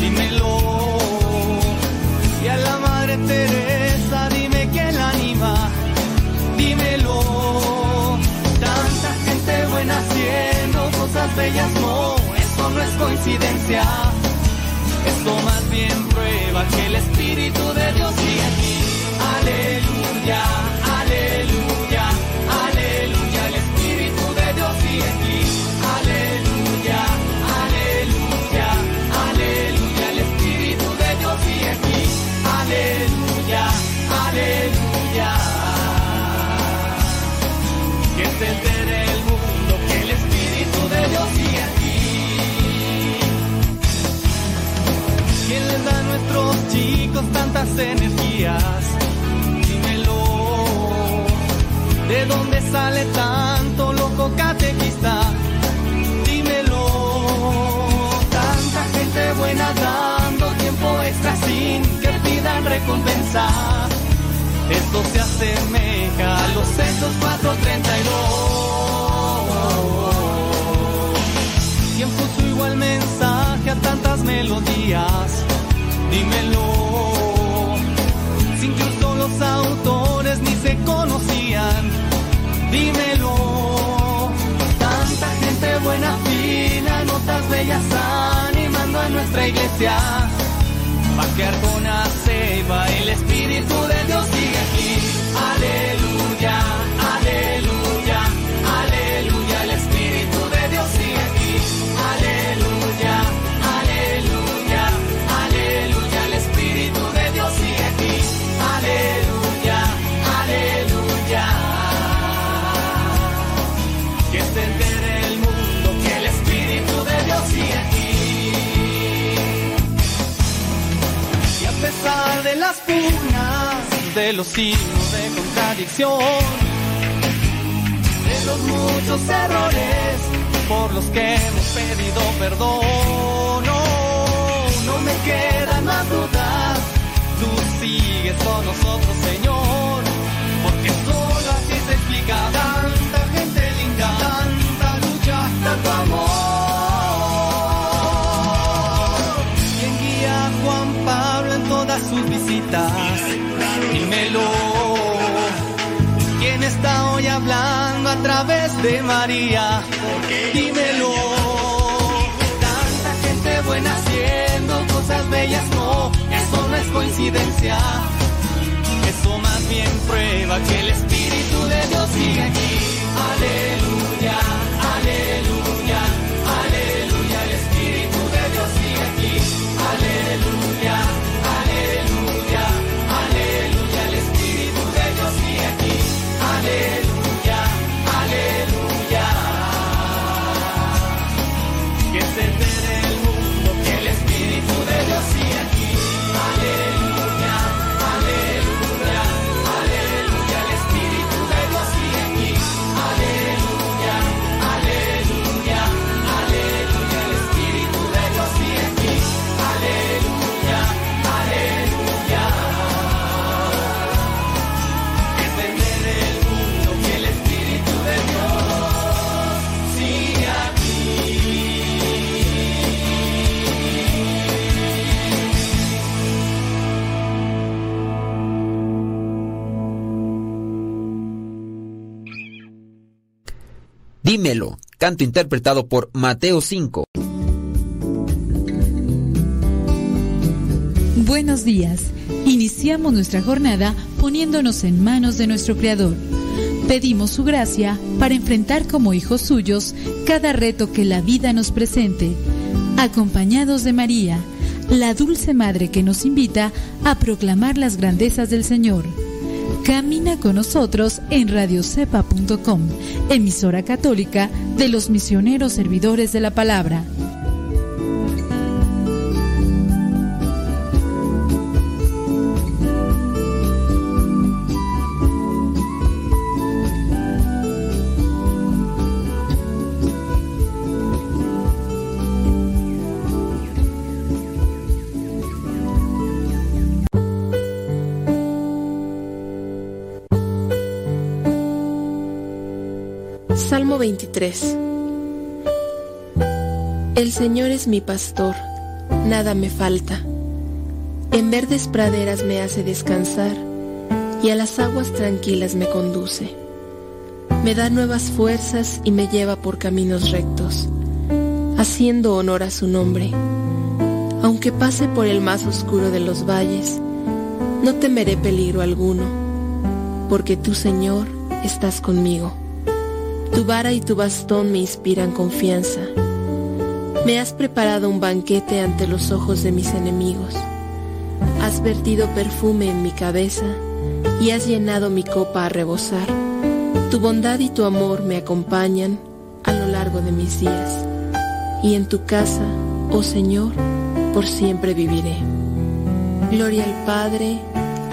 Dímelo. Y a la Madre Teresa, dime quién la anima, dímelo. Tanta gente buena haciendo cosas bellas, no, eso no es coincidencia. Esto más bien prueba que el Espíritu de Dios sigue aquí. Aleluya, nuestros chicos tantas energías? Dímelo. ¿De dónde sale tanto loco catequista? Dímelo. Tanta gente buena dando tiempo extra sin que pidan recompensa. Esto se asemeja a los Hechos 432. ¿Quién puso igual mensaje a tantas melodías? Dímelo. Si incluso los autores ni se conocían. Dímelo. Tanta gente buena, fina, notas bellas animando a nuestra iglesia. Va a quedar con aceba, el Espíritu de Dios de los signos de contradicción, de los muchos errores por los que hemos pedido perdón, no, no me quedan más dudas. Tú sigues con nosotros, Señor, porque solo así se explica tanta gente linda, tanta lucha, tanto amor. ¿Quién guía Juan Pablo en todas sus visitas? Dímelo. ¿Quién está hoy hablando a través de María? Dímelo. Tanta gente buena haciendo cosas bellas, no, eso no es coincidencia. Eso más bien prueba que el Espíritu de Dios sigue aquí. Aleluya, Dímelo, canto interpretado por Mateo 5. Buenos días. Iniciamos nuestra jornada poniéndonos en manos de nuestro Creador. Pedimos su gracia para enfrentar como hijos suyos cada reto que la vida nos presente, acompañados de María, la dulce Madre que nos invita a proclamar las grandezas del Señor. Camina con nosotros en radiocepa.com, emisora católica de los misioneros servidores de la palabra. Salmo 23 El Señor es mi pastor, nada me falta. En verdes praderas me hace descansar y a las aguas tranquilas me conduce. Me da nuevas fuerzas y me lleva por caminos rectos, haciendo honor a su nombre. Aunque pase por el más oscuro de los valles, no temeré peligro alguno, porque tú, Señor, estás conmigo. Tu vara y tu bastón me inspiran confianza. Me has preparado un banquete ante los ojos de mis enemigos. Has vertido perfume en mi cabeza y has llenado mi copa a rebosar. Tu bondad y tu amor me acompañan a lo largo de mis días. Y en tu casa, oh Señor, por siempre viviré. Gloria al Padre,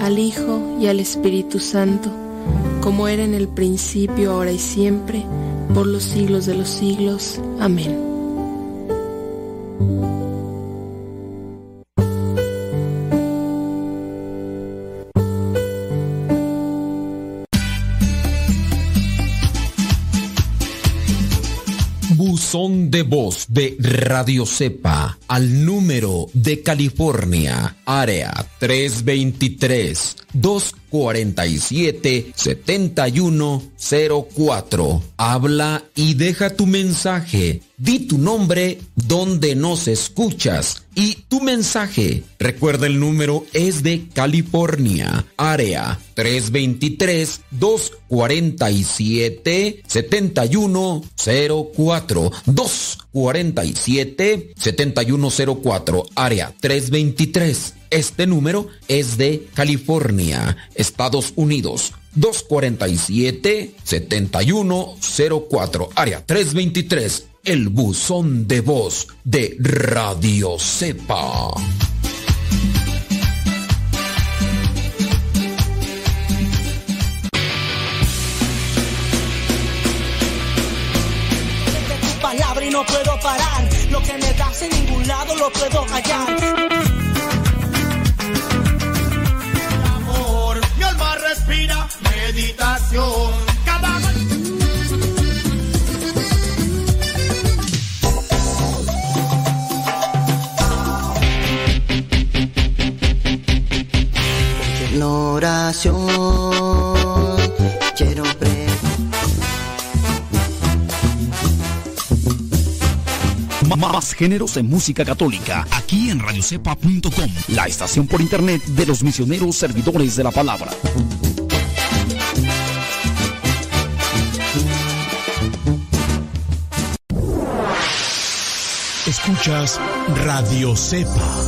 al Hijo y al Espíritu Santo como era en el principio, ahora y siempre, por los siglos de los siglos. Amén. Buzón de voz de Radio Cepa al número de California, área 323 2 47 7104. Habla y deja tu mensaje. Di tu nombre donde nos escuchas y tu mensaje. Recuerda el número es de California, área 323 247 7104 247 7104 área 323 este número es de California, Estados Unidos. 247-7104, área 323, el buzón de voz de Radio Cepa. No puedo parar. Lo que me das en ningún lado lo puedo hallar. meditación. Cada oración Más géneros en música católica, aquí en radiocepa.com, la estación por internet de los misioneros servidores de la palabra. Escuchas Radio Cepa.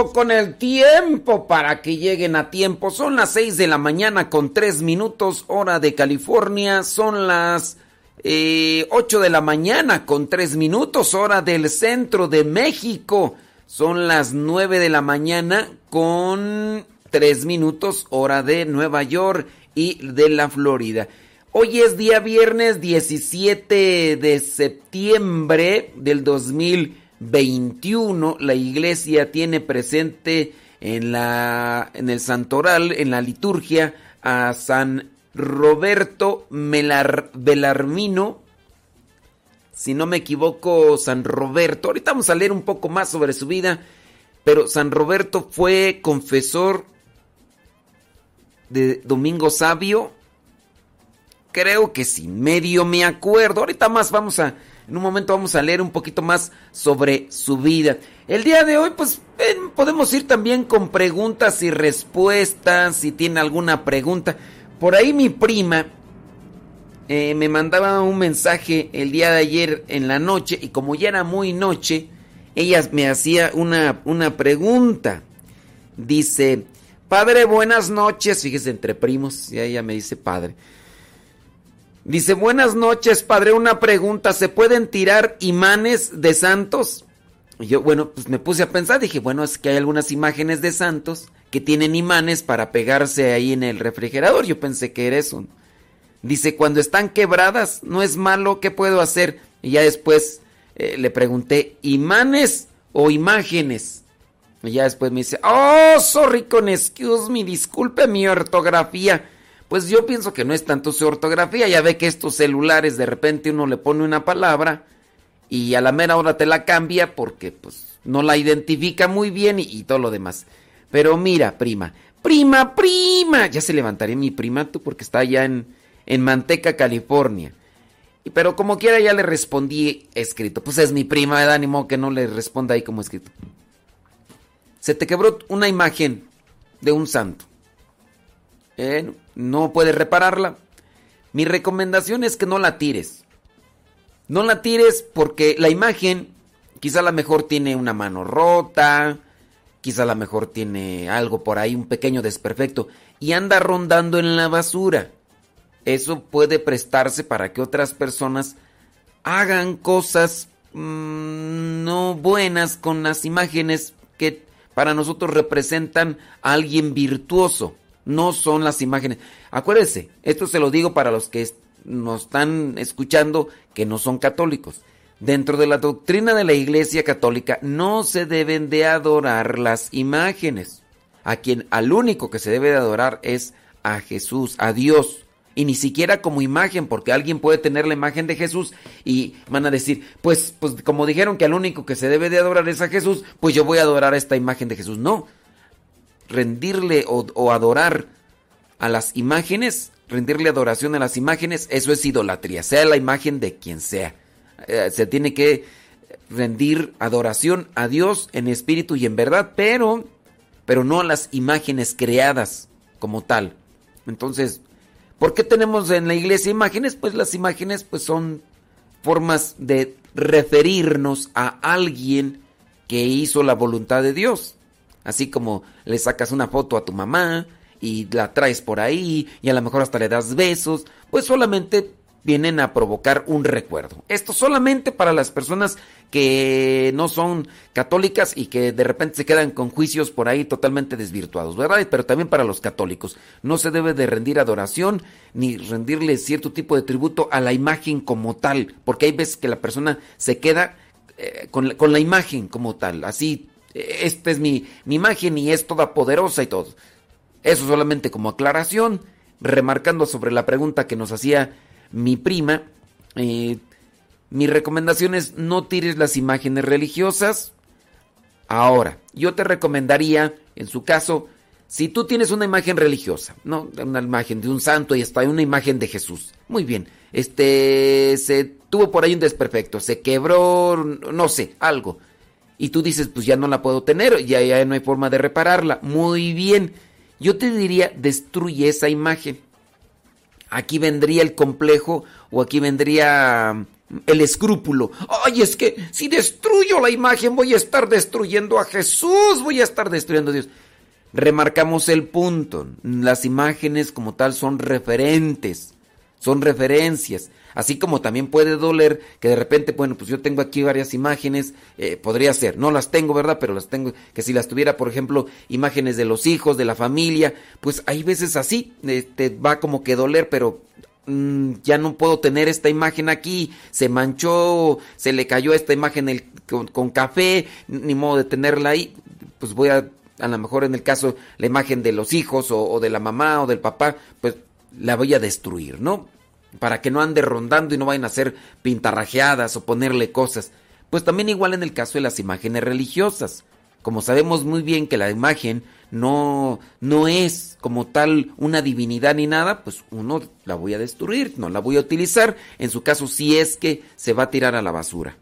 tiempo, con el tiempo para que lleguen a tiempo. Son las 6 de la mañana con 3 minutos hora de California. Son las eh, 8 de la mañana con 3 minutos hora del centro de México. Son las 9 de la mañana con 3 minutos hora de Nueva York y de la Florida. Hoy es día viernes 17 de septiembre del 2000 21 la iglesia tiene presente en, la, en el santoral, en la liturgia, a San Roberto Melar, Belarmino. Si no me equivoco, San Roberto. Ahorita vamos a leer un poco más sobre su vida. Pero San Roberto fue confesor de Domingo Sabio. Creo que sí, medio me acuerdo. Ahorita más vamos a, en un momento vamos a leer un poquito más sobre su vida. El día de hoy, pues podemos ir también con preguntas y respuestas, si tiene alguna pregunta. Por ahí mi prima eh, me mandaba un mensaje el día de ayer en la noche y como ya era muy noche, ella me hacía una, una pregunta. Dice, Padre, buenas noches. Fíjese, entre primos, y ella me dice Padre. Dice, buenas noches, Padre, una pregunta. ¿Se pueden tirar imanes de santos? Y yo, bueno, pues me puse a pensar, dije, bueno, es que hay algunas imágenes de santos que tienen imanes para pegarse ahí en el refrigerador. Yo pensé que era eso. Dice, cuando están quebradas, no es malo, ¿qué puedo hacer? Y ya después eh, le pregunté, ¿imanes o imágenes? Y ya después me dice, oh, sorry con excuse me, disculpe mi ortografía. Pues yo pienso que no es tanto su ortografía, ya ve que estos celulares de repente uno le pone una palabra y a la mera hora te la cambia porque pues no la identifica muy bien y, todo lo demás. Pero mira, prima, prima, prima, ya se levantaría mi prima tú porque está allá en, en Manteca, California. Pero como quiera ya le respondí escrito. Pues es mi prima, de ánimo que no le responda ahí como escrito. Se te quebró una imagen de un santo. Eh, no puedes repararla. Mi recomendación es que no la tires. No la tires porque la imagen quizá a lo mejor tiene una mano rota, quizá a lo mejor tiene algo por ahí, un pequeño desperfecto, y anda rondando en la basura eso puede prestarse para que otras personas hagan cosas mm, no buenas con las imágenes que para nosotros representan a alguien virtuoso. No son las imágenes. Acuérdense, esto se lo digo para los que nos están escuchando que no son católicos. Dentro de la doctrina de la Iglesia Católica no se deben de adorar las imágenes. A quien al único que se debe de adorar es a Jesús, a Dios y ni siquiera como imagen, porque alguien puede tener la imagen de Jesús y van a decir, pues, pues como dijeron que al único que se debe de adorar es a Jesús, pues yo voy a adorar a esta imagen de Jesús. No, rendirle o, adorar a las imágenes, rendirle adoración a las imágenes, eso es idolatría, sea la imagen de quien sea. Eh, se tiene que rendir adoración a Dios en espíritu y en verdad, pero, pero no a las imágenes creadas como tal. Entonces, ¿Por qué tenemos en la iglesia imágenes? Pues las imágenes pues son formas de referirnos a alguien que hizo la voluntad de Dios. Así como le sacas una foto a tu mamá y la traes por ahí y a lo mejor hasta le das besos, pues solamente vienen a provocar un recuerdo. Esto solamente para las personas que no son católicas y que de repente se quedan con juicios por ahí totalmente desvirtuados, ¿verdad? Pero también para los católicos. No se debe de rendir adoración ni rendirle cierto tipo de tributo a la imagen como tal, porque hay veces que la persona se queda eh, con, la, con, la, imagen como tal, así, esta es mi, imagen y es toda poderosa y todo. Eso solamente como aclaración, remarcando sobre la pregunta que nos hacía mi prima, eh, mi recomendación es no tires las imágenes religiosas. Ahora, yo te recomendaría, en su caso, si tú tienes una imagen religiosa, ¿no? Una imagen de un santo y está una imagen de Jesús. Muy bien. Este se tuvo por ahí un desperfecto, se quebró, no sé, algo. Y tú dices, pues ya no la puedo tener, ya, ya no hay forma de repararla. Muy bien. Yo te diría, destruye esa imagen. Aquí vendría el complejo o aquí vendría mm, el escrúpulo. Ay, es que si destruyo la imagen voy a estar destruyendo a Jesús, voy a estar destruyendo a Dios. Remarcamos el punto. Las imágenes como tal son referentes, son referencias. Así como también puede doler que de repente, bueno, pues yo tengo aquí varias imágenes, eh, podría ser, no las tengo, ¿verdad? Pero las tengo, que si las tuviera, por ejemplo, imágenes de los hijos, de la familia, pues hay veces así, este, va como que doler, pero mm, ya no puedo tener esta imagen aquí, se manchó, se le cayó esta imagen con, café, ni modo de tenerla ahí, pues voy a, a lo mejor en el caso, la imagen de los hijos o, o de la mamá o del papá, pues la voy a destruir, ¿no? Para que no ande rondando y no vayan a hacer pintarrajeadas o ponerle cosas. Pues también igual en el caso de las imágenes religiosas. como sabemos muy bien que la imagen no, no es como tal una divinidad ni nada, pues uno la voy a destruir, no la voy a utilizar. En su caso, si es que se va a tirar a la basura.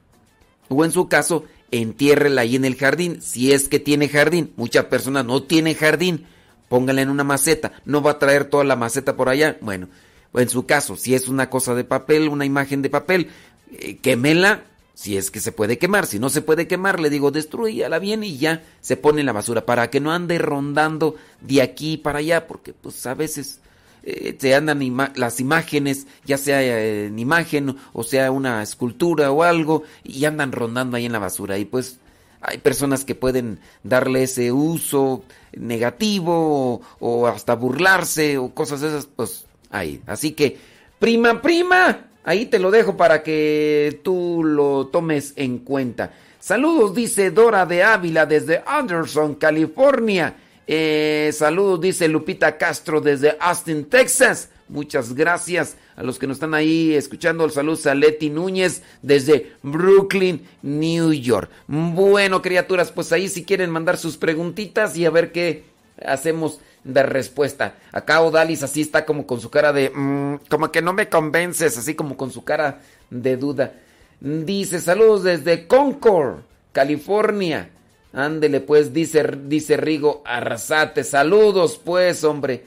O en su caso, entiérrela ahí en el jardín, si es que tiene jardín. Muchas personas no tienen jardín, póngala en una maceta, no va a traer toda la maceta por allá. Bueno, en su caso, si es una cosa de papel, una imagen de papel, eh, quémela si es que se puede quemar, si no se puede quemar, le digo, destruyala bien y ya se pone en la basura para que no ande rondando de aquí para allá, porque pues a veces eh, se andan las imágenes, ya sea en imagen o sea una escultura o algo, y andan rondando ahí en la basura. Y pues hay personas que pueden darle ese uso negativo o, o hasta burlarse o cosas esas, pues ahí. Así que, prima, prima, Ahí te lo dejo para que tú lo tomes en cuenta. Saludos, dice Dora de Ávila desde Anderson, California. Eh, saludos, dice Lupita Castro desde Austin, Texas. Muchas gracias a los que nos están ahí escuchando. Saludos a Leti Núñez desde Brooklyn, New York. Bueno, criaturas, pues ahí si quieren mandar sus preguntitas y a ver qué hacemos de respuesta. Acá Odalis así está como con su cara de... Mm, como que no me convences, así como con su cara de duda. Dice, saludos desde Concord, California. Ándele pues, dice, dice Rigo Arrasate. Saludos pues, hombre.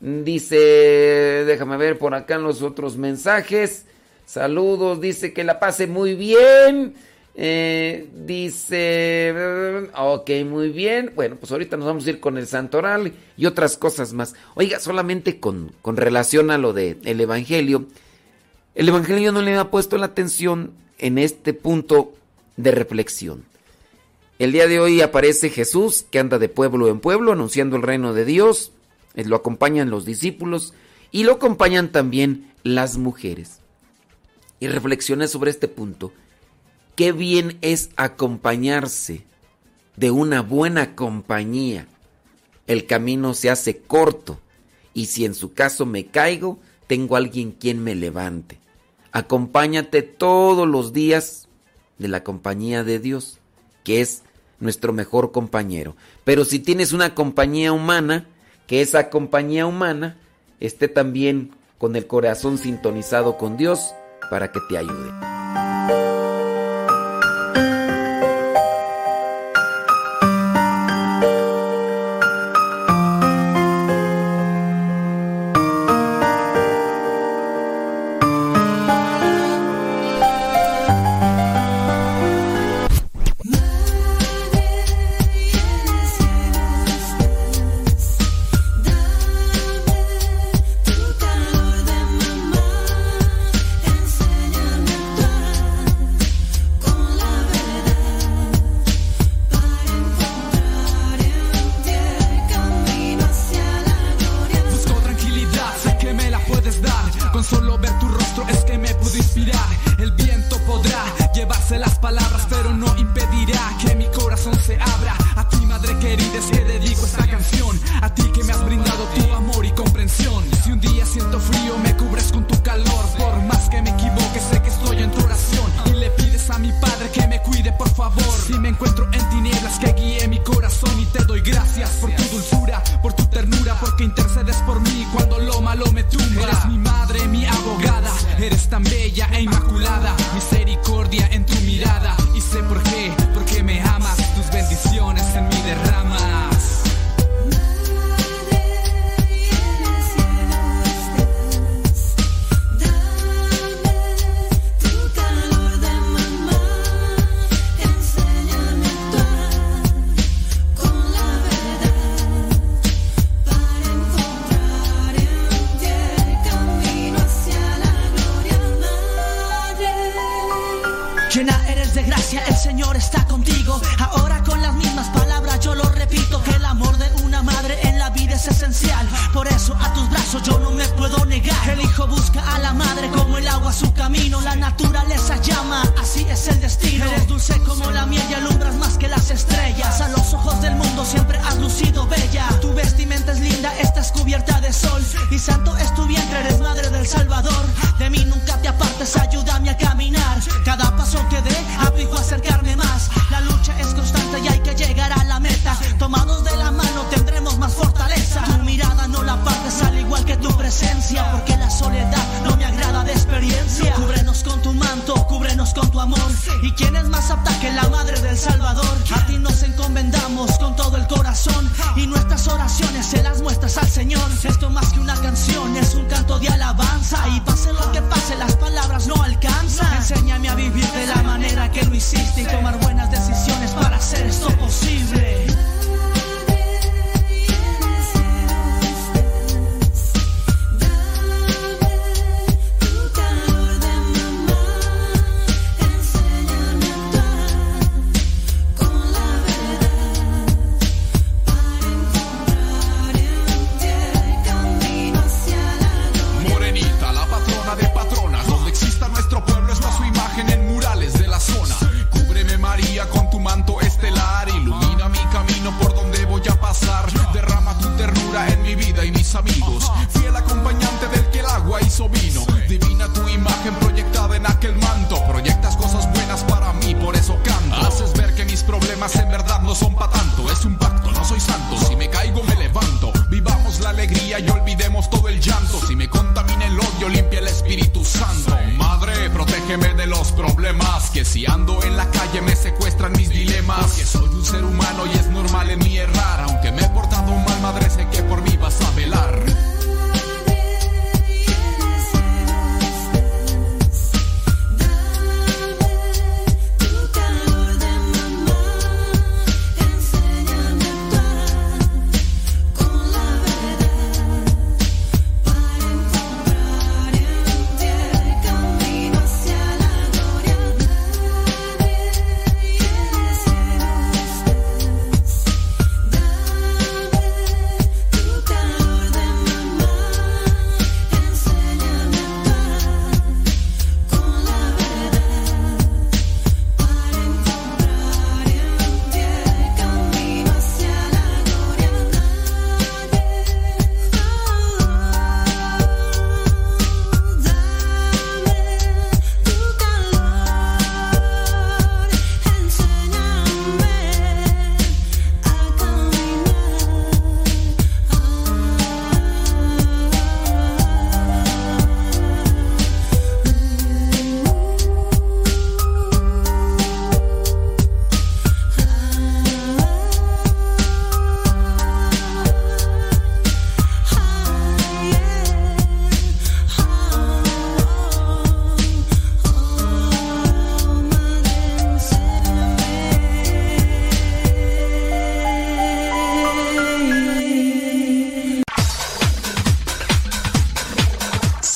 Dice, déjame ver por acá en los otros mensajes. Saludos, dice que la pase muy bien. Eh, dice, ok, muy bien. Bueno, pues ahorita nos vamos a ir con el santoral y otras cosas más. Oiga, solamente con, con relación a lo del el Evangelio. El Evangelio no le ha puesto la atención en este punto de reflexión. El día de hoy aparece Jesús que anda de pueblo en pueblo anunciando el reino de Dios. Eh, lo acompañan los discípulos y lo acompañan también las mujeres. Y reflexioné sobre este punto. Qué bien es acompañarse de una buena compañía. El camino se hace corto y si en su caso me caigo, tengo alguien quien me levante. Acompáñate todos los días de la compañía de Dios, que es nuestro mejor compañero. Pero si tienes una compañía humana, que esa compañía humana esté también con el corazón sintonizado con Dios para que te ayude.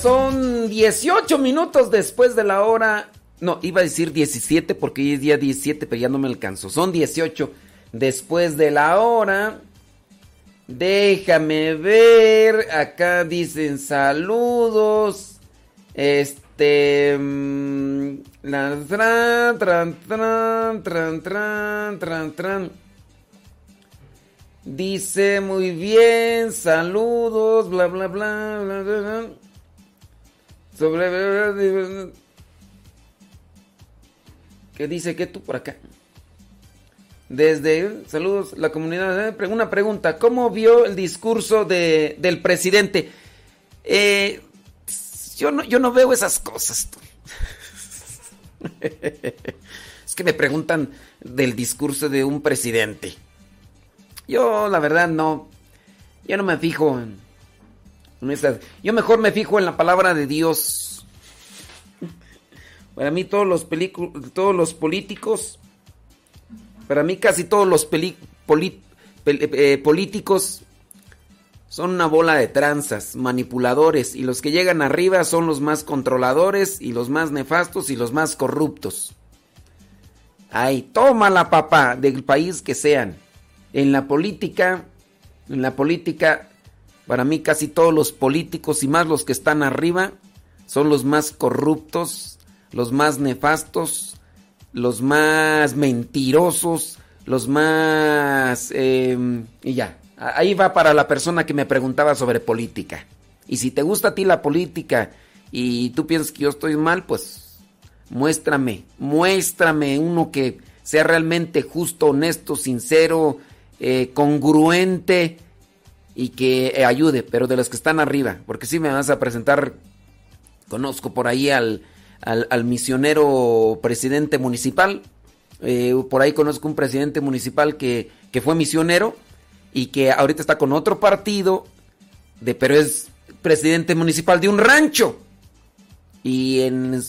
Son 18 minutos después de la hora. No, iba a decir 17 porque es día 17, pero ya no me alcanzo. Son 18 después de la hora. Déjame ver. Acá dicen saludos. Este. mm, tran, tran, tran, tran, tran, tran, tran. Dice muy bien, saludos, bla bla bla bla bla. bla. Sobre. ¿Qué dice que tú por acá? Desde saludos la comunidad. eh, Una pregunta: ¿Cómo vio el discurso de, del presidente? Eh, yo, no, yo no veo esas cosas. es que me preguntan del discurso de un presidente. Yo, la verdad, no. Yo no me fijo en, Yo mejor me fijo en la palabra de Dios. Para mí, todos los, todos los políticos. Para mí, casi todos los pel- eh, políticos son una bola de tranzas, manipuladores. Y los que llegan arriba son los más controladores y los más nefastos y los más corruptos. Ay, tómala, papá, del país que sean. En la política, en la política, para mí casi todos los políticos y más los que están arriba son los más corruptos, los más nefastos, los más mentirosos, los más... Em, y ya, ahí va para la persona que me preguntaba sobre política. Y si te gusta a ti la política y tú piensas que yo estoy mal, pues muéstrame, muéstrame uno que sea realmente justo, honesto, sincero, eh, congruente y que eh, ayude, pero de los que están arriba, porque si me vas a presentar, conozco por ahí al, al, misionero presidente municipal, eh, por ahí conozco un presidente municipal que, que fue misionero y que ahorita está con otro partido, de, pero es presidente municipal de un rancho. Y en,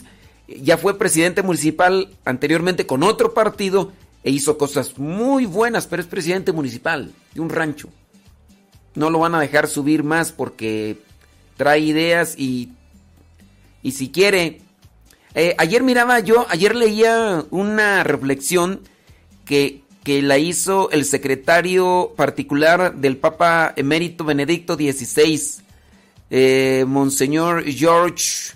ya fue presidente municipal anteriormente con otro partido e hizo cosas muy buenas, pero es presidente municipal de un rancho. No lo van a dejar subir más porque trae ideas y, y si quiere... Eh, ayer miraba yo, ayer leía una reflexión que, que la hizo el secretario particular del Papa Emérito Benedicto XVI, eh, Monseñor George,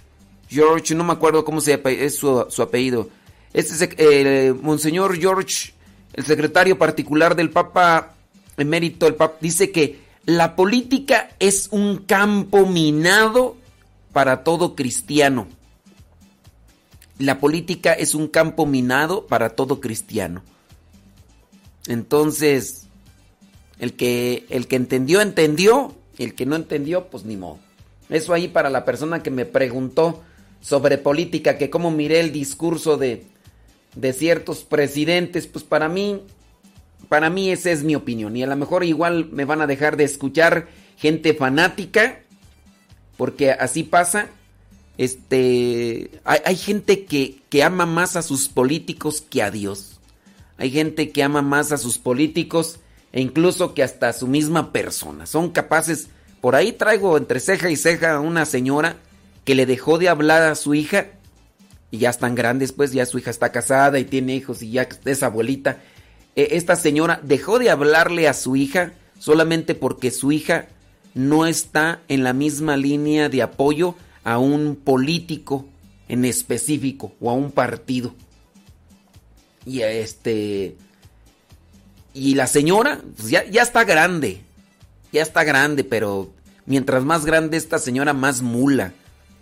George, no me acuerdo cómo se es su, apellido. Este es Monseñor George, el secretario particular del Papa Emérito, el Papa, dice que la política es un campo minado para todo cristiano. La política es un campo minado para todo cristiano. Entonces, el que, el que entendió, entendió. El que no entendió, pues ni modo. Eso ahí para la persona que me preguntó sobre política, que cómo miré el discurso de, de ciertos presidentes, pues para mí, para mí esa es mi opinión. Y a lo mejor igual me van a dejar de escuchar gente fanática, porque así pasa. Este, hay, gente que, que ama más a sus políticos que a Dios. Hay gente que ama más a sus políticos e incluso que hasta a su misma persona. Son capaces por ahí traigo entre ceja y ceja a una señora que le dejó de hablar a su hija y ya están grandes, pues ya su hija está casada y tiene hijos y ya es abuelita. E, esta señora dejó de hablarle a su hija solamente porque su hija no está en la misma línea de apoyo a un político en específico o a un partido. Y este y la señora pues ya, ya está grande. Ya está grande, pero mientras más grande esta señora, más mula,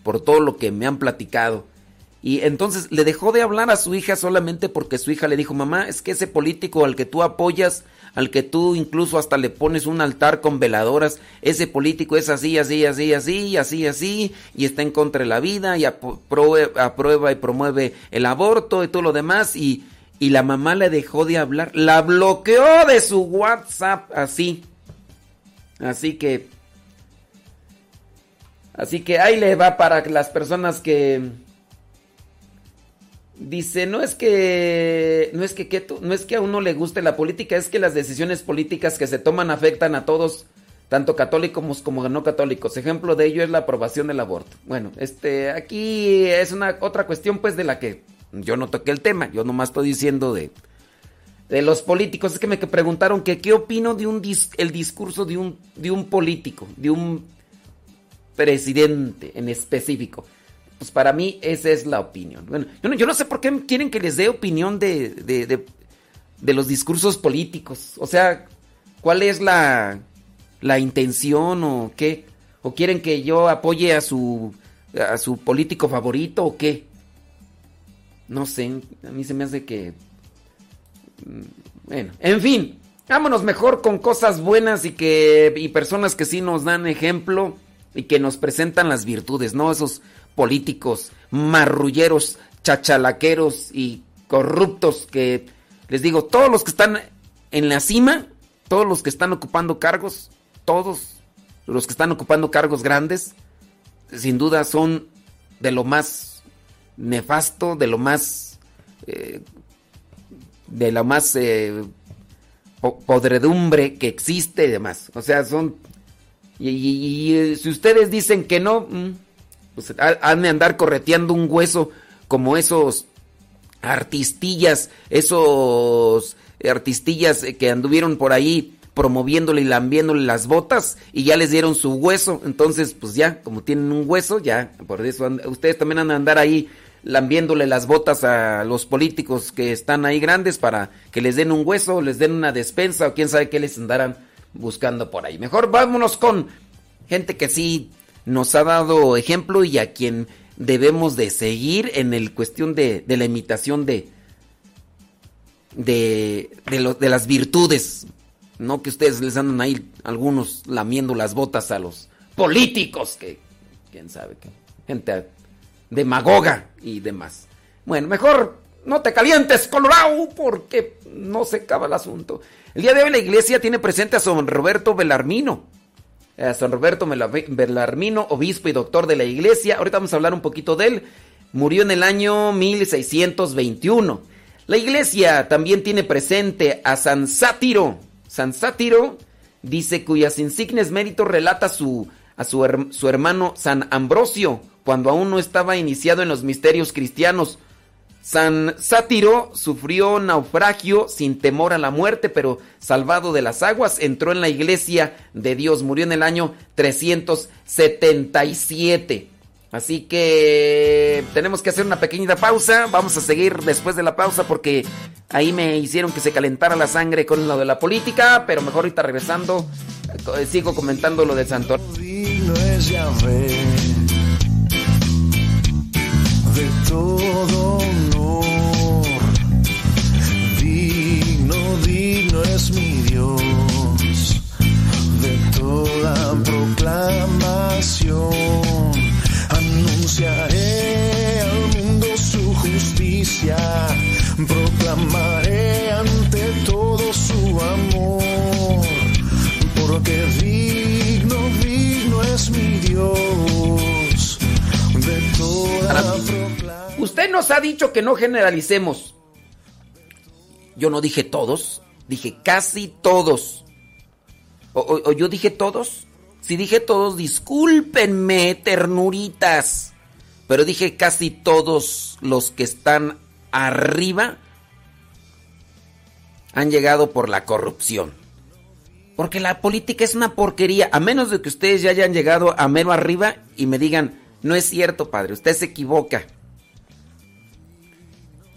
por todo lo que me han platicado. Y entonces le dejó de hablar a su hija solamente porque su hija le dijo, mamá, es que ese político al que tú apoyas, al que tú incluso hasta le pones un altar con veladoras, ese político es así, así, así, así, así, así, y está en contra de la vida, y aprueba, y promueve el aborto y todo lo demás, y, y la mamá le dejó de hablar, la bloqueó de su WhatsApp, así. Así que Así que ahí le va para las personas que dice, no es que no es que, no es que a uno le guste la política, es que las decisiones políticas que se toman afectan a todos, tanto católicos como no católicos. Ejemplo de ello es la aprobación del aborto. Bueno, este aquí es una otra cuestión pues de la que yo no toqué el tema, yo nomás estoy diciendo de de los políticos, es que me preguntaron que qué opino de un el discurso de un de un político, de un presidente en específico. Pues para mí esa es la opinión. Bueno, yo no, sé por qué quieren que les dé opinión de, de, los discursos políticos. O sea, ¿cuál es la, la intención o qué? ¿O quieren que yo apoye a su, a su político favorito o qué? No sé, a mí se me hace que... Mm, bueno, en fin, vámonos mejor con cosas buenas y que y personas que sí nos dan ejemplo y que nos presentan las virtudes, no esos políticos marrulleros, chachalaqueros y corruptos que les digo, todos los que están en la cima, todos los que están ocupando cargos, todos los que están ocupando cargos grandes, sin duda son de lo más nefasto, de lo más eh, de la más eh, podredumbre que existe y demás. O sea, son y, eh, si ustedes dicen que no, mm, pues han de andar correteando un hueso como esos artistillas, esos artistillas que anduvieron por ahí promoviéndole y lambiéndole las botas y ya les dieron su hueso. Entonces, pues ya, como tienen un hueso, ya, por eso ustedes también van a andar ahí lambiéndole las botas a los políticos que están ahí grandes para que les den un hueso, les den una despensa o quién sabe qué les andarán buscando por ahí. Mejor vámonos con gente que sí nos ha dado ejemplo y a quien debemos de seguir en el cuestión de, de la imitación de, de, de, de las virtudes. No que ustedes les andan ahí algunos lamiendo las botas a los políticos, que quién sabe qué. Gente demagoga y demás. Bueno, mejor no te calientes, Colorado, porque no se acaba el asunto. El día de hoy la iglesia tiene presente a San Roberto Belarmino. A San Roberto Belarmino, obispo y doctor de la iglesia. Ahorita vamos a hablar un poquito de él. Murió en el año 1621. La iglesia también tiene presente a San Sátiro. San Sátiro dice cuyas insignes méritos relata su, a su, su hermano San Ambrosio cuando aún no estaba iniciado en los misterios cristianos. San Sátiro sufrió naufragio sin temor a la muerte, pero salvado de las aguas, entró en la iglesia de Dios. Murió en el año 377. Así que tenemos que hacer una pequeñita pausa. Vamos a seguir después de la pausa porque ahí me hicieron que se calentara la sangre con lo de la política, pero mejor ahorita regresando eh, sigo comentando lo de Santo de todo digno es mi Dios. De toda proclamación. Anunciaré al mundo su justicia, proclamaré ante todo su amor, porque digno, digno es mi Dios. De toda Usted nos ha dicho que no generalicemos. Yo no dije todos, dije casi todos. O, yo dije todos. Si dije todos, discúlpenme, ternuritas. Pero dije casi todos los que están arriba han llegado por la corrupción. Porque la política es una porquería. A menos de que ustedes ya hayan llegado a mero arriba y me digan, no es cierto, padre, usted se equivoca.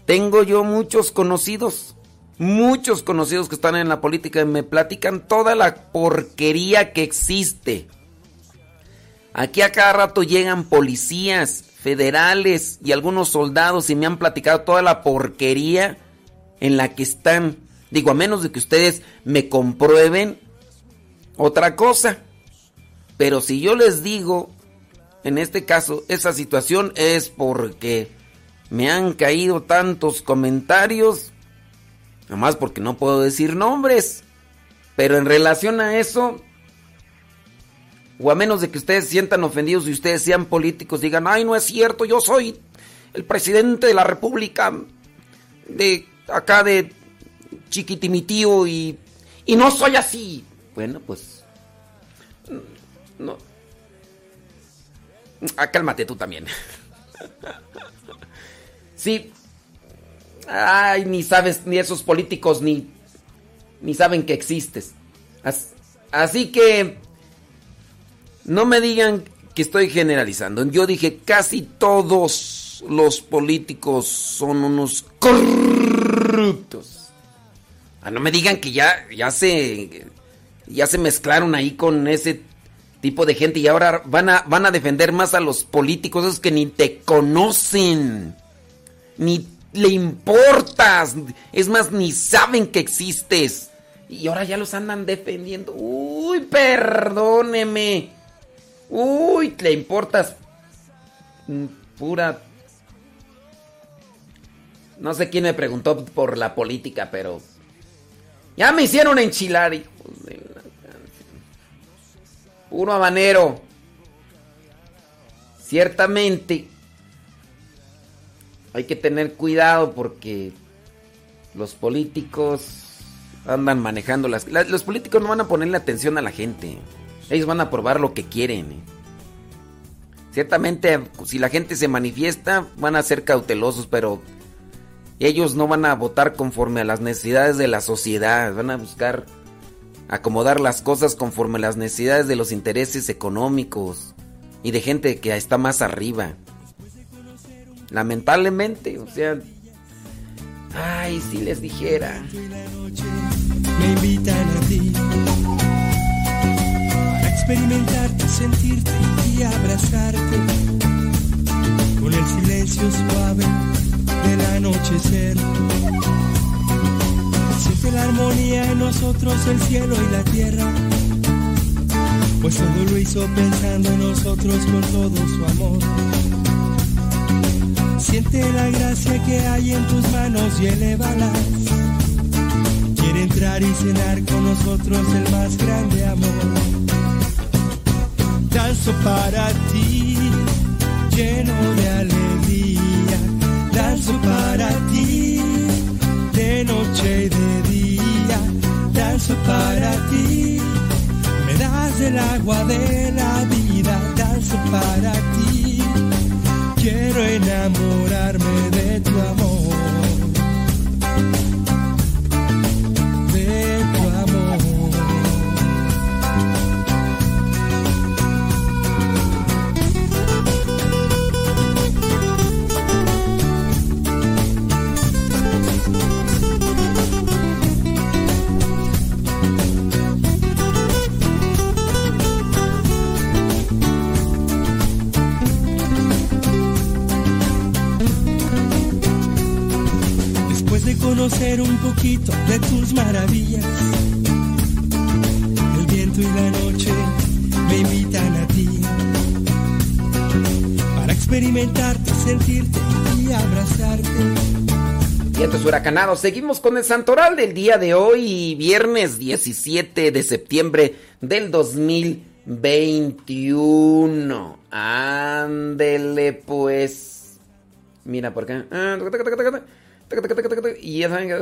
Tengo yo muchos conocidos, muchos conocidos que están en la política me platican toda la porquería que existe. Aquí a cada rato llegan policías federales y algunos soldados y me han platicado toda la porquería en la que están. Digo, a menos de que ustedes me comprueben otra cosa. Pero si yo les digo, en este caso, esa situación es porque me han caído tantos comentarios, nomás porque no puedo decir nombres, pero en relación a eso, o a menos de que ustedes se sientan ofendidos y ustedes sean políticos, digan, ay, no es cierto, yo soy el presidente de la República de acá de Chiquitimitío y, y no soy así. Bueno, pues... No. Ah, cálmate tú también. Sí. Ay, ni sabes, ni esos políticos ni, ni saben que existes. Así que no me digan que estoy generalizando. Yo dije casi todos los políticos son unos corruptos. Ah, no me digan que ya, ya se ya se mezclaron ahí con ese tipo de gente y ahora van a, van a defender más a los políticos, esos que ni te conocen ni le importas, es más, ni saben que existes. Y ahora ya los andan defendiendo. Uy, perdóneme. Uy, le importas. Mm, pura... No sé quién me preguntó por la política, pero... Ya me hicieron enchilar, hijos de la... Puro habanero. Ciertamente hay que tener cuidado porque los políticos andan manejando las... los políticos no van a ponerle atención a la gente. Ellos van a probar lo que quieren. ¿eh? Ciertamente, si la gente se manifiesta, van a ser cautelosos, pero ellos no van a votar conforme a las necesidades de la sociedad. Van a buscar acomodar las cosas conforme las necesidades de los intereses económicos y de gente que está más arriba. Lamentablemente, o sea, ay, si les dijera. Me invitan a ti para experimentarte, sentirte y abrazarte con el silencio suave del anochecer. Siente la armonía en nosotros, el cielo y la tierra. Pues todo lo hizo pensando en nosotros con todo su amor. Siente la gracia que hay en tus manos y elévalas. Quiere entrar y cenar con nosotros el más grande amor. Danzo para ti, lleno de alegría. Danzo para ti, de noche y de día. Danzo para ti, me das el agua de la vida. Danzo para ti, quiero enamorarme de tu amor. Conocer un poquito de tus maravillas, el viento y la noche me invitan a ti para experimentarte, sentirte y abrazarte. Vientos huracanados. Seguimos con el santoral del día de hoy, viernes 17 de septiembre del 2021. Ándele pues. Mira por acá. Y ya saben que...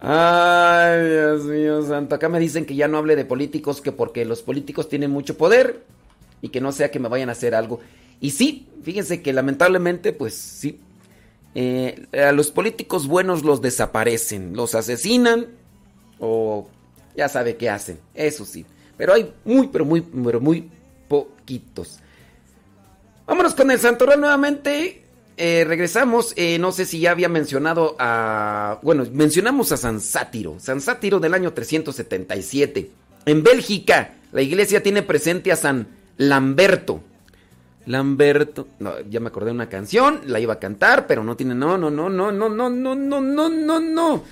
Ay, Dios mío santo. Acá me dicen que ya no hable de políticos, que porque los políticos tienen mucho poder y que no sea que me vayan a hacer algo. Y sí, fíjense que lamentablemente, pues sí. Eh, a los políticos buenos los desaparecen, los asesinan o ya sabe qué hacen. Eso sí. Pero hay muy, pero muy, pero muy poquitos. Vámonos con el Santoral nuevamente. Eh, regresamos. eh, no sé si ya había mencionado a. Bueno, mencionamos a San Sátiro. San Sátiro del año 377. En Bélgica, la iglesia tiene presente a San Lamberto. Lamberto. No, ya me acordé de una canción. La iba a cantar, pero no tiene. No, no, no, no, no, no, no, no, no, no, no.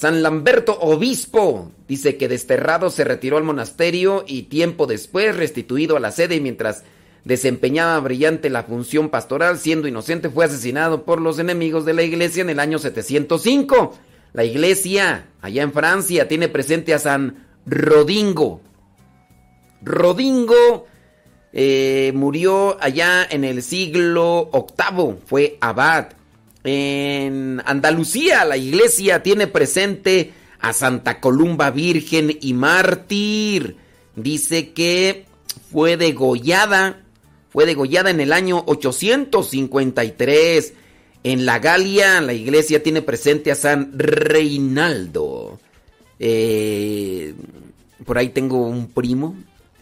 San Lamberto, obispo, dice que desterrado se retiró al monasterio y tiempo después restituido a la sede y mientras desempeñaba brillante la función pastoral, siendo inocente, fue asesinado por los enemigos de la iglesia en el año 705. La iglesia, allá en Francia, tiene presente a San Rodingo. Rodingo eh, murió allá en el siglo VIII, fue abad. En Andalucía, la iglesia tiene presente a Santa Columba Virgen y mártir. Dice que fue degollada, fue degollada en el año 853. En la Galia, la iglesia tiene presente a San Reinaldo. Eh, por ahí tengo un primo,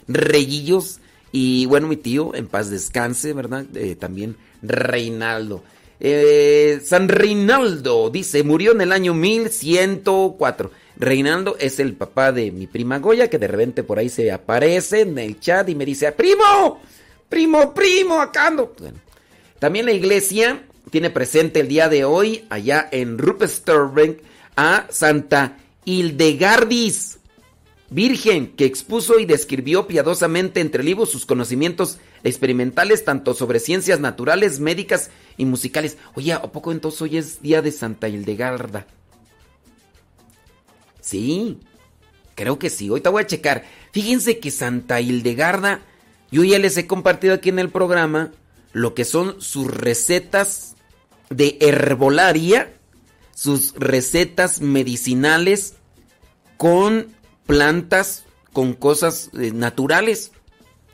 Reyillos, y bueno, mi tío, en paz descanse, ¿verdad? Eh, también Reinaldo. Eh, San Reinaldo, dice, murió en el año 1104. Reinaldo es el papá de mi prima Goya, que de repente por ahí se aparece en el chat y me dice, primo, primo, primo, acá ando. También la iglesia tiene presente el día de hoy, allá en Ruppelstiltskin, a Santa Hildegardis, virgen, que expuso y describió piadosamente entre libros sus conocimientos experimentales tanto sobre ciencias naturales, médicas y musicales. Oye, ¿a poco entonces hoy es día de Santa Hildegarda? Sí, creo que sí. Ahorita voy a checar. Fíjense que Santa Hildegarda, yo ya les he compartido aquí en el programa lo que son sus recetas de herbolaria, sus recetas medicinales con plantas, con cosas eh, naturales.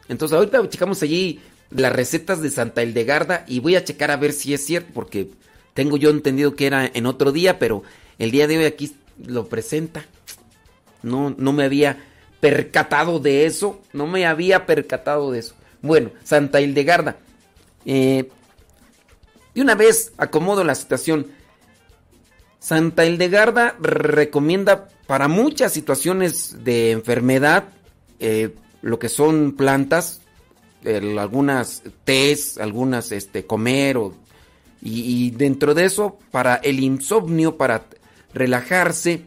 Entonces ahorita checamos allí las recetas de Santa Hildegarda y voy a checar a ver si es cierto, porque Tengo yo entendido que era en otro día, pero el día de hoy aquí lo presenta. No, no me había percatado de eso. No me había percatado de eso. Bueno, Santa Hildegarda. Eh, de una vez acomodo la situación. Santa Hildegarda recomienda para muchas situaciones de enfermedad eh, lo que son plantas, algunas tés, algunas este, comer y, dentro de eso para el insomnio, para relajarse,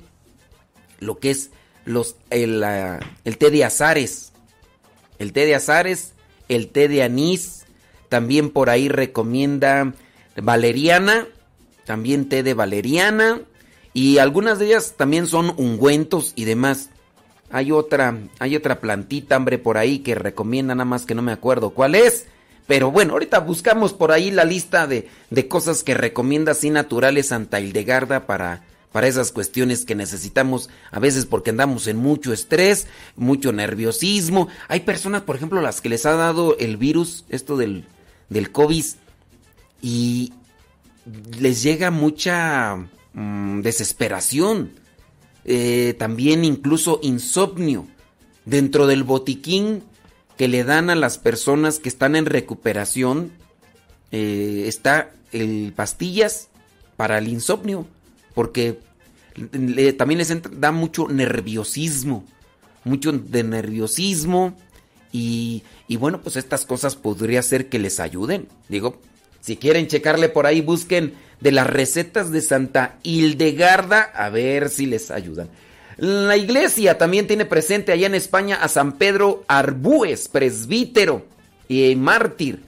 lo que es los, el, el té de azares, el té de azares, el té de anís, también por ahí recomienda valeriana, también té de valeriana y algunas de ellas también son ungüentos y demás. Hay otra, hay otra plantita, hombre, por ahí que recomienda, nada más que no me acuerdo cuál es. Pero bueno, ahorita buscamos por ahí la lista de, de cosas que recomienda así naturales Santa Hildegarda para, para esas cuestiones que necesitamos a veces porque andamos en mucho estrés, mucho nerviosismo. Hay personas, por ejemplo, las que les ha dado el virus, esto del, del COVID, y les llega mucha mm, desesperación eh, también incluso insomnio. Dentro del botiquín que le dan a las personas que están en recuperación eh, está el pastillas para el insomnio, porque también les da mucho nerviosismo, mucho de nerviosismo y, y bueno, pues estas cosas podría ser que les ayuden. Digo, si quieren checarle por ahí, busquen de las recetas de Santa Hildegarda, a ver si les ayudan. La iglesia también tiene presente allá en España a San Pedro Arbúes, presbítero y mártir.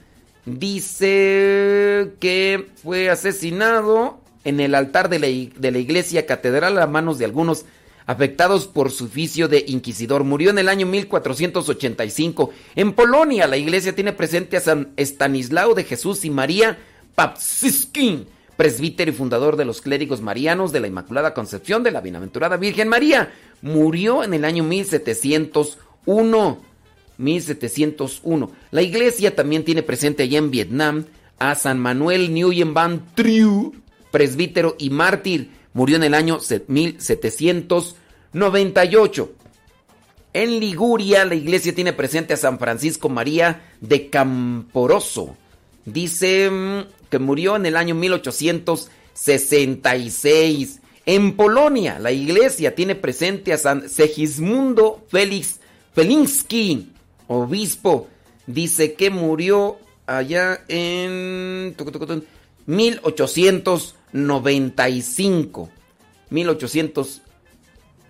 Dice que fue asesinado en el altar de la, de la iglesia catedral a manos de algunos afectados por su oficio de inquisidor. Murió en el año 1485. En Polonia, la iglesia tiene presente a San Estanislao de Jesús y María Papsiskin presbítero y fundador de los clérigos marianos de la Inmaculada Concepción de la Bienaventurada Virgen María. Murió en el año 1701. 1701. La iglesia también tiene presente allá en Vietnam a San Manuel Nguyen Van Triu, presbítero y mártir. Murió en el año 1798. En Liguria, la iglesia tiene presente a San Francisco María de Camporoso. Dice mm, que murió en el año 1866. En Polonia, la iglesia tiene presente a San Segismundo Félix Felinski, obispo. Dice que murió allá en 1895. 1895.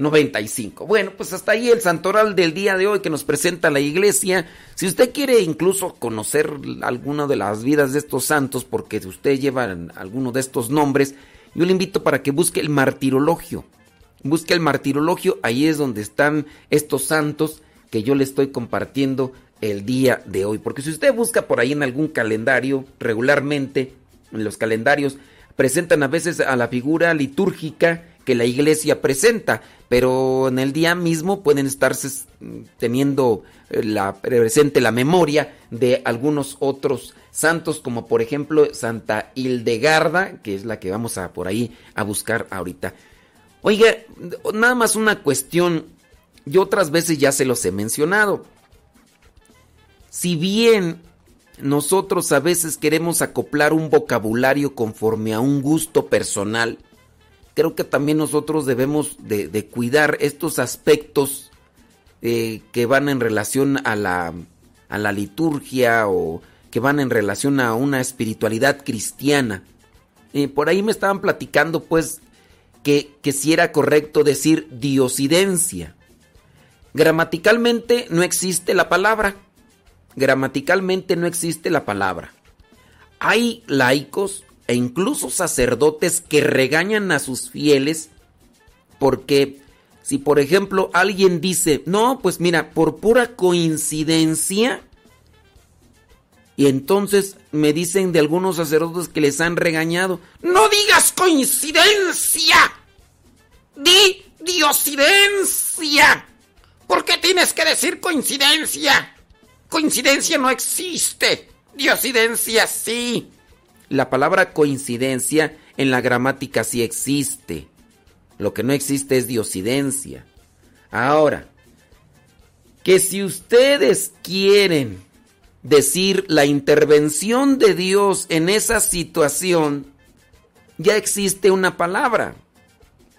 95. Bueno, pues hasta ahí el santoral del día de hoy que nos presenta la iglesia. Si usted quiere incluso conocer alguna de las vidas de estos santos, porque usted lleva alguno de estos nombres, yo le invito para que busque el martirologio. Busque el martirologio, ahí es donde están estos santos que yo le estoy compartiendo el día de hoy. Porque si usted busca por ahí en algún calendario, regularmente, en los calendarios, presentan a veces a la figura litúrgica que la iglesia presenta, pero en el día mismo pueden estarse teniendo eh, la, presente la memoria de algunos otros santos, como por ejemplo Santa Hildegarda, que es la que vamos a por ahí a buscar ahorita. Oiga, nada más una cuestión, yo otras veces ya se los he mencionado. Si bien nosotros a veces queremos acoplar un vocabulario conforme a un gusto personal, creo que también nosotros debemos de, cuidar estos aspectos eh, que van en relación a la, a la liturgia o que van en relación a una espiritualidad cristiana. Eh, por ahí me estaban platicando pues que, si era correcto decir diosidencia. Gramaticalmente no existe la palabra. Gramaticalmente no existe la palabra. Hay laicos e incluso sacerdotes que regañan a sus fieles porque si por ejemplo alguien dice, no, pues mira, por pura coincidencia, y entonces me dicen de algunos sacerdotes que les han regañado, no digas coincidencia, di diosidencia. ¿Por qué tienes que decir coincidencia? Coincidencia no existe, diosidencia sí. La palabra coincidencia en la gramática sí existe. Lo que no existe es diosidencia. Ahora, que si ustedes quieren decir la intervención de Dios en esa situación, ya existe una palabra,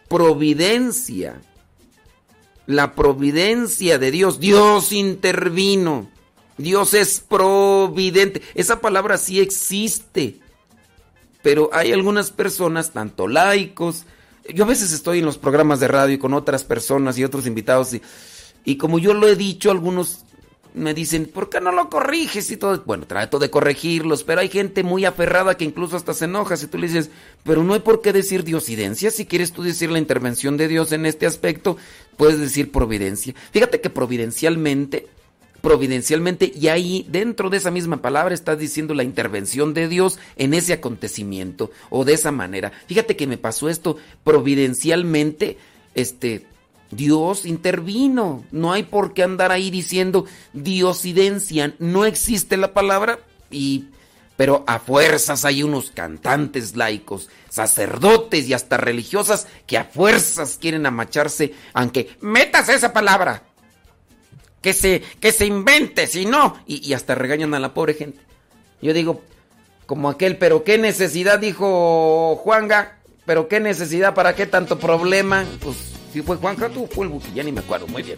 providencia. La providencia de Dios. Dios intervino. Dios es providente. Esa palabra sí existe. Pero hay algunas personas, tanto laicos, yo a veces estoy en los programas de radio con otras personas y otros invitados y, y como yo lo he dicho, algunos me dicen, ¿por qué no lo corriges? Y todo, bueno, trato de corregirlos, pero hay gente muy aferrada que incluso hasta se enoja si tú le dices, pero no hay por qué decir diosidencia, si quieres tú decir la intervención de Dios en este aspecto, puedes decir providencia. Fíjate que providencialmente providencialmente y ahí dentro de esa misma palabra estás diciendo la intervención de Dios en ese acontecimiento o de esa manera. Fíjate que me pasó esto providencialmente, este Dios intervino. No hay por qué andar ahí diciendo diosidencia, no existe la palabra y pero a fuerzas hay unos cantantes laicos, sacerdotes y hasta religiosas que a fuerzas quieren amacharse, aunque metas esa palabra que se, que se invente, si no, y, hasta regañan a la pobre gente. Yo digo, como aquel, pero qué necesidad, dijo Juanga, pero qué necesidad, para qué tanto problema. Pues si fue Juanga, tú fue el buque, ya ni me acuerdo, muy bien.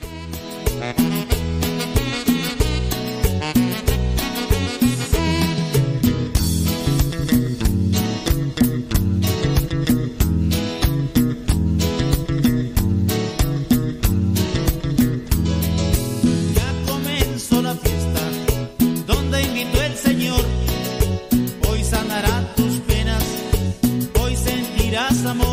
más amor.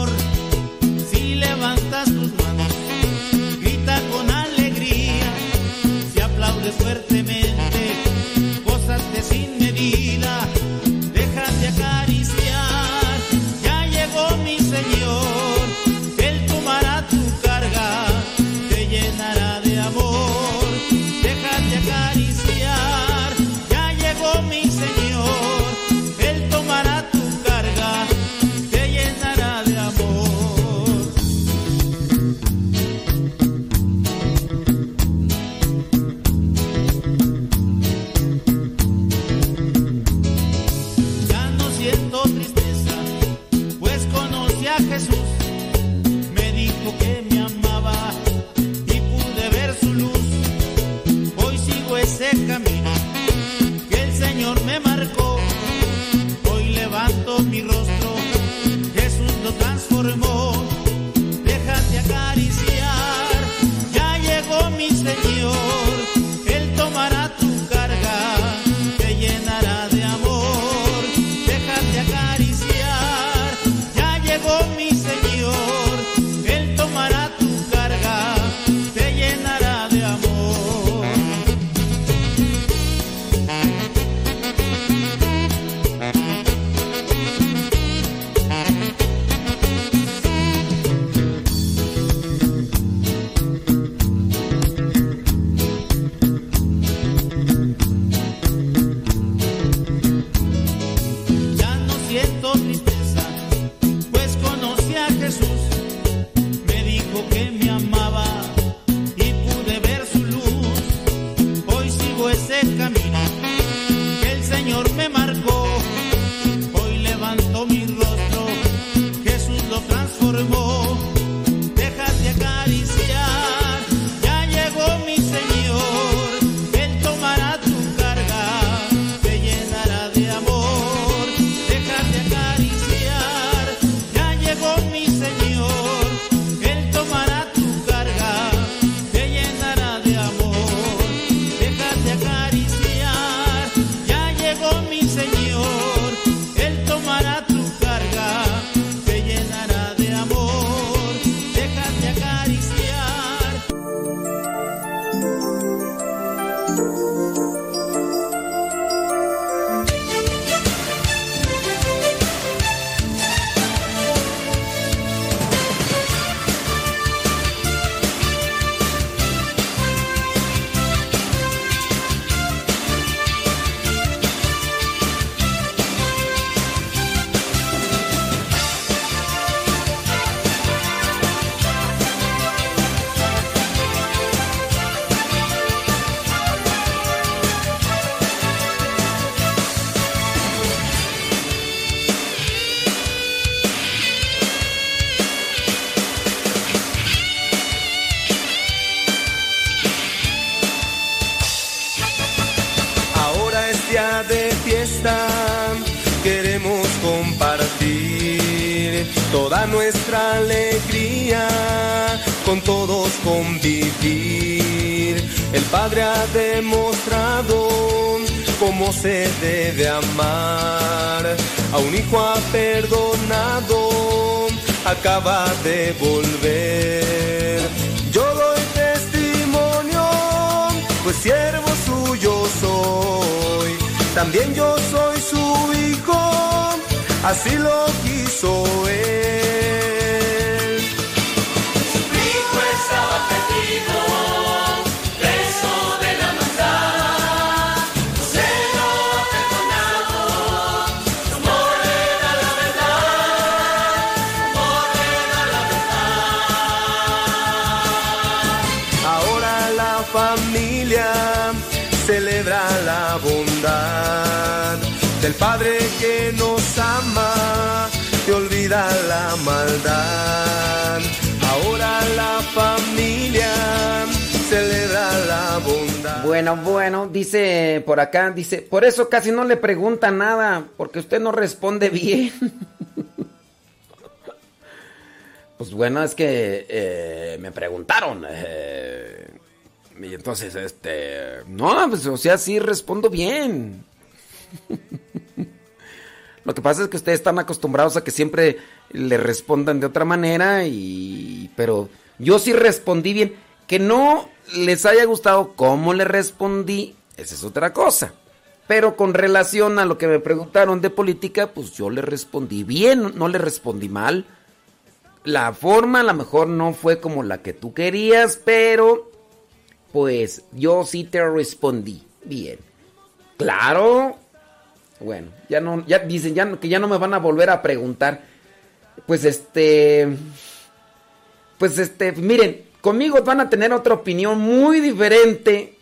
Toda nuestra alegría, con todos convivir. El Padre ha demostrado cómo se debe amar. A un hijo ha perdonado, acaba de volver. Yo doy testimonio, pues siervo suyo soy. También yo soy su hijo, así lo quiso él. Padre que nos ama y olvida la maldad. Ahora la familia celebra la bondad. Bueno, bueno, dice por acá, dice, por eso casi no le pregunta nada, porque usted no responde bien. pues bueno, es que eh, me preguntaron. eh, y entonces, este, no, pues o sea, sí respondo bien. Lo que pasa es que ustedes están acostumbrados a que siempre le respondan de otra manera y pero yo sí respondí bien, que no les haya gustado cómo le respondí, esa es otra cosa. Pero con relación a lo que me preguntaron de política, pues yo le respondí bien, no le respondí mal. La forma a lo mejor no fue como la que tú querías, pero pues yo sí te respondí bien. Claro. Bueno, ya no, ya dicen ya, que ya no me van a volver a preguntar. Pues este, pues este, miren, conmigo van a tener otra opinión muy diferente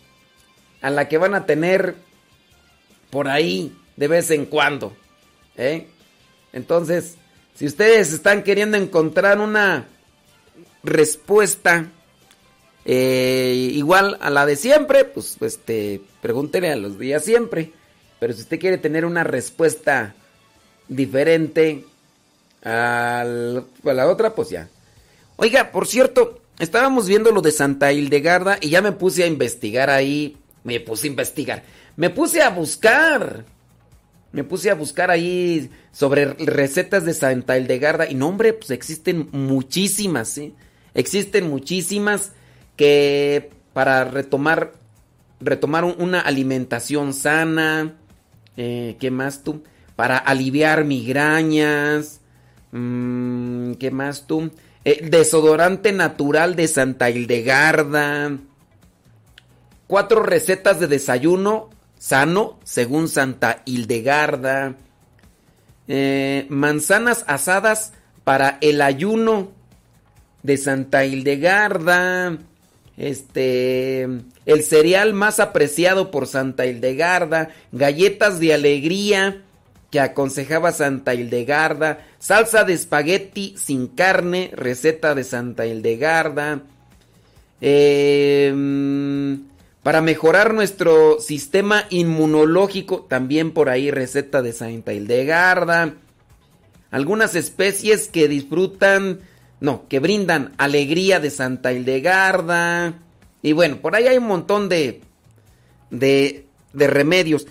a la que van a tener por ahí de vez en cuando. ¿eh? Entonces, si ustedes están queriendo encontrar una respuesta eh, igual a la de siempre, pues este, pregúntele a los días siempre. Pero si usted quiere tener una respuesta diferente a la otra, pues ya. Oiga, por cierto, estábamos viendo lo de Santa Hildegarda y ya me puse a investigar ahí. Me puse a investigar. Me puse a buscar. Me puse a buscar ahí sobre recetas de Santa Hildegarda. Y no, hombre, pues existen muchísimas, ¿sí? Existen muchísimas que para retomar, retomar un- una alimentación sana. Eh, ¿Qué más tú? Para aliviar migrañas. mm, ¿Qué más tú? Eh, desodorante natural de Santa Hildegarda. Cuatro recetas de desayuno sano según Santa Hildegarda. Eh, manzanas asadas para el ayuno de Santa Hildegarda. Este, el cereal más apreciado por Santa Hildegarda, galletas de alegría que aconsejaba Santa Hildegarda, salsa de espagueti sin carne, receta de Santa Hildegarda. Mm, para mejorar nuestro sistema inmunológico, también por ahí receta de Santa Hildegarda. Algunas especies que disfrutan, no, que brindan alegría de Santa Hildegarda. Y bueno, por ahí hay un montón de, de, de remedios.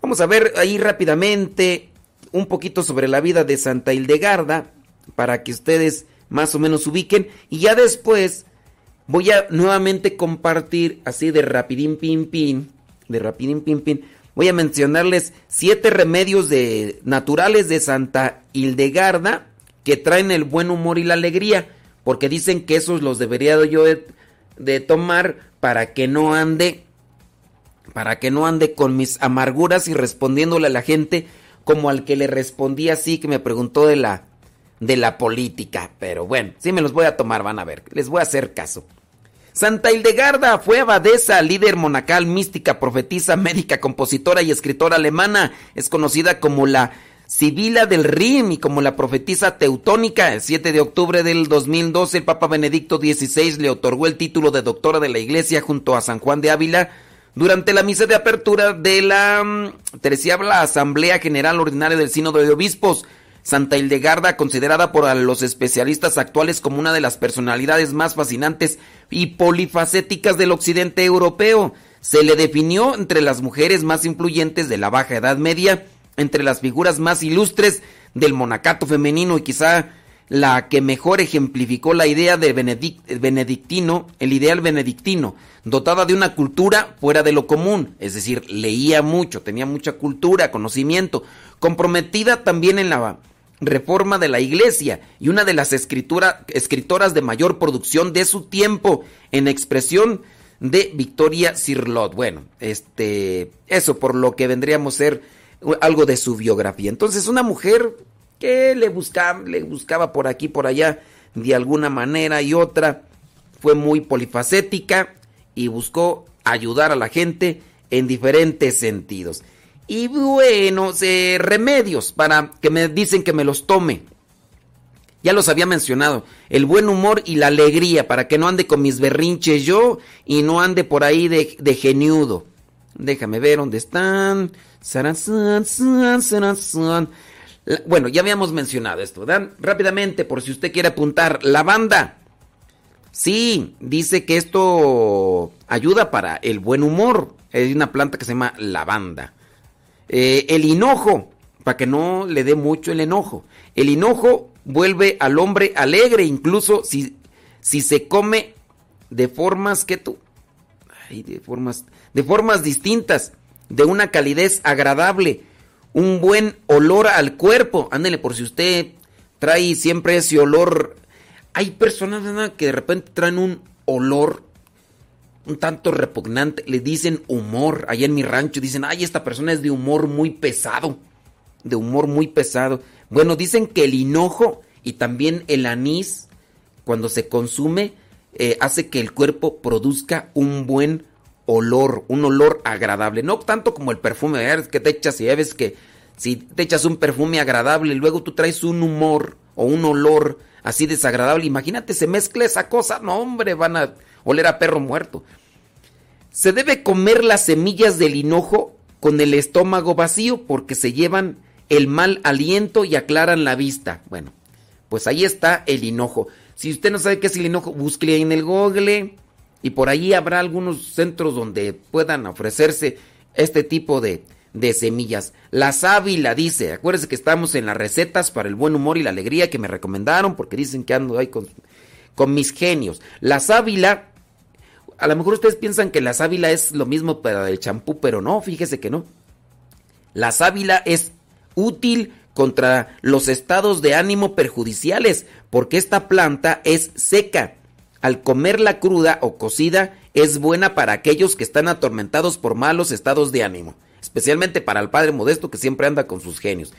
Vamos a ver ahí rápidamente un poquito sobre la vida de Santa Hildegarda para que ustedes más o menos ubiquen. Y ya después voy a nuevamente compartir así de rapidín pin pin, de rapidín pin pin. Voy a mencionarles siete remedios de, naturales de Santa Hildegarda que traen el buen humor y la alegría, porque dicen que esos los debería yo de, de tomar para que no ande, para que no ande con mis amarguras y respondiéndole a la gente como al que le respondí así que me preguntó de la de la política, pero bueno, sí me los voy a tomar, van a ver, les voy a hacer caso. Santa Hildegarda fue abadesa, líder monacal, mística, profetisa, médica, compositora y escritora alemana. Es conocida como la Sibila del Rim y como la profetisa teutónica. El 7 de octubre del 2012 el Papa Benedicto XVI le otorgó el título de doctora de la Iglesia junto a San Juan de Ávila durante la misa de apertura de la mm, treceava Asamblea General Ordinaria del Sínodo de Obispos. Santa Hildegarda, considerada por los especialistas actuales como una de las personalidades más fascinantes y polifacéticas del occidente europeo. Se le definió entre las mujeres más influyentes de la Baja Edad Media, entre las figuras más ilustres del monacato femenino y quizá la que mejor ejemplificó la idea de benedictino, el ideal benedictino, dotada de una cultura fuera de lo común, es decir, leía mucho, tenía mucha cultura, conocimiento, comprometida también en la reforma de la iglesia y una de las escritoras de mayor producción de su tiempo en expresión de Victoria Cirlot. Bueno, este, eso por lo que vendríamos a ser algo de su biografía. Entonces, una mujer que le buscaba, le buscaba por aquí, por allá, de alguna manera y otra. Fue muy polifacética y buscó ayudar a la gente en diferentes sentidos. Y bueno, remedios para que me dicen que me los tome. Ya los había mencionado. El buen humor y la alegría para que no ande con mis berrinches yo y no ande por ahí de, de geniudo. Déjame ver dónde están. Bueno, ya habíamos mencionado esto. Rápidamente, por si usted quiere apuntar, la banda. Sí, dice que esto ayuda para el buen humor. Hay una planta que se llama lavanda. Eh, el hinojo, para que no le dé mucho el enojo. El hinojo vuelve al hombre alegre, incluso si, si se come de formas que tú. De formas, de formas distintas, de una calidez agradable un buen olor al cuerpo. Ándele, por si usted trae siempre ese olor. Hay personas que de repente traen un olor un tanto repugnante. Le dicen humor. Allá en mi rancho dicen, ay, esta persona es de humor muy pesado. De humor muy pesado. Bueno, dicen que el hinojo y también el anís, cuando se consume, eh, hace que el cuerpo produzca un buen olor, un olor agradable. No tanto como el perfume, que te echas y ves que si te echas un perfume agradable luego tú traes un humor o un olor así desagradable, imagínate, se mezcla esa cosa, no hombre, van a oler a perro muerto. Se debe comer las semillas del hinojo con el estómago vacío porque se llevan el mal aliento y aclaran la vista. Bueno, pues ahí está el hinojo. Si usted no sabe qué es el hinojo, búsquele en el Google y por ahí habrá algunos centros donde puedan ofrecerse este tipo de, de semillas. La sábila dice, acuérdense que estamos en las recetas para el buen humor y la alegría que me recomendaron porque dicen que ando ahí con, con mis genios. La sábila, a lo mejor ustedes piensan que la sábila es lo mismo para el champú, pero no, fíjese que no. La sábila es útil contra los estados de ánimo perjudiciales porque esta planta es seca. Al comerla cruda o cocida es buena para aquellos que están atormentados por malos estados de ánimo especialmente para el padre modesto que siempre anda con sus genios.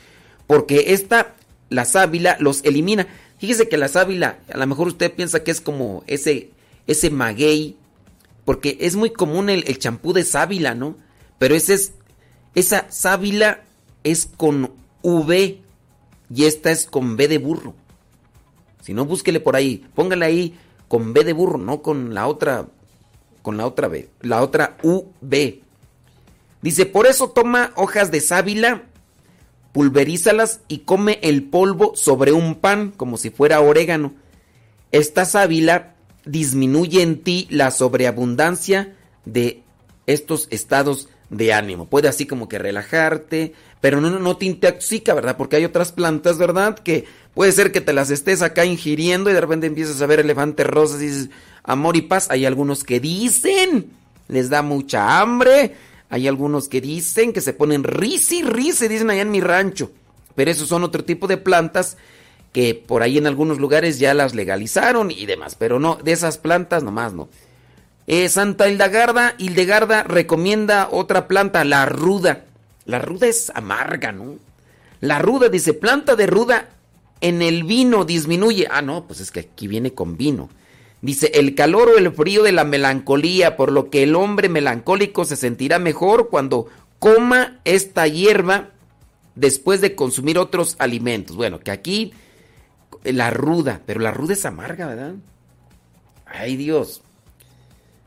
Porque esta, la sábila, los elimina. Fíjese que la sábila, a lo mejor usted piensa que es como ese, ese maguey, porque es muy común el champú de sábila, ¿no? Pero esa sábila es con V y esta es con B de burro. Si no, búsquele por ahí, póngale ahí con B de burro, no con la otra, con la otra B, la otra V. Dice, por eso toma hojas de sábila, pulverízalas y come el polvo sobre un pan como si fuera orégano. Esta sábila disminuye en ti la sobreabundancia de estos estados de ánimo. Puede así como que relajarte, pero no, no te intoxica, ¿verdad? Porque hay otras plantas, ¿verdad? Que puede ser que te las estés acá ingiriendo y de repente empiezas a ver elefantes rosas y dices, amor y paz. Hay algunos que dicen, les da mucha hambre, hay algunos que dicen que se ponen risi, risi, dicen allá en mi rancho. Pero esos son otro tipo de plantas que por ahí en algunos lugares ya las legalizaron y demás. Pero no, de esas plantas nomás no. Eh, Santa Hildegarda, Hildegarda recomienda otra planta, la ruda. La ruda es amarga, ¿no? La ruda dice, planta de ruda en el vino disminuye. Ah, no, pues es que aquí viene con vino. Dice, el calor o el frío de la melancolía, por lo que el hombre melancólico se sentirá mejor cuando coma esta hierba después de consumir otros alimentos. Bueno, que aquí la ruda, pero la ruda es amarga, ¿verdad? Ay Dios.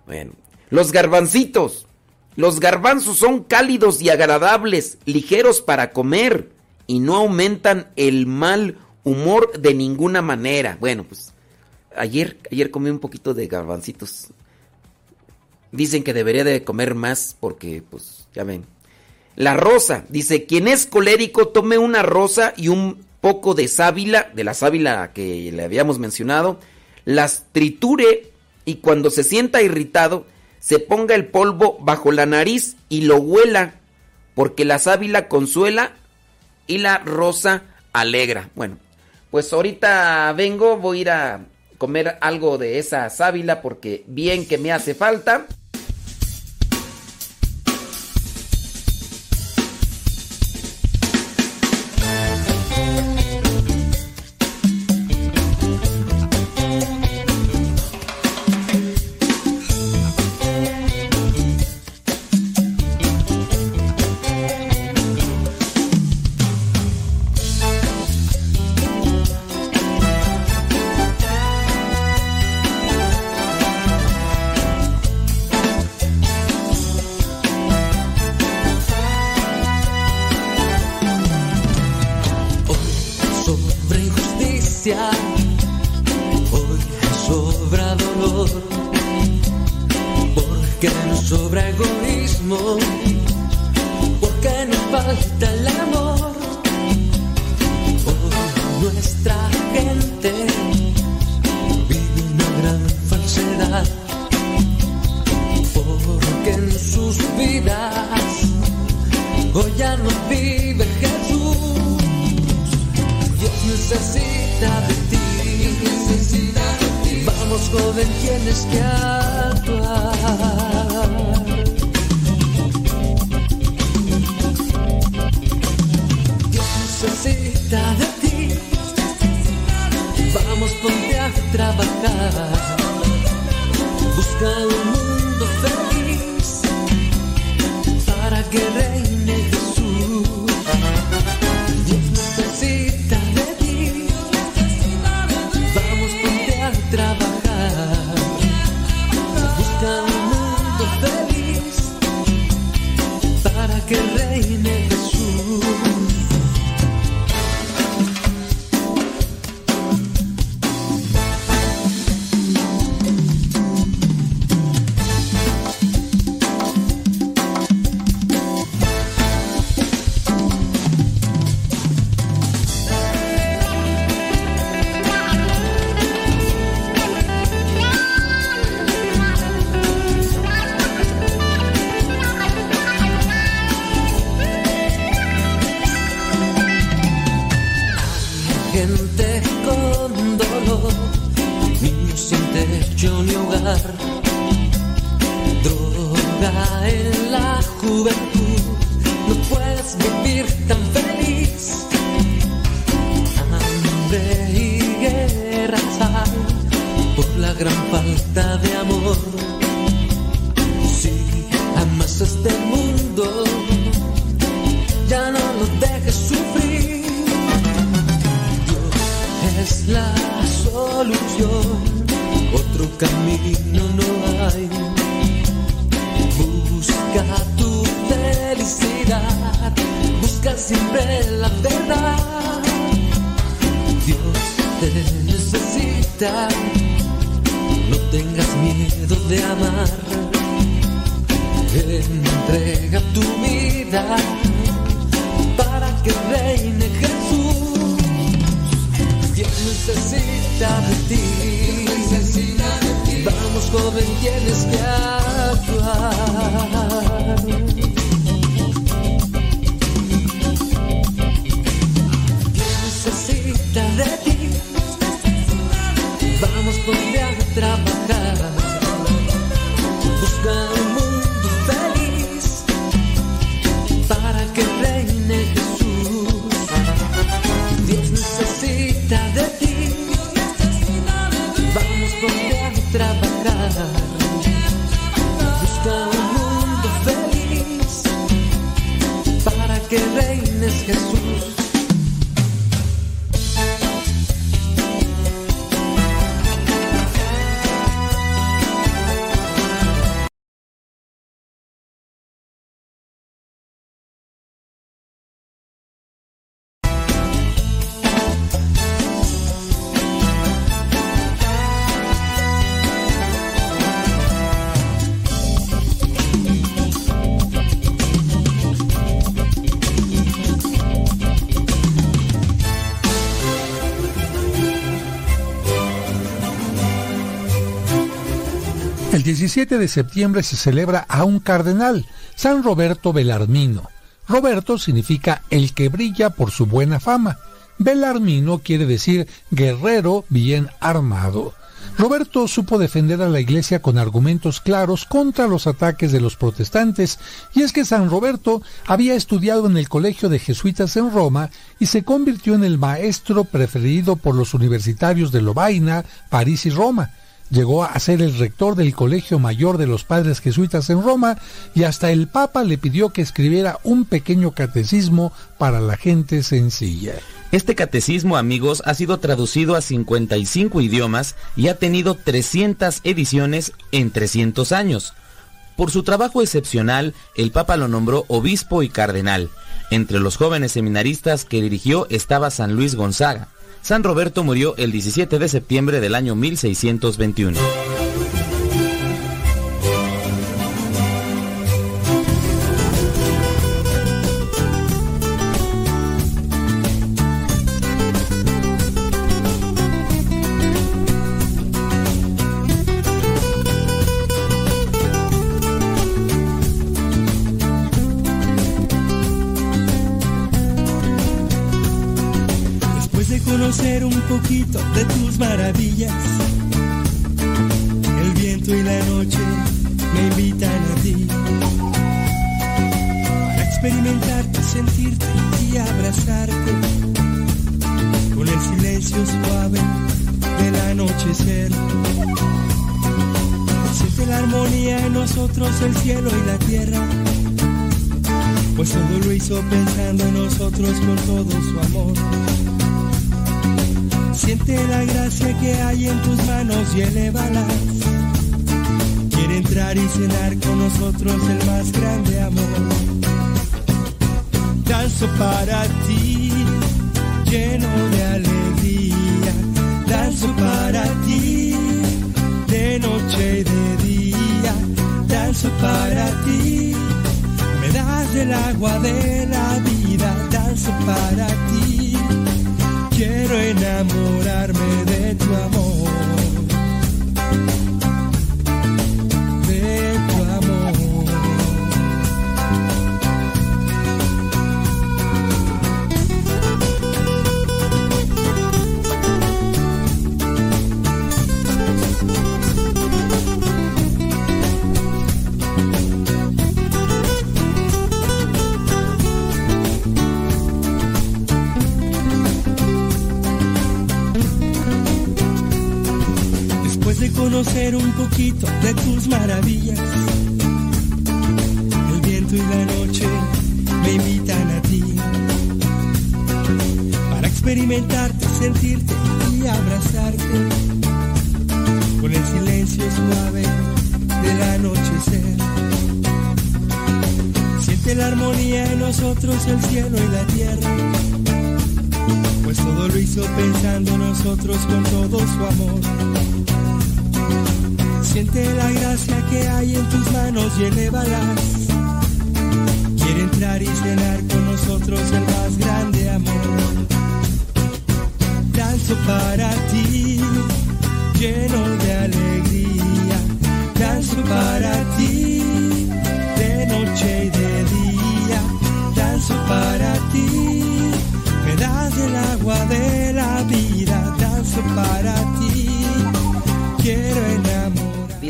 Bueno, los garbancitos. Los garbanzos son cálidos y agradables, ligeros para comer y no aumentan el mal humor de ninguna manera. Bueno, pues ayer, ayer comí un poquito de garbancitos. Dicen que debería de comer más porque, pues, ya ven. La rosa, dice, quien es colérico tome una rosa y un poco de sábila, de la sábila que le habíamos mencionado, las triture y cuando se sienta irritado, se ponga el polvo bajo la nariz y lo huela, porque la sábila consuela y la rosa alegra. Bueno, pues ahorita vengo, voy a ir a comer algo de esa sábila porque bien que me hace falta. joven tienes que actuar. 17 de septiembre se celebra a un cardenal, San Roberto Belarmino. Roberto significa el que brilla por su buena fama. Belarmino quiere decir guerrero bien armado. Roberto supo defender a la iglesia con argumentos claros contra los ataques de los protestantes, y es que San Roberto había estudiado en el colegio de jesuitas en Roma y se convirtió en el maestro preferido por los universitarios de Lovaina, París y Roma. Llegó a ser el rector del Colegio Mayor de los Padres Jesuitas en Roma y hasta el Papa le pidió que escribiera un pequeño catecismo para la gente sencilla. Este catecismo, amigos, ha sido traducido a 55 idiomas y ha tenido 300 ediciones en 300 años. Por su trabajo excepcional, el Papa lo nombró obispo y cardenal. Entre los jóvenes seminaristas que dirigió estaba San Luis Gonzaga. San Roberto murió el 17 de septiembre del año 1621. Nosotros con todo su amor. Siente la gracia que hay en tus manos y elévalas. Quiere entrar y cenar con nosotros el más grande amor. Danzo para ti, lleno de alegría. Danzo para ti, de noche y de día. Danzo para ti, me das el agua de la vida. Para ti quiero enamorarme de tu amor. Conocer un poquito de tus maravillas, el viento y la noche me invitan a ti. Para experimentarte, sentirte y abrazarte con el silencio suave del anochecer. Siente la armonía en nosotros, el cielo y la tierra. Pues todo lo hizo pensando en nosotros con todo su amor. Siente la gracia que hay en tus manos y elévalas. Quiere entrar y cenar con nosotros el más grande amor. Danzo para ti, lleno de alegría. Danzo para ti, de noche y de día. Danzo para ti, me das el agua de la vida. Danzo para ti, quiero.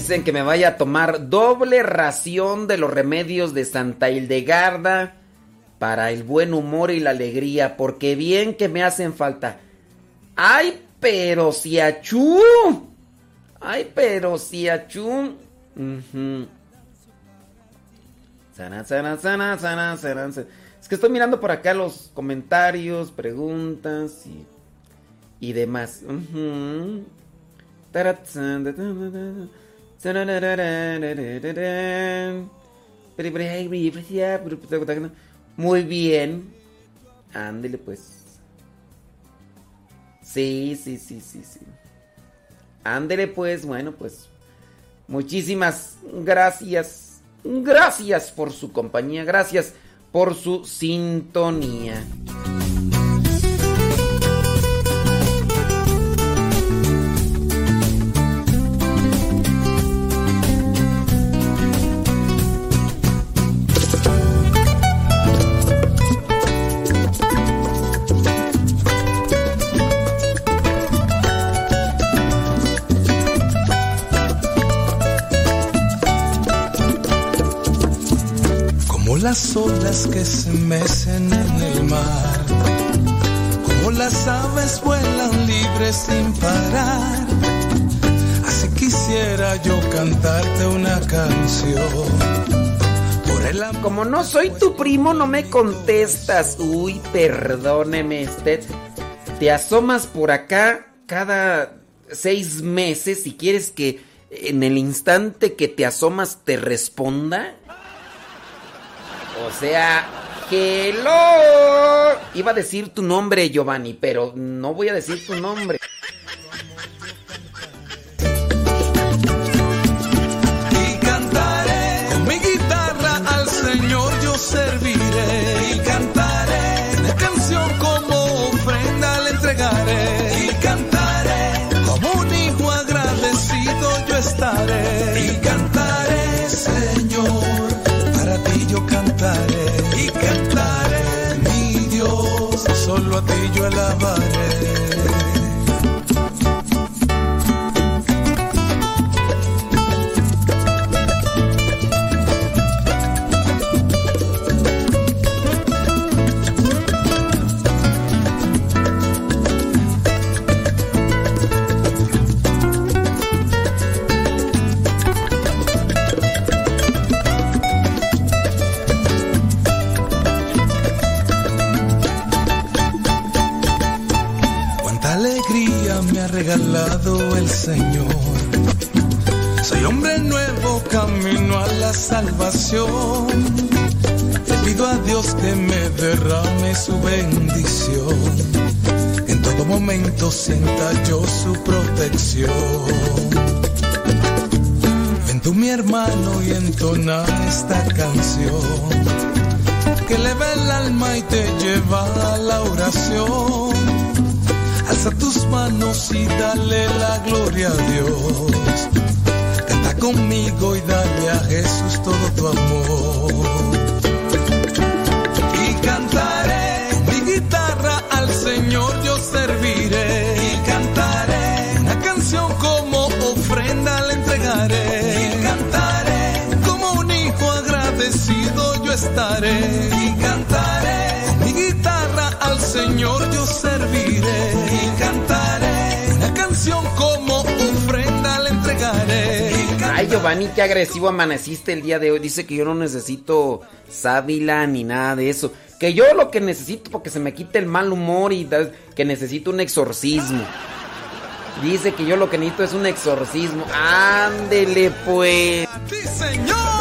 Dicen que me vaya a tomar doble ración de los remedios de Santa Hildegarda para el buen humor y la alegría, porque bien que me hacen falta. ¡Ay, pero si achú! ¡Ay, pero si achú! Ujú. Sana, sana, sana, sana. Es que estoy mirando por acá los comentarios, preguntas y, y demás. Da, da. Muy bien. Ándele pues. Sí, sí, sí, sí, sí. Ándele pues, bueno, pues. Muchísimas gracias. Gracias por su compañía. Gracias por su sintonía. Que se mecen en el mar. Como las aves vuelan libres sin parar. Así quisiera yo cantarte una canción. Como no soy tu primo, no me contestas. Uy, perdóneme usted. Te asomas por acá cada seis meses si quieres que en el instante que te asomas te responda. O sea, hello. Iba a decir tu nombre, Giovanni, pero no voy a decir tu nombre. Y cantaré con mi guitarra al Señor yo serviré. Solo a ti yo. Ha regalado el Señor. Soy hombre nuevo, camino a la salvación. Le pido a Dios que me derrame su bendición. En todo momento sienta yo su protección. Ven tú mi hermano y entona esta canción que eleva el alma y te lleva a la oración. Alza tus manos y dale la gloria a Dios. Canta conmigo y dale a Jesús todo tu amor. Y cantaré mi guitarra al Señor yo serviré. Y cantaré una canción como ofrenda le entregaré. Y cantaré como un hijo agradecido yo estaré. Y cantaré mi guitarra al Señor yo serviré. Giovanni, qué agresivo amaneciste el día de hoy. Dice que yo no necesito sábila ni nada de eso. Que yo lo que necesito porque se me quite el mal humor y que necesito un exorcismo. Dice que yo lo que necesito es un exorcismo. Ándele pues. Sí, Señor.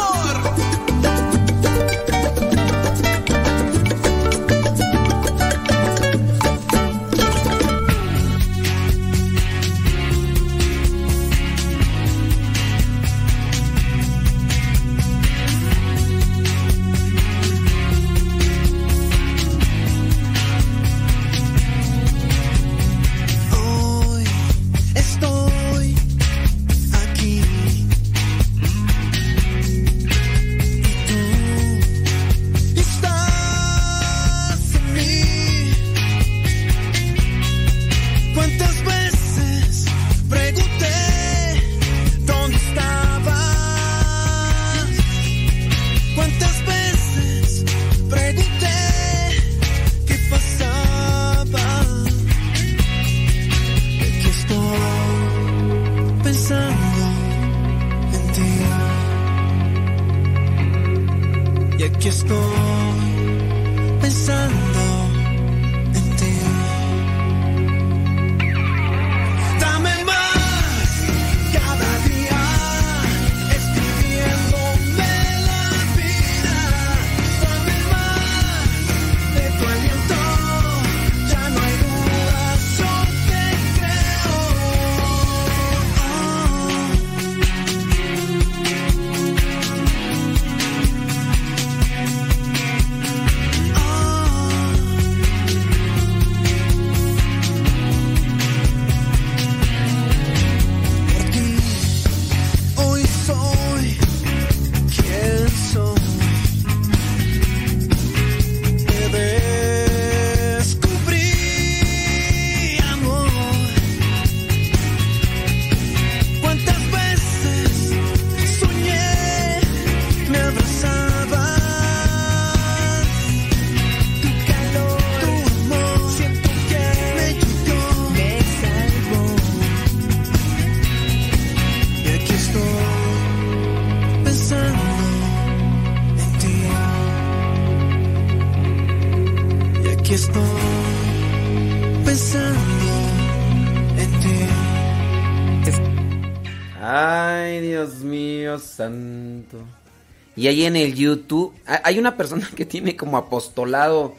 Y ahí en el YouTube ha- hay una persona que tiene como apostolado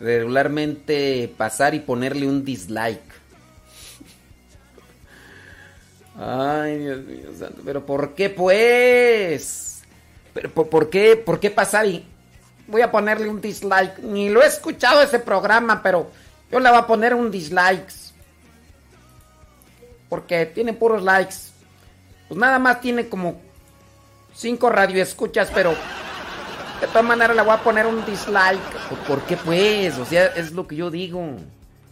regularmente pasar y ponerle un dislike. Ay, Dios mío santo. Pero ¿por qué pues? Pero ¿por, por qué? ¿Por qué pasar y voy a ponerle un dislike? Ni lo he escuchado ese programa, pero yo le voy a poner un dislike. Porque tiene puros likes. Pues nada más tiene como cinco radioescuchas, pero de todas maneras le voy a poner un dislike. ¿Por- ¿Por qué pues? O sea, es lo que yo digo.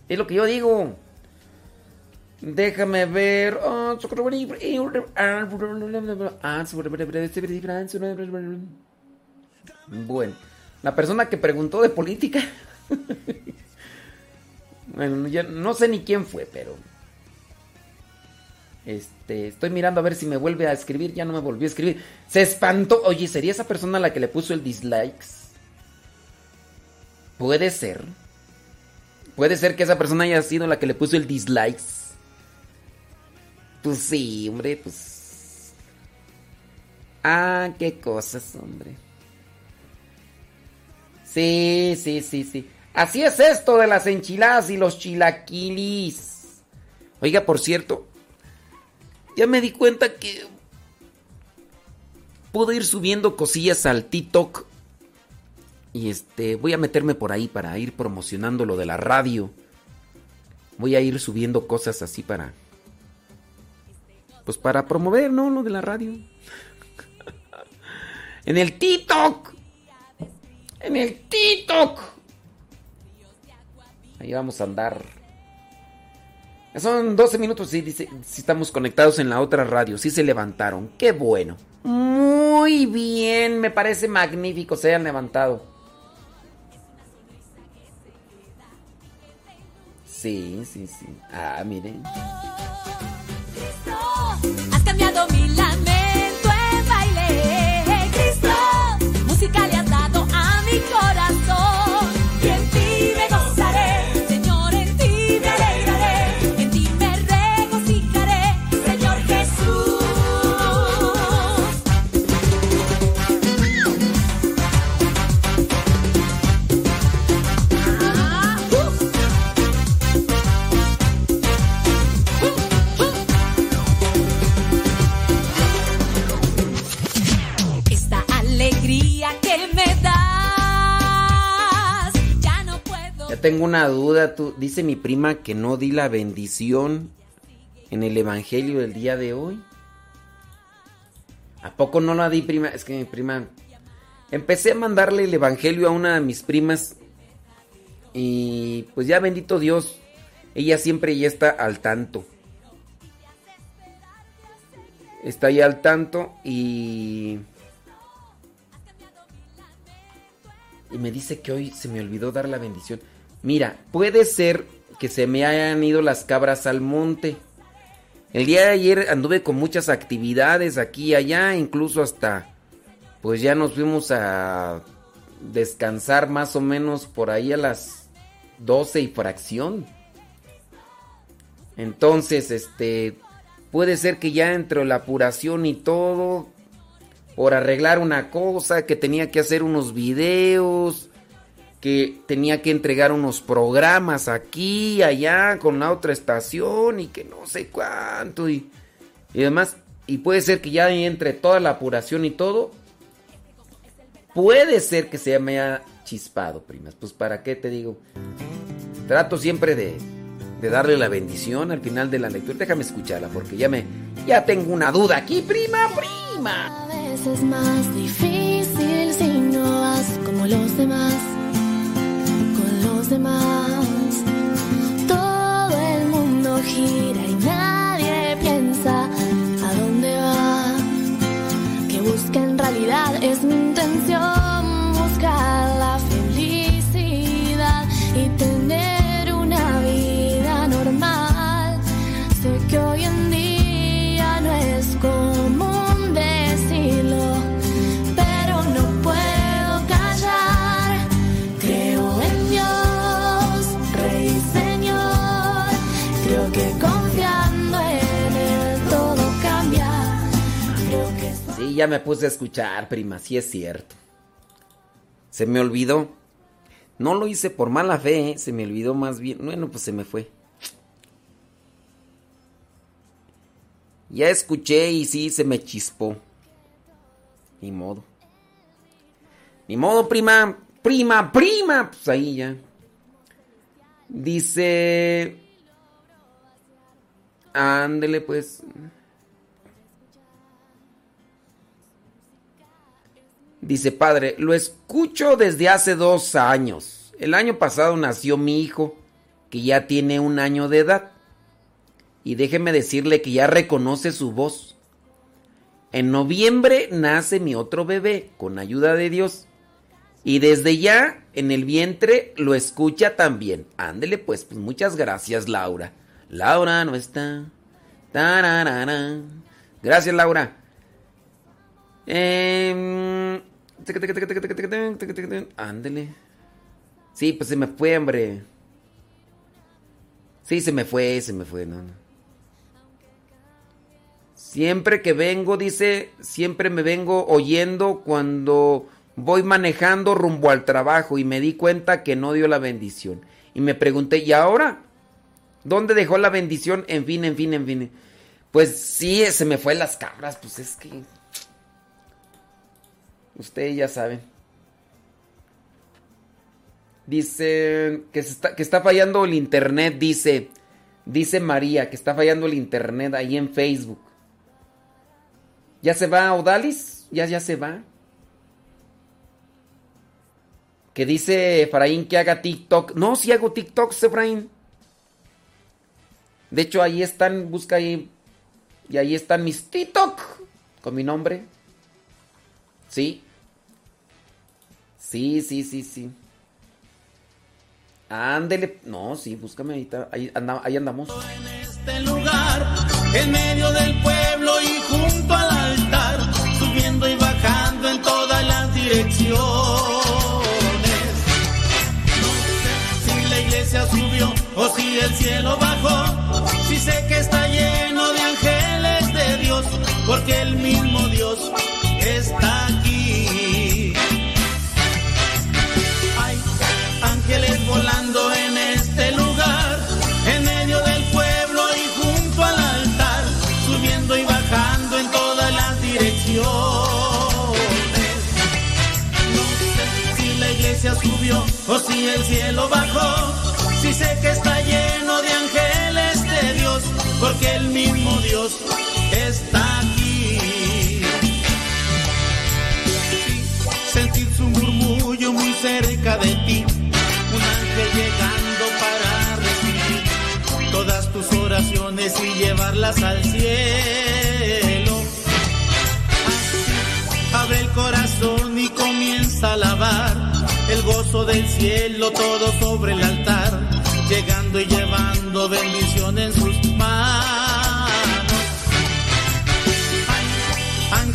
Es lo que yo digo. Déjame ver. Bueno, la persona que preguntó de política. Bueno, ya no sé ni quién fue, pero. Este, estoy mirando a ver si me vuelve a escribir. Ya no me volvió a escribir. Se espantó. Oye, ¿sería esa persona la que le puso el dislikes? Puede ser. Puede ser que esa persona haya sido la que le puso el dislikes. Pues sí, hombre, pues. Ah, qué cosas, hombre. Sí, sí, sí, sí. Así es esto de las enchiladas y los chilaquilis. Oiga, por cierto, ya me di cuenta que puedo ir subiendo cosillas al TikTok. Y este, voy a meterme por ahí para ir promocionando lo de la radio. Voy a ir subiendo cosas así para. Pues para promover, ¿no? Lo de la radio. en el TikTok. En el TikTok. Ahí vamos a andar. Son 12 minutos, sí, dice, sí estamos conectados en la otra radio, sí se levantaron. Qué bueno. Muy bien, me parece magnífico, se hayan levantado. Sí, sí, sí. Ah, miren. Has cambiado mi tengo una duda, tú, dice mi prima que no di la bendición en el evangelio del día de hoy. ¿A poco no la di, prima? Es que mi prima empecé a mandarle el evangelio a una de mis primas y pues ya bendito Dios, ella siempre ya está al tanto. Está ya al tanto y y me dice que hoy se me olvidó dar la bendición. Mira, puede ser que se me hayan ido las cabras al monte. El día de ayer anduve con muchas actividades aquí y allá, incluso hasta pues ya nos fuimos a descansar más o menos por ahí a las 12 y fracción. Entonces, este puede ser que ya entre la apuración y todo por arreglar una cosa, que tenía que hacer unos videos, que tenía que entregar unos programas aquí, allá, con la otra estación y que no sé cuánto y, y demás. Y puede ser que ya entre toda la apuración y todo, puede ser que se me haya chispado, primas. Pues para qué te digo. Trato siempre de, de darle la bendición al final de la lectura. Déjame escucharla porque ya me ya tengo una duda aquí, prima, prima. A veces más difícil si no vas como los demás, demás. Todo el mundo gira y nadie piensa a dónde va. Que busca en realidad es mi intención ya me puse a escuchar, prima, sí es cierto. Se me olvidó. No lo hice por mala fe, ¿eh? se me olvidó más bien. Bueno, pues se me fue. Ya escuché y sí se me chispó. Ni modo. Ni modo, prima. Prima, prima. Pues ahí ya. Dice... Ándele pues. Dice, padre, lo escucho desde hace dos años. El año pasado nació mi hijo, que ya tiene un año de edad. Y déjeme decirle que ya reconoce su voz. En noviembre nace mi otro bebé, con ayuda de Dios. Y desde ya, en el vientre, lo escucha también. Ándele pues, pues muchas gracias, Laura. Laura no está. Tararara. Gracias, Laura. Eh, Ándele. Sí, pues se me fue, hombre. Sí, se me fue, se me fue, no. Siempre que vengo, dice, siempre me vengo oyendo cuando voy manejando rumbo al trabajo y me di cuenta que no dio la bendición. Y me pregunté, ¿y ahora? ¿Dónde dejó la bendición? En fin, en fin, en fin. Pues sí, se me fue las cabras, pues es que... Ustedes ya saben. Dice que, está, que está fallando el internet, dice. Dice María que está fallando el internet ahí en Facebook. ¿Ya se va Odalis? ¿Ya, ya se va? Que dice Efraín que haga TikTok. No, si hago TikTok, Efraín. De hecho, ahí están, busca ahí. Y ahí están mis TikTok. Con mi nombre. Sí. Sí, sí, sí, sí. Ándele. No, sí, búscame. Ahí, ahí andamos. este lugar, en medio del pueblo y junto al altar, subiendo y bajando en todas las direcciones. Si la iglesia subió o si el cielo bajó, si sé que está lleno de ángeles de Dios, porque el mismo Dios está aquí. O si el cielo bajó, si sé que está lleno de ángeles de Dios, porque el mismo Dios está aquí. sentir su murmullo muy cerca de ti. Un ángel llegando para recibir todas tus oraciones y llevarlas al cielo. Abre el corazón del cielo todo sobre el altar, llegando y llevando bendición en sus manos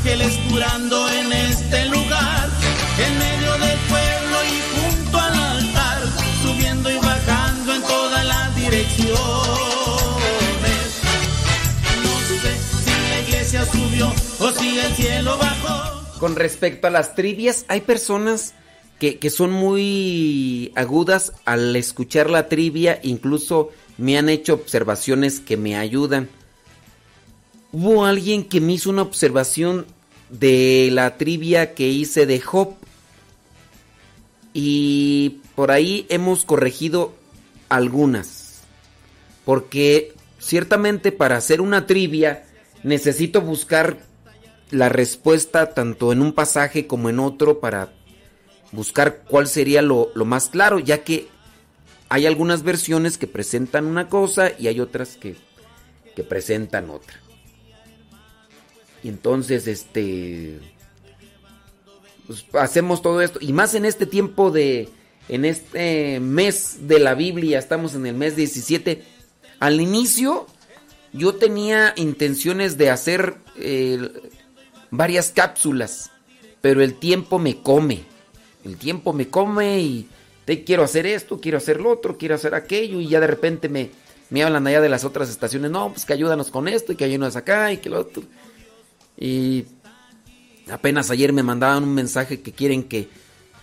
ángeles curando en este lugar, en medio del pueblo y junto al altar, subiendo y bajando en todas las direcciones. No sé si la iglesia subió o si el cielo bajó. Con respecto a las trivias, hay personas que, son muy agudas al escuchar la trivia, incluso me han hecho observaciones que me ayudan. Hubo alguien que me hizo una observación de la trivia que hice de Job. Y por ahí hemos corregido algunas. Porque ciertamente para hacer una trivia necesito buscar la respuesta tanto en un pasaje como en otro para buscar cuál sería lo, lo más claro, ya que hay algunas versiones que presentan una cosa y hay otras que, que presentan otra. Y entonces, este. pues, hacemos todo esto. Y más en este tiempo de. En este mes de la Biblia, estamos en el mes 17. Al inicio, yo tenía intenciones de hacer eh, varias cápsulas. Pero el tiempo me come. El tiempo me come y te quiero hacer esto, quiero hacer lo otro, quiero hacer aquello. Y ya de repente me, me hablan allá de las otras estaciones. No, pues que ayúdanos con esto y que ayúdanos acá y que lo otro. Y Apenas ayer me mandaban un mensaje que quieren que,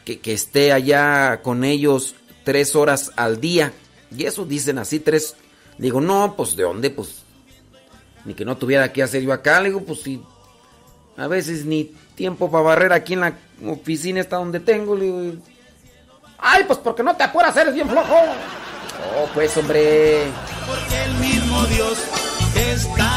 que, que esté allá con ellos tres horas al día. Y eso dicen así, tres. Digo, no, pues ¿de dónde? Pues ni que no tuviera que hacer yo acá. Le digo, pues sí. A veces ni tiempo para barrer aquí en la oficina está donde tengo. Ay, pues porque no te apuras, eres bien flojo. Oh, pues hombre. Porque el mismo Dios está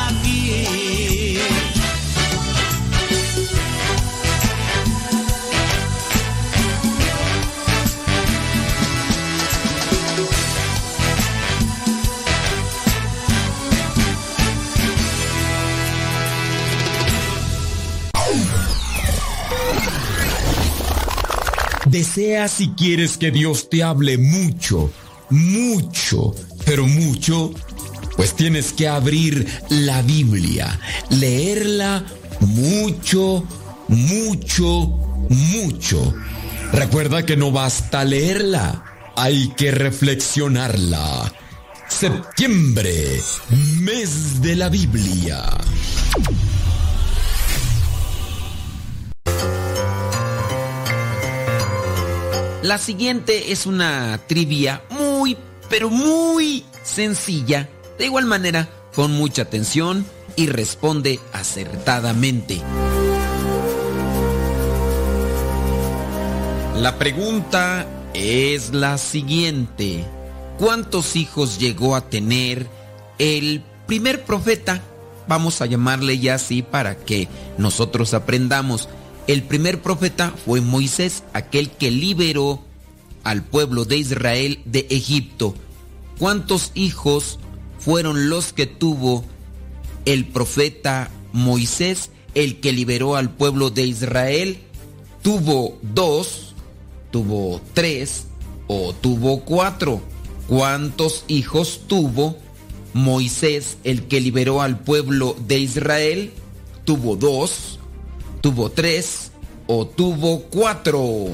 Deseas si quieres que Dios te hable mucho, mucho, pero mucho, pues tienes que abrir la Biblia, leerla mucho, mucho, mucho. Recuerda que no basta leerla, hay que reflexionarla. Septiembre, mes de la Biblia. La siguiente es una trivia muy, pero muy sencilla. De igual manera, con mucha atención y responde acertadamente. La pregunta es la siguiente. ¿Cuántos hijos llegó a tener el primer profeta? Vamos a llamarle ya así para que nosotros aprendamos. El primer profeta fue Moisés, aquel que liberó al pueblo de Israel de Egipto. ¿Cuántos hijos fueron los que tuvo el profeta Moisés, el que liberó al pueblo de Israel? ¿Tuvo dos, tuvo tres o tuvo cuatro? ¿Cuántos hijos tuvo Moisés, el que liberó al pueblo de Israel? ¿Tuvo dos? Tuvo tres o tuvo cuatro.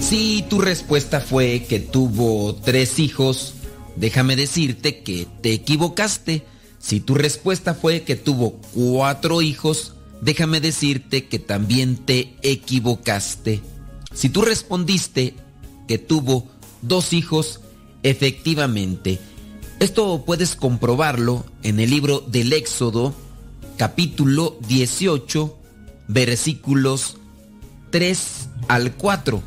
Si tu respuesta fue que tuvo tres hijos, déjame decirte que te equivocaste. Si tu respuesta fue que tuvo cuatro hijos, déjame decirte que también te equivocaste. Si tú respondiste que tuvo dos hijos, Efectivamente, esto puedes comprobarlo en el libro del Éxodo, capítulo 18, versículos 3 al 4.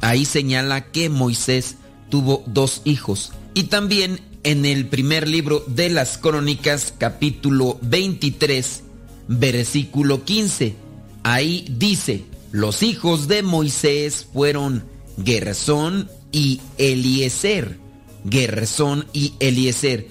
Ahí señala que Moisés tuvo dos hijos. Y también en el primer libro de las crónicas, capítulo 23, versículo 15. Ahí dice, los hijos de Moisés fueron Gersón y Eliezer Gersón y Eliezer.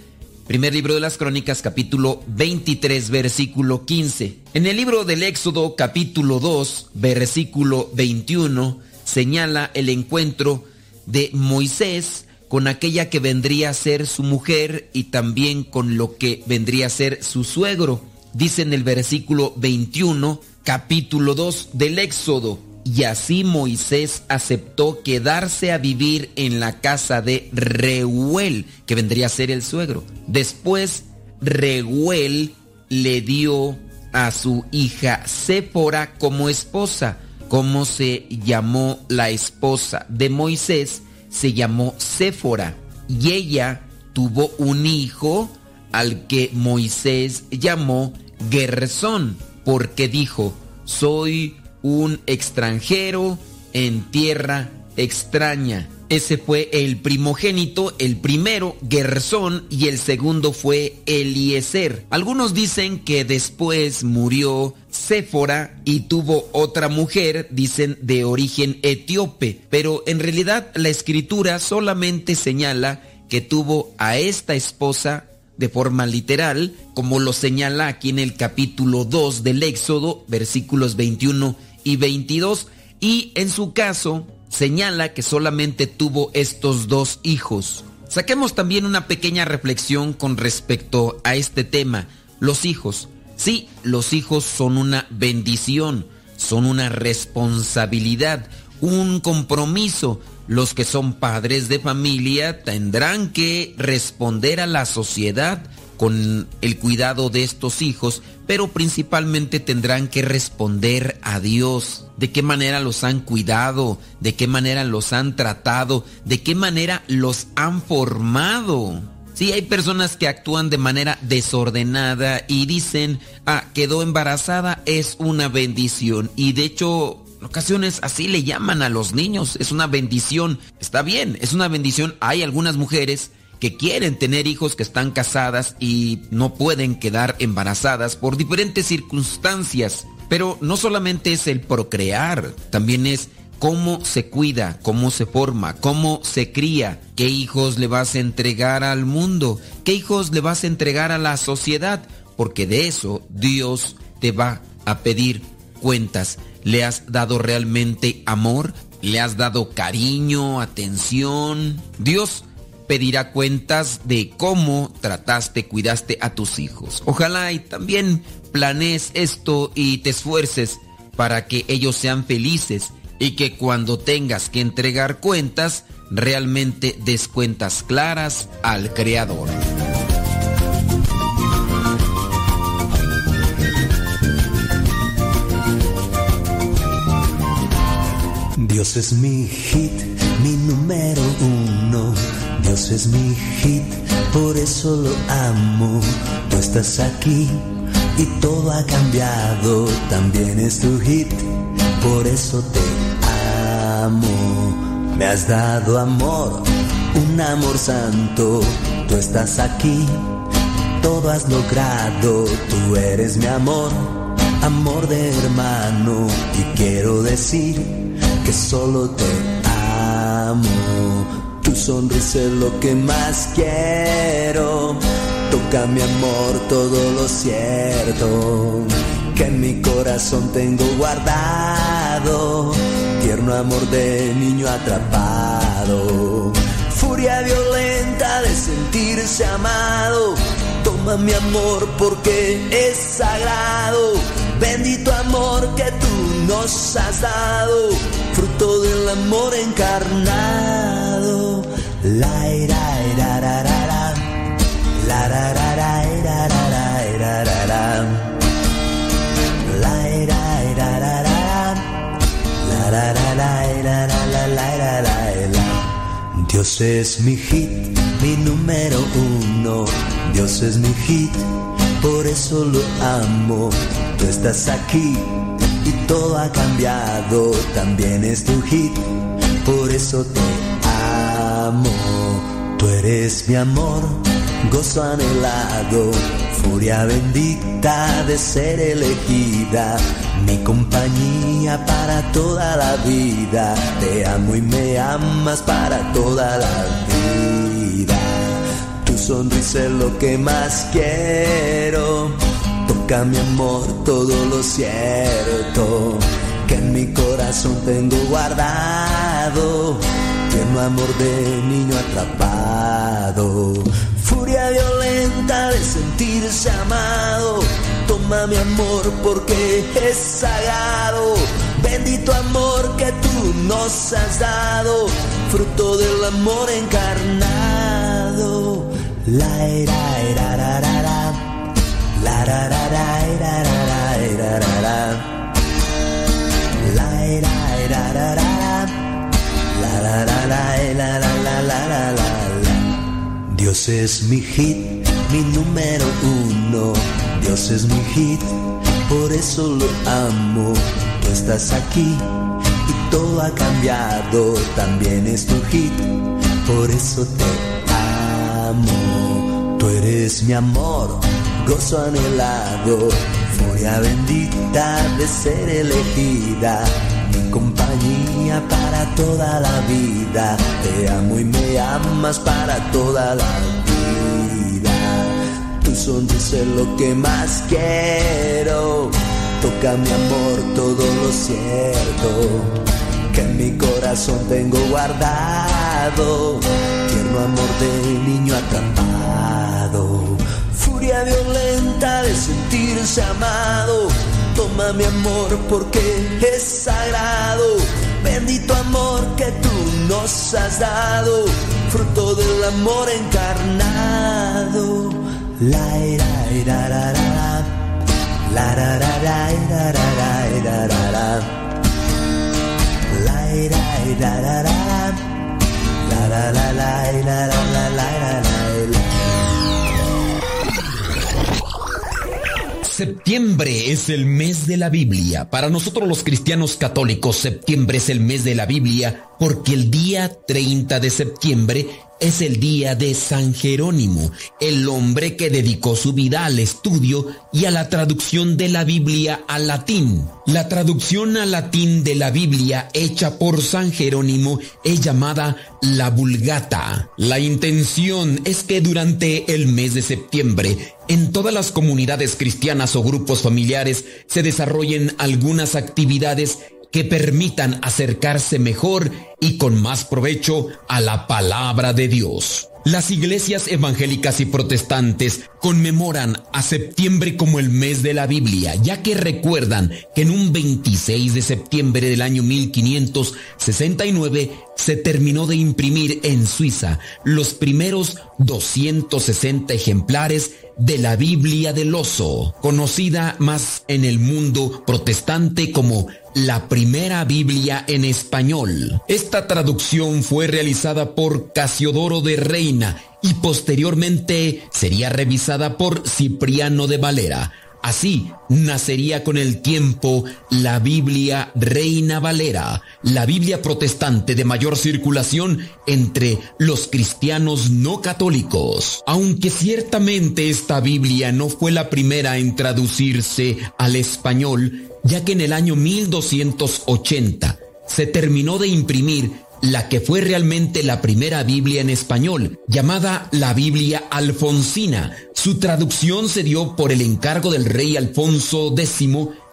Primer libro de las Crónicas, capítulo 23, versículo 15. En el libro del Éxodo, capítulo 2, versículo 21, señala el encuentro de Moisés con aquella que vendría a ser su mujer y también con lo que vendría a ser su suegro. Dice en el versículo 21, capítulo 2 del Éxodo. Y así Moisés aceptó quedarse a vivir en la casa de Reuel, que vendría a ser el suegro. Después, Reuel le dio a su hija Séfora como esposa. ¿Cómo se llamó la esposa de Moisés? Se llamó Séfora. Y ella tuvo un hijo al que Moisés llamó Gersón, porque dijo, soy un extranjero en tierra extraña. Ese fue el primogénito, el primero, Gersón, y el segundo fue Eliezer. Algunos dicen que después murió Séfora y tuvo otra mujer, dicen de origen etíope, pero en realidad la escritura solamente señala que tuvo a esta esposa de forma literal, como lo señala aquí en el capítulo 2 del Éxodo, versículos 21 y 22 y en su caso señala que solamente tuvo estos dos hijos. Saquemos también una pequeña reflexión con respecto a este tema, los hijos. Sí, los hijos son una bendición, son una responsabilidad, un compromiso, los que son padres de familia tendrán que responder a la sociedad con el cuidado de estos hijos, pero principalmente tendrán que responder a Dios. De qué manera los han cuidado, de qué manera los han tratado, de qué manera los han formado. Sí, hay personas que actúan de manera desordenada y dicen, ah, quedó embarazada, es una bendición. Y de hecho, en ocasiones así le llaman a los niños, es una bendición. Está bien, es una bendición. Hay algunas mujeres que quieren tener hijos que están casadas y no pueden quedar embarazadas por diferentes circunstancias. Pero no solamente es el procrear, también es cómo se cuida, cómo se forma, cómo se cría, qué hijos le vas a entregar al mundo, qué hijos le vas a entregar a la sociedad, porque de eso Dios te va a pedir cuentas. ¿Le has dado realmente amor? ¿Le has dado cariño, atención? Dios pedirá cuentas de cómo trataste, cuidaste a tus hijos. Ojalá y también planees esto y te esfuerces para que ellos sean felices y que cuando tengas que entregar cuentas, realmente des cuentas claras al Creador. Dios es mi hit, mi número uno. Dios es mi hit, por eso lo amo. Tú estás aquí y todo ha cambiado. También es tu hit, por eso te amo. Me has dado amor, un amor santo. Tú estás aquí, todo has logrado. Tú eres mi amor, amor de hermano. Y quiero decir que solo te amo. Tu sonrisa es lo que más quiero. Toca mi amor todo lo cierto que en mi corazón tengo guardado. Tierno amor de niño atrapado. Furia violenta de sentirse amado. Toma mi amor porque es sagrado. Bendito amor que tú nos has dado. Fruto del amor encarnado. Dios es mi hit, mi número uno. Dios es mi hit, por eso lo amo. Tú estás aquí y todo ha cambiado. También es tu hit, por eso te amo. Tú eres mi amor, gozo anhelado, furia bendita de ser elegida, mi compañía para toda la vida. Te amo y me amas para toda la vida. Tu sonrisa es lo que más quiero. Toca mi amor todo lo cierto que en mi corazón tengo guardado. Tierno amor de niño atrapado. Furia violenta de sentirse amado. Toma mi amor porque es sagrado. Bendito amor que tú nos has dado. Fruto del amor encarnado. La era, era, ra, ra, ra. La ra. La era, era, ra, ra, ra. La la la la la la la la la. Dios es mi hit, mi número uno. Dios es mi hit, por eso lo amo. Tú estás aquí y todo ha cambiado. También es tu hit, por eso te amo. Tú eres mi amor, gozo anhelado, furia bendita de ser elegida compañía para toda la vida. Te amo y me amas para toda la vida. Tu sonrisa es lo que más quiero. Toca mi amor todo lo cierto. Que en mi corazón tengo guardado. Tierno amor de niño atrapado. Furia violenta de sentirse amado. Toma mi amor porque es sagrado. bendito amor que tú nos has dado, fruto del amor encarnado. La ira, ira, ra, ra, la ra, ra, ra, ira, ra, ra, ira, ra, ra. La ira, ira, ra, ra, la la la la ira, ra, la la ira, la, la. Septiembre es el mes de la Biblia. Para nosotros los cristianos católicos, septiembre es el mes de la Biblia porque el día 30 de septiembre es el día de San Jerónimo, el hombre que dedicó su vida al estudio y a la traducción de la Biblia al latín. La traducción al latín de la Biblia hecha por San Jerónimo es llamada la Vulgata. La intención es que durante el mes de septiembre en todas las comunidades cristianas o grupos familiares se desarrollen algunas actividades que permitan acercarse mejor y con más provecho a la palabra de Dios. Las iglesias evangélicas y protestantes conmemoran a septiembre como el mes de la Biblia, ya que recuerdan que en un 26 de septiembre del año 1569 se terminó de imprimir en Suiza los primeros 260 ejemplares de la Biblia del Oso, conocida más en el mundo protestante como la primera Biblia en español. Esta traducción fue realizada por Casiodoro de Reina y posteriormente sería revisada por Cipriano de Valera. Así nacería con el tiempo la Biblia Reina Valera, la Biblia protestante de mayor circulación entre los cristianos no católicos. Aunque ciertamente esta Biblia no fue la primera en traducirse al español, ya que en el año 1280 se terminó de imprimir la que fue realmente la primera Biblia en español, llamada la Biblia Alfonsina. Su traducción se dio por el encargo del rey Alfonso X,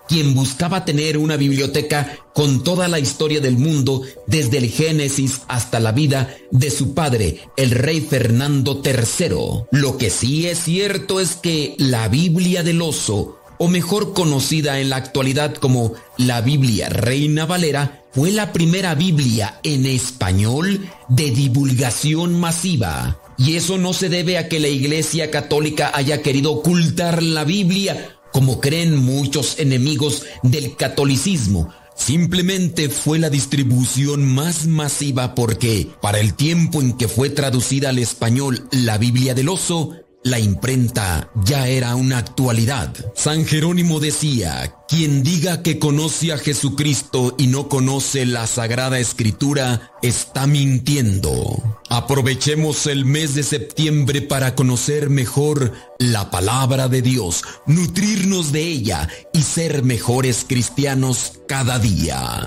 quien buscaba tener una biblioteca con toda la historia del mundo, desde el Génesis hasta la vida de su padre, el rey Fernando III. Lo que sí es cierto es que la Biblia del oso, o mejor conocida en la actualidad como la Biblia Reina Valera, fue la primera Biblia en español de divulgación masiva. Y eso no se debe a que la Iglesia Católica haya querido ocultar la Biblia, como creen muchos enemigos del catolicismo. Simplemente fue la distribución más masiva porque, para el tiempo en que fue traducida al español la Biblia del Oso, la imprenta ya era una actualidad. San Jerónimo decía, quien diga que conoce a Jesucristo y no conoce la Sagrada Escritura, está mintiendo. Aprovechemos el mes de septiembre para conocer mejor la palabra de Dios, nutrirnos de ella y ser mejores cristianos cada día.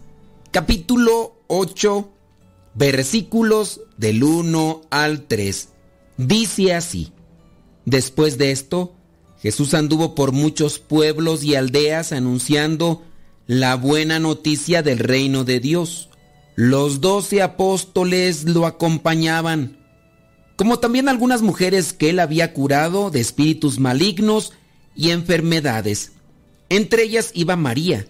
capítulo 8, versículos del 1 al 3. Dice así, después de esto, Jesús anduvo por muchos pueblos y aldeas anunciando la buena noticia del reino de Dios. Los doce apóstoles lo acompañaban, como también algunas mujeres que él había curado de espíritus malignos y enfermedades. Entre ellas iba María,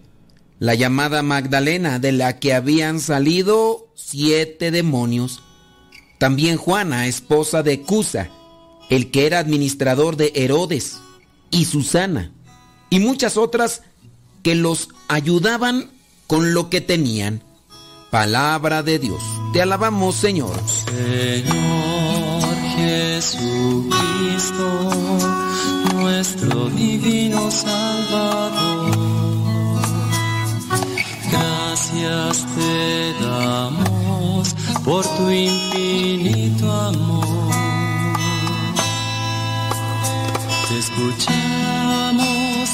la llamada Magdalena, de la que habían salido siete demonios. También Juana, esposa de Cusa, el que era administrador de Herodes, y Susana, y muchas otras que los ayudaban con lo que tenían. Palabra de Dios. Te alabamos, Señor. Señor Jesucristo, nuestro divino Salvador. Gracias te damos por tu infinito amor. Te escuchamos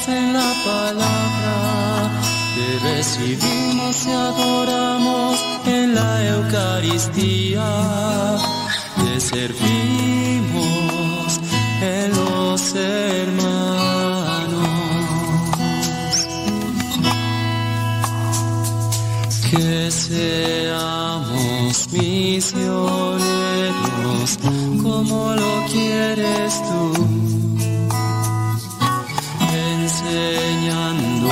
en la palabra, te recibimos y adoramos en la Eucaristía, te servimos en los hermanos. Seamos misioneros como lo quieres tú, enseñando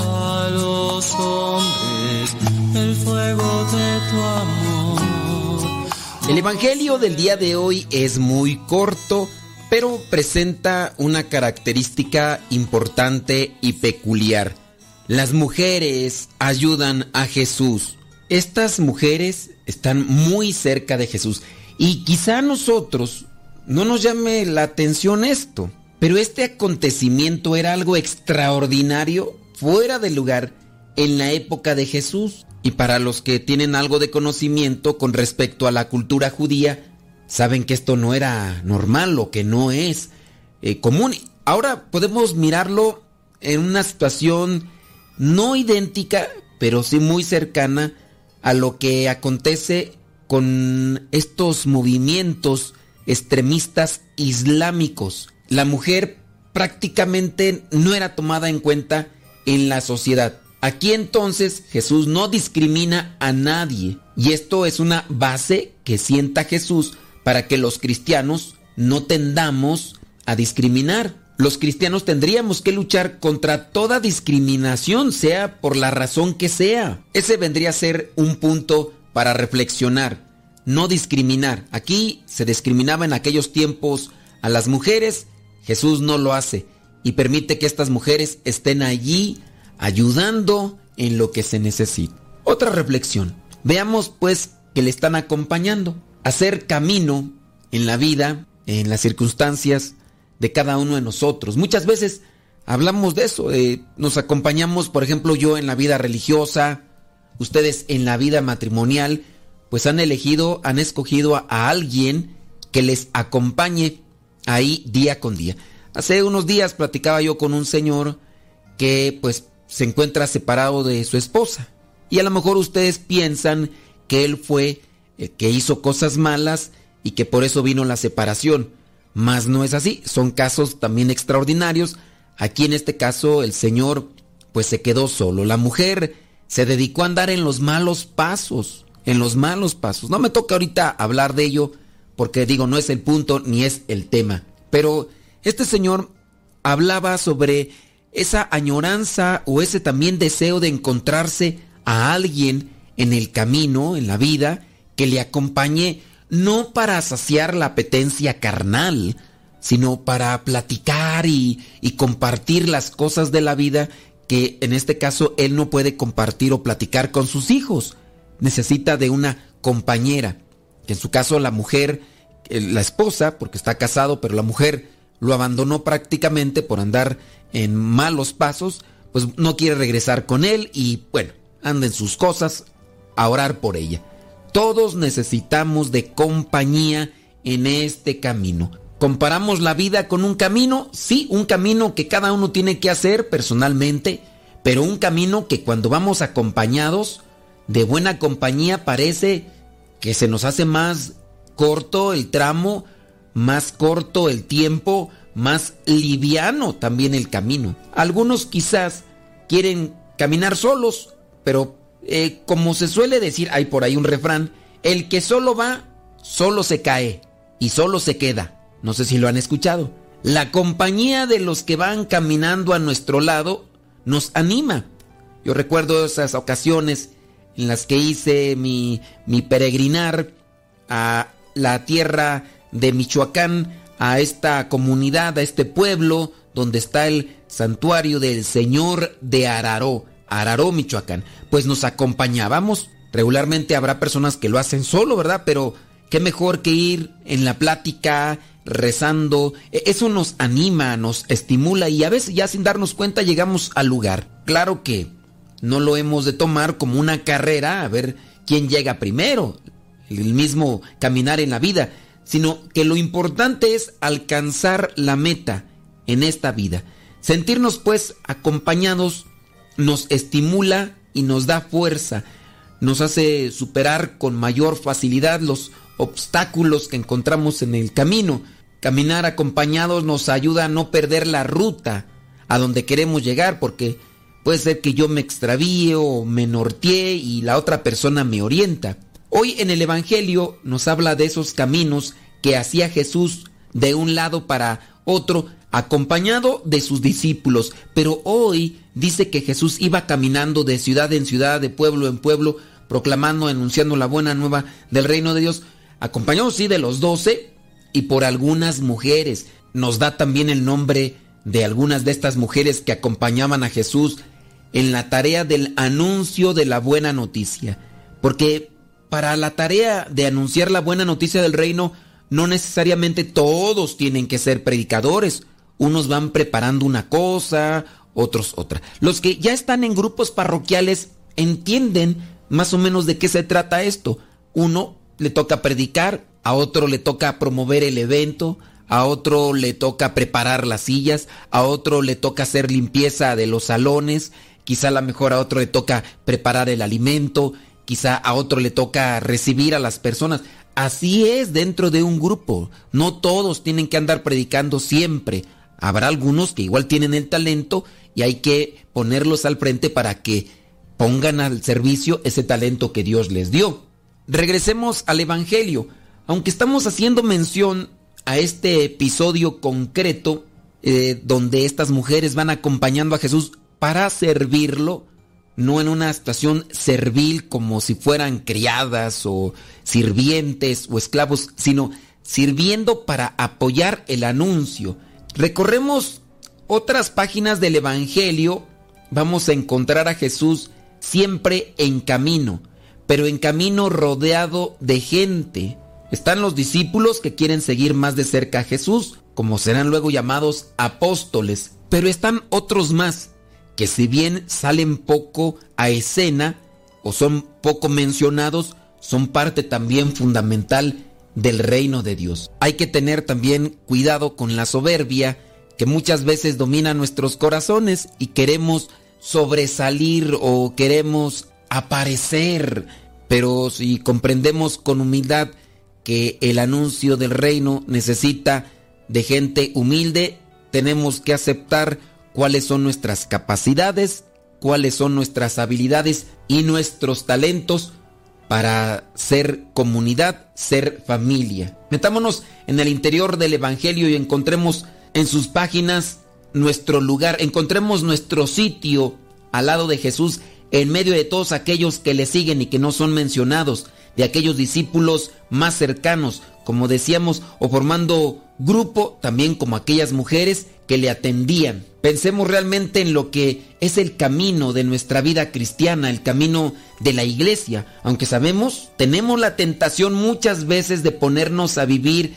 a los hombres el fuego de tu amor. El Evangelio del día de hoy es muy corto, pero presenta una característica importante y peculiar. Las mujeres ayudan a Jesús. Estas mujeres están muy cerca de Jesús y quizá a nosotros no nos llame la atención esto, pero este acontecimiento era algo extraordinario, fuera de lugar, en la época de Jesús. Y para los que tienen algo de conocimiento con respecto a la cultura judía, saben que esto no era normal o que no es eh, común. Ahora podemos mirarlo en una situación no idéntica, pero sí muy cercana a lo que acontece con estos movimientos extremistas islámicos. La mujer prácticamente no era tomada en cuenta en la sociedad. Aquí entonces Jesús no discrimina a nadie y esto es una base que sienta Jesús para que los cristianos no tendamos a discriminar. Los cristianos tendríamos que luchar contra toda discriminación, sea por la razón que sea. Ese vendría a ser un punto para reflexionar. No discriminar. Aquí se discriminaba en aquellos tiempos a las mujeres. Jesús no lo hace y permite que estas mujeres estén allí ayudando en lo que se necesita. Otra reflexión. Veamos pues que le están acompañando. Hacer camino en la vida, en las circunstancias de cada uno de nosotros. Muchas veces hablamos de eso. nos acompañamos, por ejemplo, yo en la vida religiosa, ustedes en la vida matrimonial, pues han elegido, han escogido a, a alguien que les acompañe ahí día con día. Hace unos días platicaba yo con un señor que pues se encuentra separado de su esposa. Y a lo mejor ustedes piensan que él fue el que hizo cosas malas y que por eso vino la separación. Mas no es así, son casos también extraordinarios. Aquí en este caso el señor pues se quedó solo. La mujer se dedicó a andar en los malos pasos, en los malos pasos. No me toca ahorita hablar de ello porque digo, no es el punto ni es el tema. Pero este señor hablaba sobre esa añoranza o ese también deseo de encontrarse a alguien en el camino, en la vida, que le acompañe no para saciar la apetencia carnal, sino para platicar y, compartir las cosas de la vida que en este caso él no puede compartir o platicar con sus hijos. Necesita de una compañera, que en su caso la mujer, la esposa, porque está casado, pero la mujer lo abandonó prácticamente por andar en malos pasos, pues no quiere regresar con él y bueno, anda en sus cosas a orar por ella. Todos necesitamos de compañía en este camino. ¿Comparamos la vida con un camino? Sí, un camino que cada uno tiene que hacer personalmente, pero un camino que cuando vamos acompañados de buena compañía parece que se nos hace más corto el tramo, más corto el tiempo, más liviano también el camino. Algunos quizás quieren caminar solos, pero eh, como se suele decir, hay por ahí un refrán, el que solo va, solo se cae y solo se queda. No sé si lo han escuchado. La compañía de los que van caminando a nuestro lado nos anima. Yo recuerdo esas ocasiones en las que hice mi, mi peregrinar a la tierra de Michoacán, a esta comunidad, a este pueblo donde está el santuario del Señor de Araró, Araró, Michoacán. Pues nos acompañábamos. Regularmente habrá personas que lo hacen solo, ¿verdad? Pero qué mejor que ir en la plática, rezando. Eso nos anima, nos estimula y a veces ya sin darnos cuenta llegamos al lugar. Claro que no lo hemos de tomar como una carrera a ver quién llega primero, el mismo caminar en la vida, sino que lo importante es alcanzar la meta en esta vida. Sentirnos pues acompañados nos estimula y nos da fuerza, nos hace superar con mayor facilidad los obstáculos que encontramos en el camino. Caminar acompañados nos ayuda a no perder la ruta a donde queremos llegar porque puede ser que yo me extravíe o me norteé y la otra persona me orienta. Hoy en el Evangelio nos habla de esos caminos que hacía Jesús de un lado para otro acompañado de sus discípulos, pero hoy dice que Jesús iba caminando de ciudad en ciudad, de pueblo en pueblo, proclamando, anunciando la buena nueva del reino de Dios, acompañado sí de los doce y por algunas mujeres. Nos da también el nombre de algunas de estas mujeres que acompañaban a Jesús en la tarea del anuncio de la buena noticia. Porque para la tarea de anunciar la buena noticia del reino, no necesariamente todos tienen que ser predicadores. Unos van preparando una cosa, otros otra. Los que ya están en grupos parroquiales entienden más o menos de qué se trata esto. Uno le toca predicar, a otro le toca promover el evento, a otro le toca preparar las sillas, a otro le toca hacer limpieza de los salones, quizá a lo mejor a otro le toca preparar el alimento, quizá a otro le toca recibir a las personas. Así es dentro de un grupo. No todos tienen que andar predicando siempre. Habrá algunos que igual tienen el talento y hay que ponerlos al frente para que pongan al servicio ese talento que Dios les dio. Regresemos al Evangelio. Aunque estamos haciendo mención a este episodio concreto eh, donde estas mujeres van acompañando a Jesús para servirlo, no en una situación servil como si fueran criadas o sirvientes o esclavos, sino sirviendo para apoyar el anuncio. Recorremos otras páginas del Evangelio, vamos a encontrar a Jesús siempre en camino, pero en camino rodeado de gente. Están los discípulos que quieren seguir más de cerca a Jesús, como serán luego llamados apóstoles, pero están otros más que si bien salen poco a escena o son poco mencionados, son parte también fundamental del reino de Dios. Hay que tener también cuidado con la soberbia que muchas veces domina nuestros corazones y queremos sobresalir o queremos aparecer, pero si comprendemos con humildad que el anuncio del reino necesita de gente humilde, tenemos que aceptar cuáles son nuestras capacidades, cuáles son nuestras habilidades y nuestros talentos para ser comunidad, ser familia. Metámonos en el interior del Evangelio y encontremos en sus páginas nuestro lugar, encontremos nuestro sitio al lado de Jesús en medio de todos aquellos que le siguen y que no son mencionados, de aquellos discípulos más cercanos, como decíamos, o formando grupo también como aquellas mujeres que le atendían. Pensemos realmente en lo que es el camino de nuestra vida cristiana, el camino de la iglesia, aunque sabemos, tenemos la tentación muchas veces de ponernos a vivir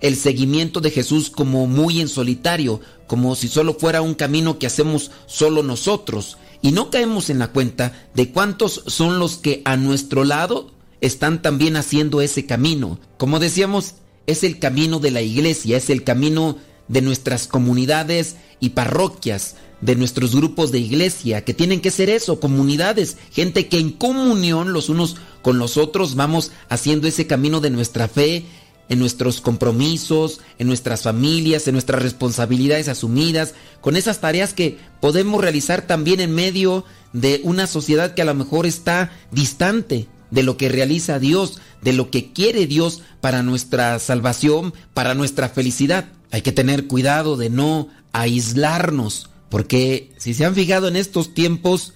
el seguimiento de Jesús como muy en solitario, como si solo fuera un camino que hacemos solo nosotros, y no caemos en la cuenta de cuántos son los que a nuestro lado están también haciendo ese camino. Como decíamos, es el camino de la iglesia, es el camino de nuestras comunidades y parroquias, de nuestros grupos de iglesia, que tienen que ser eso, comunidades, gente que en comunión los unos con los otros vamos haciendo ese camino de nuestra fe, en nuestros compromisos, en nuestras familias, en nuestras responsabilidades asumidas, con esas tareas que podemos realizar también en medio de una sociedad que a lo mejor está distante de lo que realiza Dios, de lo que quiere Dios para nuestra salvación, para nuestra felicidad. Hay que tener cuidado de no aislarnos, porque si se han fijado en estos tiempos,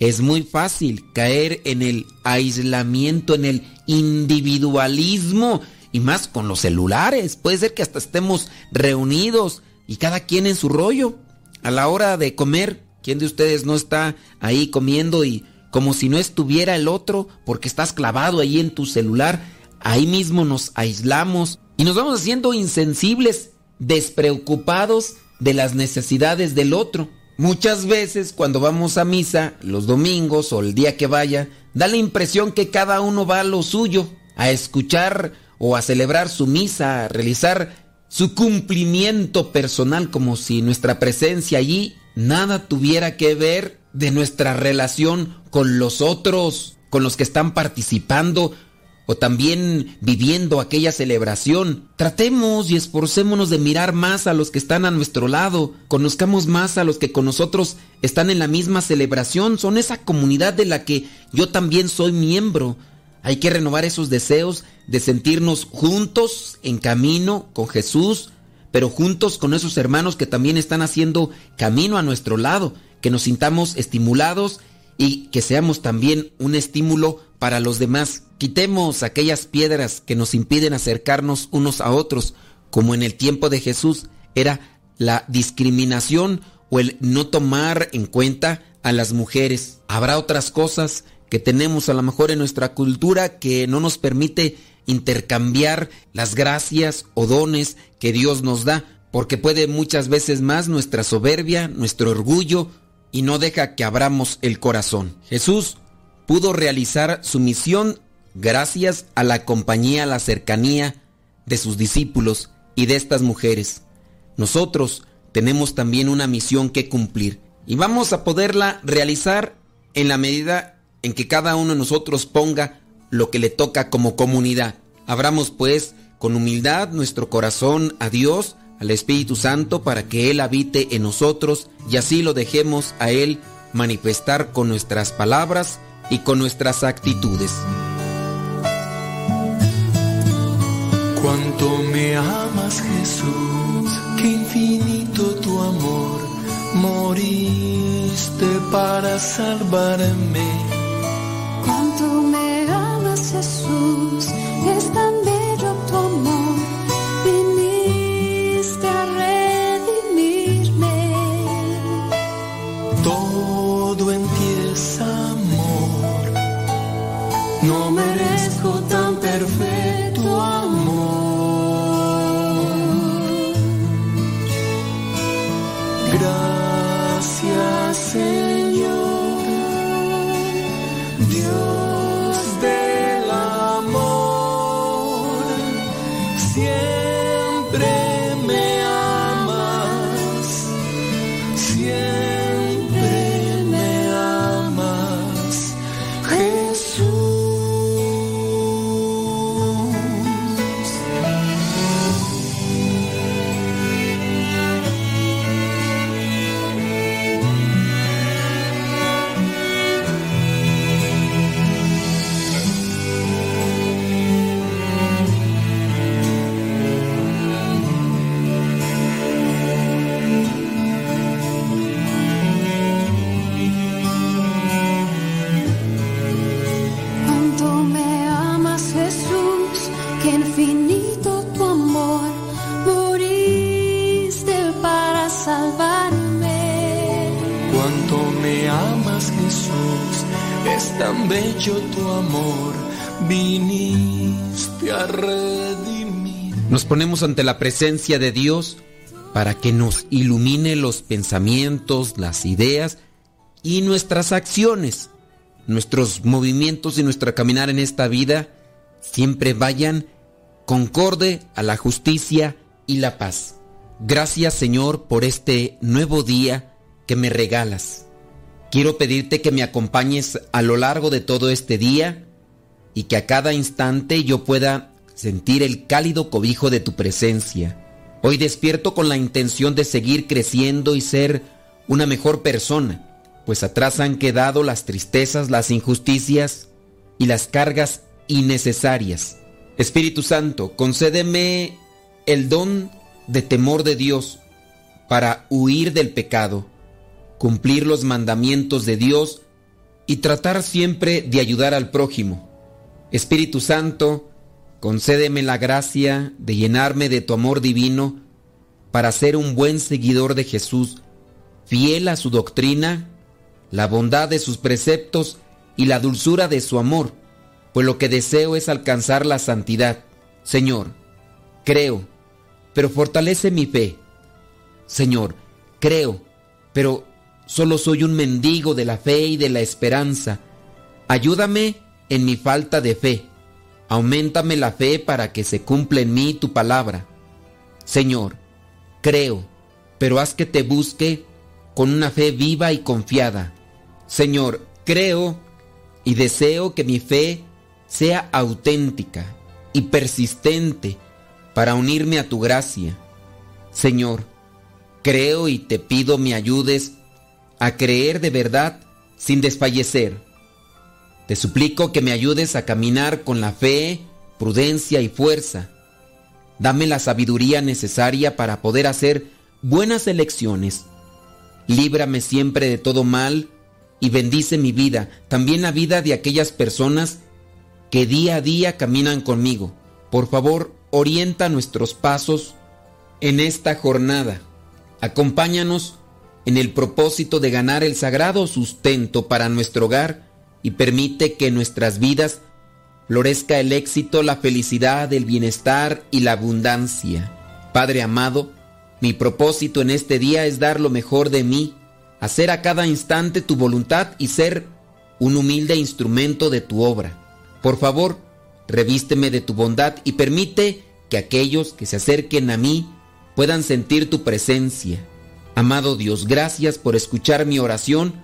es muy fácil caer en el aislamiento, en el individualismo, y más con los celulares. Puede ser que hasta estemos reunidos y cada quien en su rollo. A la hora de comer, ¿quién de ustedes no está ahí comiendo y como si no estuviera el otro porque estás clavado ahí en tu celular? Ahí mismo nos aislamos y nos vamos haciendo insensibles despreocupados de las necesidades del otro. Muchas veces cuando vamos a misa, los domingos o el día que vaya, da la impresión que cada uno va a lo suyo, a escuchar o a celebrar su misa, a realizar su cumplimiento personal, como si nuestra presencia allí nada tuviera que ver de nuestra relación con los otros, con los que están participando o también viviendo aquella celebración. Tratemos y esforcémonos de mirar más a los que están a nuestro lado, conozcamos más a los que con nosotros están en la misma celebración, son esa comunidad de la que yo también soy miembro. Hay que renovar esos deseos de sentirnos juntos en camino con Jesús, pero juntos con esos hermanos que también están haciendo camino a nuestro lado, que nos sintamos estimulados y que seamos también un estímulo para los demás. Quitemos aquellas piedras que nos impiden acercarnos unos a otros, como en el tiempo de Jesús era la discriminación o el no tomar en cuenta a las mujeres. Habrá otras cosas que tenemos a lo mejor en nuestra cultura que no nos permite intercambiar las gracias o dones que Dios nos da, porque puede muchas veces más nuestra soberbia, nuestro orgullo, y no deja que abramos el corazón. Jesús pudo realizar su misión gracias a la compañía, a la cercanía de sus discípulos y de estas mujeres. Nosotros tenemos también una misión que cumplir y vamos a poderla realizar en la medida en que cada uno de nosotros ponga lo que le toca como comunidad. Abramos pues con humildad nuestro corazón a Dios, al Espíritu Santo, para que Él habite en nosotros y así lo dejemos a Él manifestar con nuestras palabras y con nuestras actitudes. Cuánto me amas Jesús, qué infinito tu amor, moriste para salvarme. Cuánto me amas Jesús, tan bello tu amor, viniste a redimir. Nos ponemos ante la presencia de Dios para que nos ilumine los pensamientos, las ideas y nuestras acciones. Nuestros movimientos y nuestra caminar en esta vida siempre vayan concorde a la justicia y la paz. Gracias Señor por este nuevo día que me regalas. Quiero pedirte que me acompañes a lo largo de todo este día y que a cada instante yo pueda sentir el cálido cobijo de tu presencia. Hoy despierto con la intención de seguir creciendo y ser una mejor persona, pues atrás han quedado las tristezas, las injusticias y las cargas innecesarias. Espíritu Santo, concédeme el don de temor de Dios para huir del pecado, cumplir los mandamientos de Dios y tratar siempre de ayudar al prójimo. Espíritu Santo, concédeme la gracia de llenarme de tu amor divino para ser un buen seguidor de Jesús, fiel a su doctrina, la bondad de sus preceptos y la dulzura de su amor, pues lo que deseo es alcanzar la santidad. Señor, creo, pero fortalece mi fe. Señor, creo, pero solo soy un mendigo de la fe y de la esperanza. Ayúdame en mi falta de fe. Aumentame la fe para que se cumpla en mí tu palabra. Señor, creo, pero haz que te busque con una fe viva y confiada. Señor, creo y deseo que mi fe sea auténtica y persistente para unirme a tu gracia. Señor, creo y te pido me ayudes a creer de verdad sin desfallecer. Te suplico que me ayudes a caminar con la fe, prudencia y fuerza. Dame la sabiduría necesaria para poder hacer buenas elecciones. Líbrame siempre de todo mal y bendice mi vida, también la vida de aquellas personas que día a día caminan conmigo. Por favor, orienta nuestros pasos en esta jornada. Acompáñanos en el propósito de ganar el sagrado sustento para nuestro hogar y permite que en nuestras vidas florezca el éxito, la felicidad, el bienestar y la abundancia. Padre amado, mi propósito en este día es dar lo mejor de mí, hacer a cada instante tu voluntad y ser un humilde instrumento de tu obra. Por favor, revísteme de tu bondad y permite que aquellos que se acerquen a mí puedan sentir tu presencia. Amado Dios, gracias por escuchar mi oración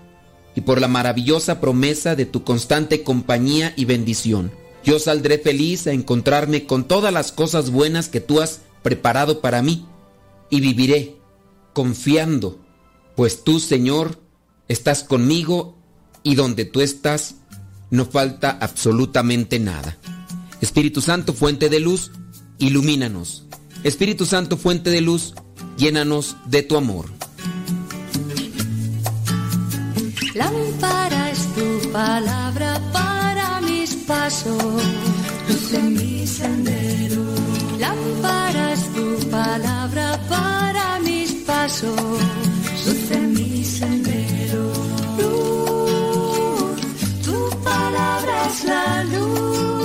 y por la maravillosa promesa de tu constante compañía y bendición. Yo saldré feliz a encontrarme con todas las cosas buenas que tú has preparado para mí y viviré confiando, pues tú, Señor, estás conmigo y donde tú estás no falta absolutamente nada. Espíritu Santo, fuente de luz, ilumínanos. Espíritu Santo, fuente de luz, llénanos de tu amor. Lámpara es tu palabra para mis pasos, luz mi sendero. Lámpara es tu palabra para mis pasos, luz mi sendero. Luz, tu palabra es la luz.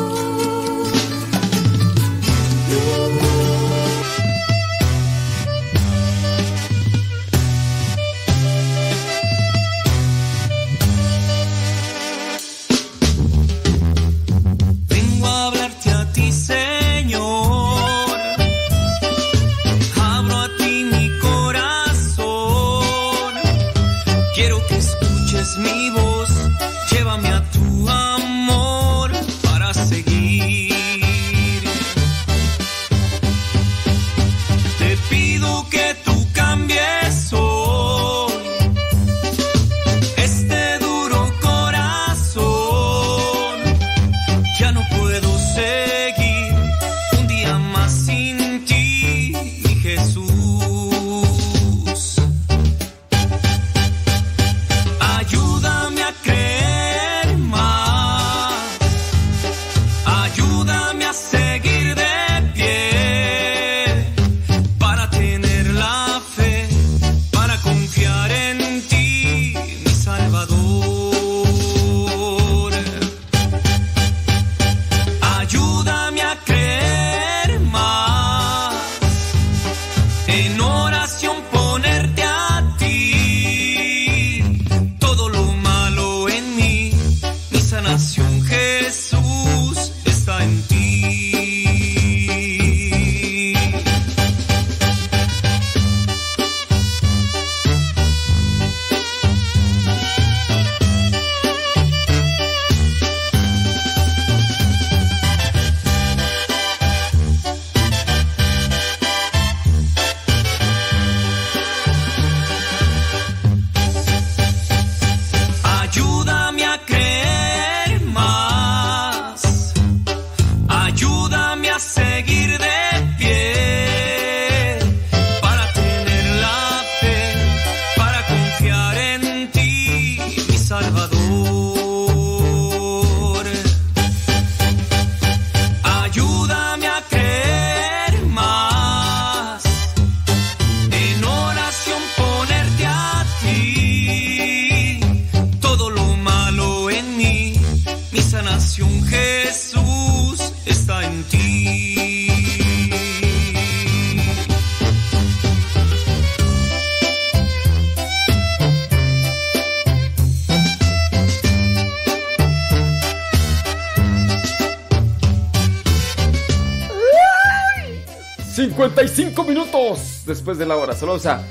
Después de la hora. Saludos a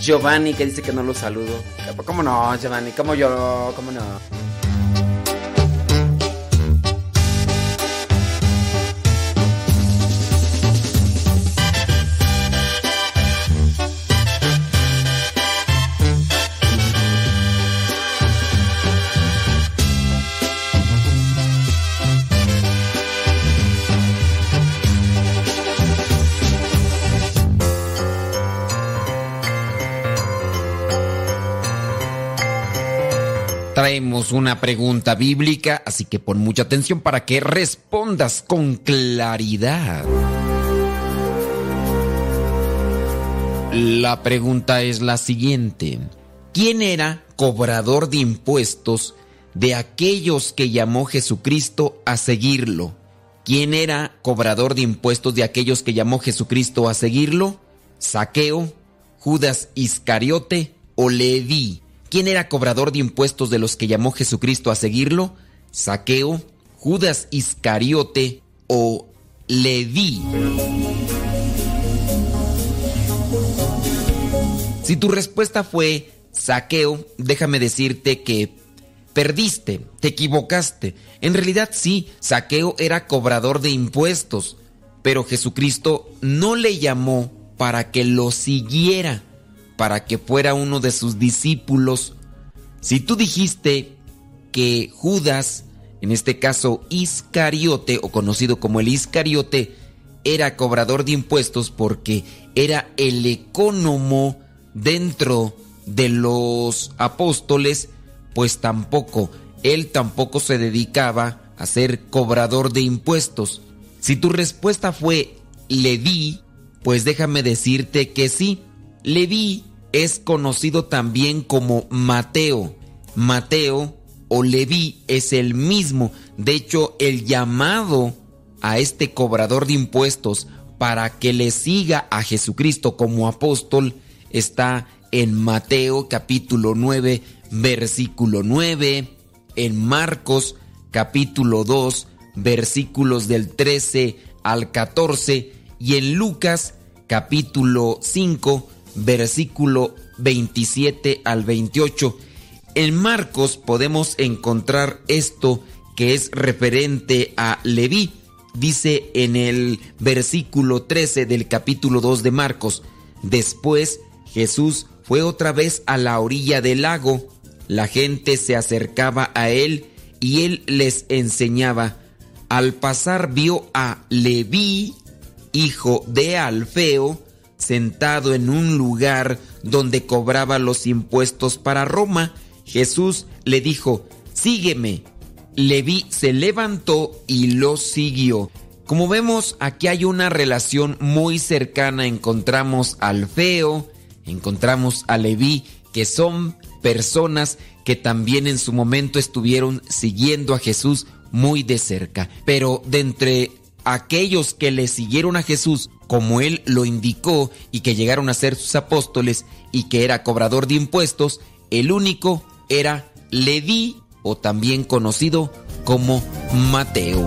Giovanni que dice que no lo saludo. ¿Cómo no, Giovanni? ¿Cómo yo? ¿Cómo no? Una pregunta bíblica, así que pon mucha atención para que respondas con claridad. La pregunta es la siguiente. ¿Quién era cobrador de impuestos de aquellos que llamó Jesucristo a seguirlo? ¿Quién era cobrador de impuestos de aquellos que llamó Jesucristo a seguirlo? ¿Saqueo, Judas Iscariote o Leví? ¿Quién era cobrador de impuestos de los que llamó Jesucristo a seguirlo? ¿Saqueo, Judas Iscariote o Leví? Si tu respuesta fue saqueo, déjame decirte que perdiste, te equivocaste. En realidad sí, saqueo era cobrador de impuestos, pero Jesucristo no le llamó para que lo siguiera para que fuera uno de sus discípulos. Si tú dijiste que Judas, en este caso Iscariote, o conocido como el Iscariote, era cobrador de impuestos porque era el ecónomo dentro de los apóstoles, pues tampoco, él tampoco se dedicaba a ser cobrador de impuestos. Si tu respuesta fue Leví, pues déjame decirte que sí, Leví es conocido también como Mateo. Mateo o Leví es el mismo. De hecho, el llamado a este cobrador de impuestos para que le siga a Jesucristo como apóstol está en Mateo capítulo 9, versículo 9, en Marcos capítulo 2, versículos del 13 al 14 y en Lucas capítulo 5, versículo 27 al 28. En Marcos podemos encontrar esto que es referente a Leví. Dice en el versículo 13 del capítulo 2 de Marcos, después Jesús fue otra vez a la orilla del lago, la gente se acercaba a él y él les enseñaba. Al pasar vio a Leví, hijo de Alfeo, sentado en un lugar donde cobraba los impuestos para Roma, Jesús le dijo, sígueme. Leví se levantó y lo siguió. Como vemos, aquí hay una relación muy cercana. Encontramos al feo, encontramos a Leví, que son personas que también en su momento estuvieron siguiendo a Jesús muy de cerca. Pero de entre aquellos que le siguieron a Jesús como él lo indicó y que llegaron a ser sus apóstoles y que era cobrador de impuestos, el único era Leví o también conocido como Mateo.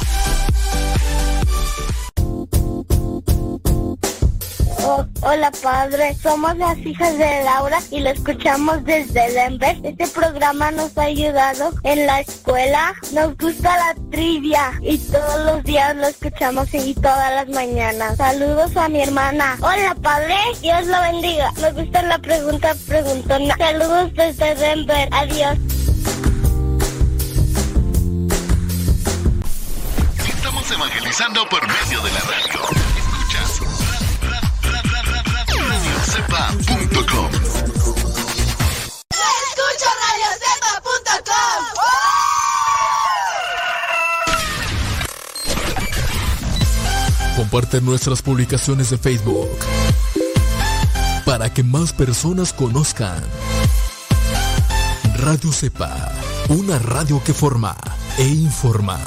Hola padre, somos las hijas de Laura y lo escuchamos desde Denver. Este programa nos ha ayudado en la escuela. Nos gusta la trivia y todos los días lo escuchamos y todas las mañanas. Saludos a mi hermana. Hola padre, Dios lo bendiga. Me gusta la pregunta preguntona. Saludos desde Denver. Adiós. Estamos evangelizando por medio de la radio. Comparte nuestras publicaciones de Facebook para que más personas conozcan Radio Cepa, una radio que forma e informa.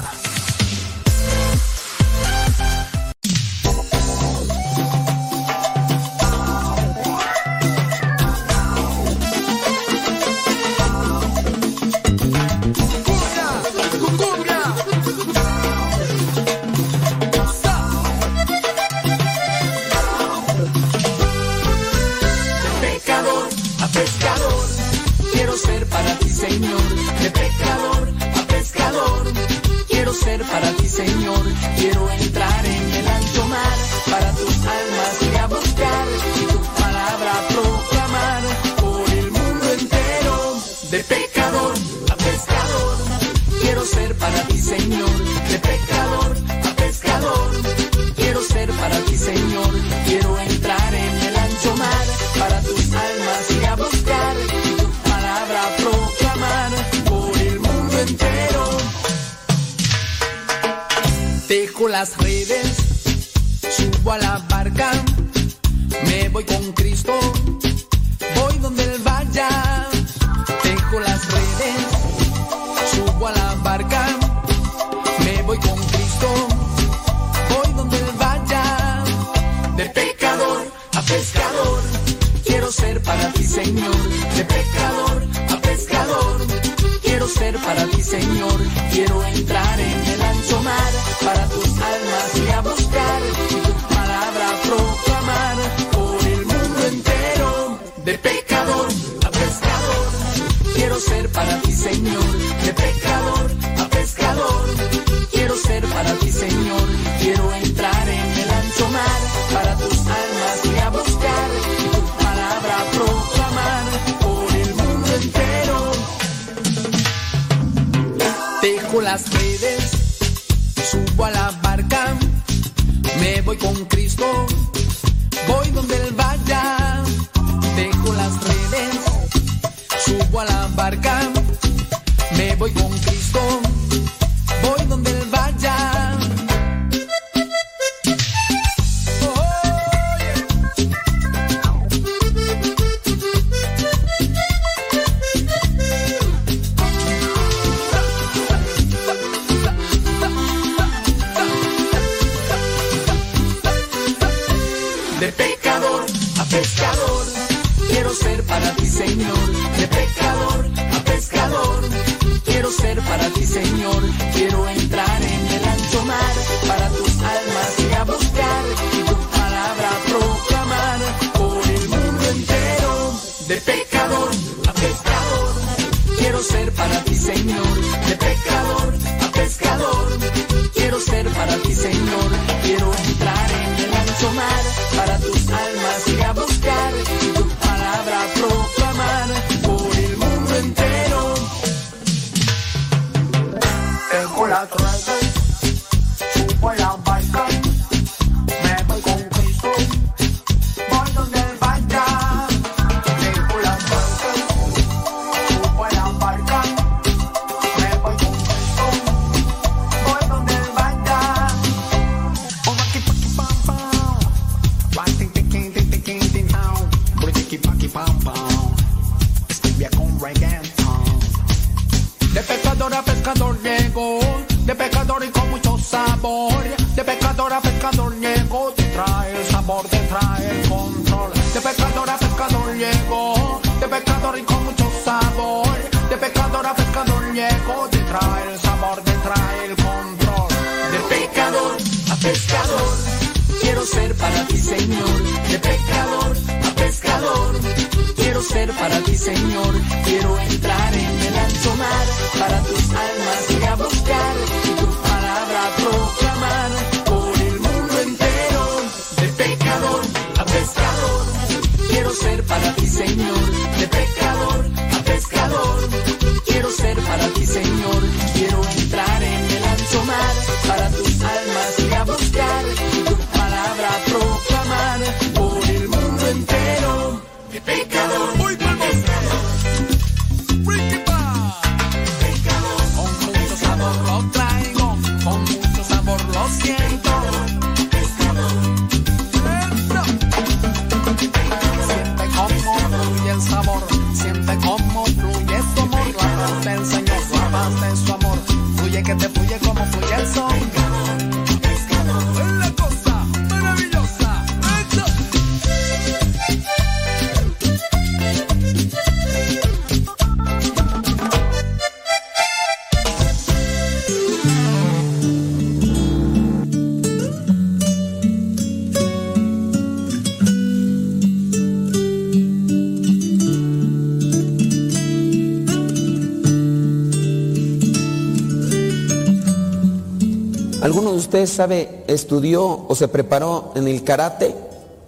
¿Alguno de ustedes sabe, estudió o se preparó en el karate?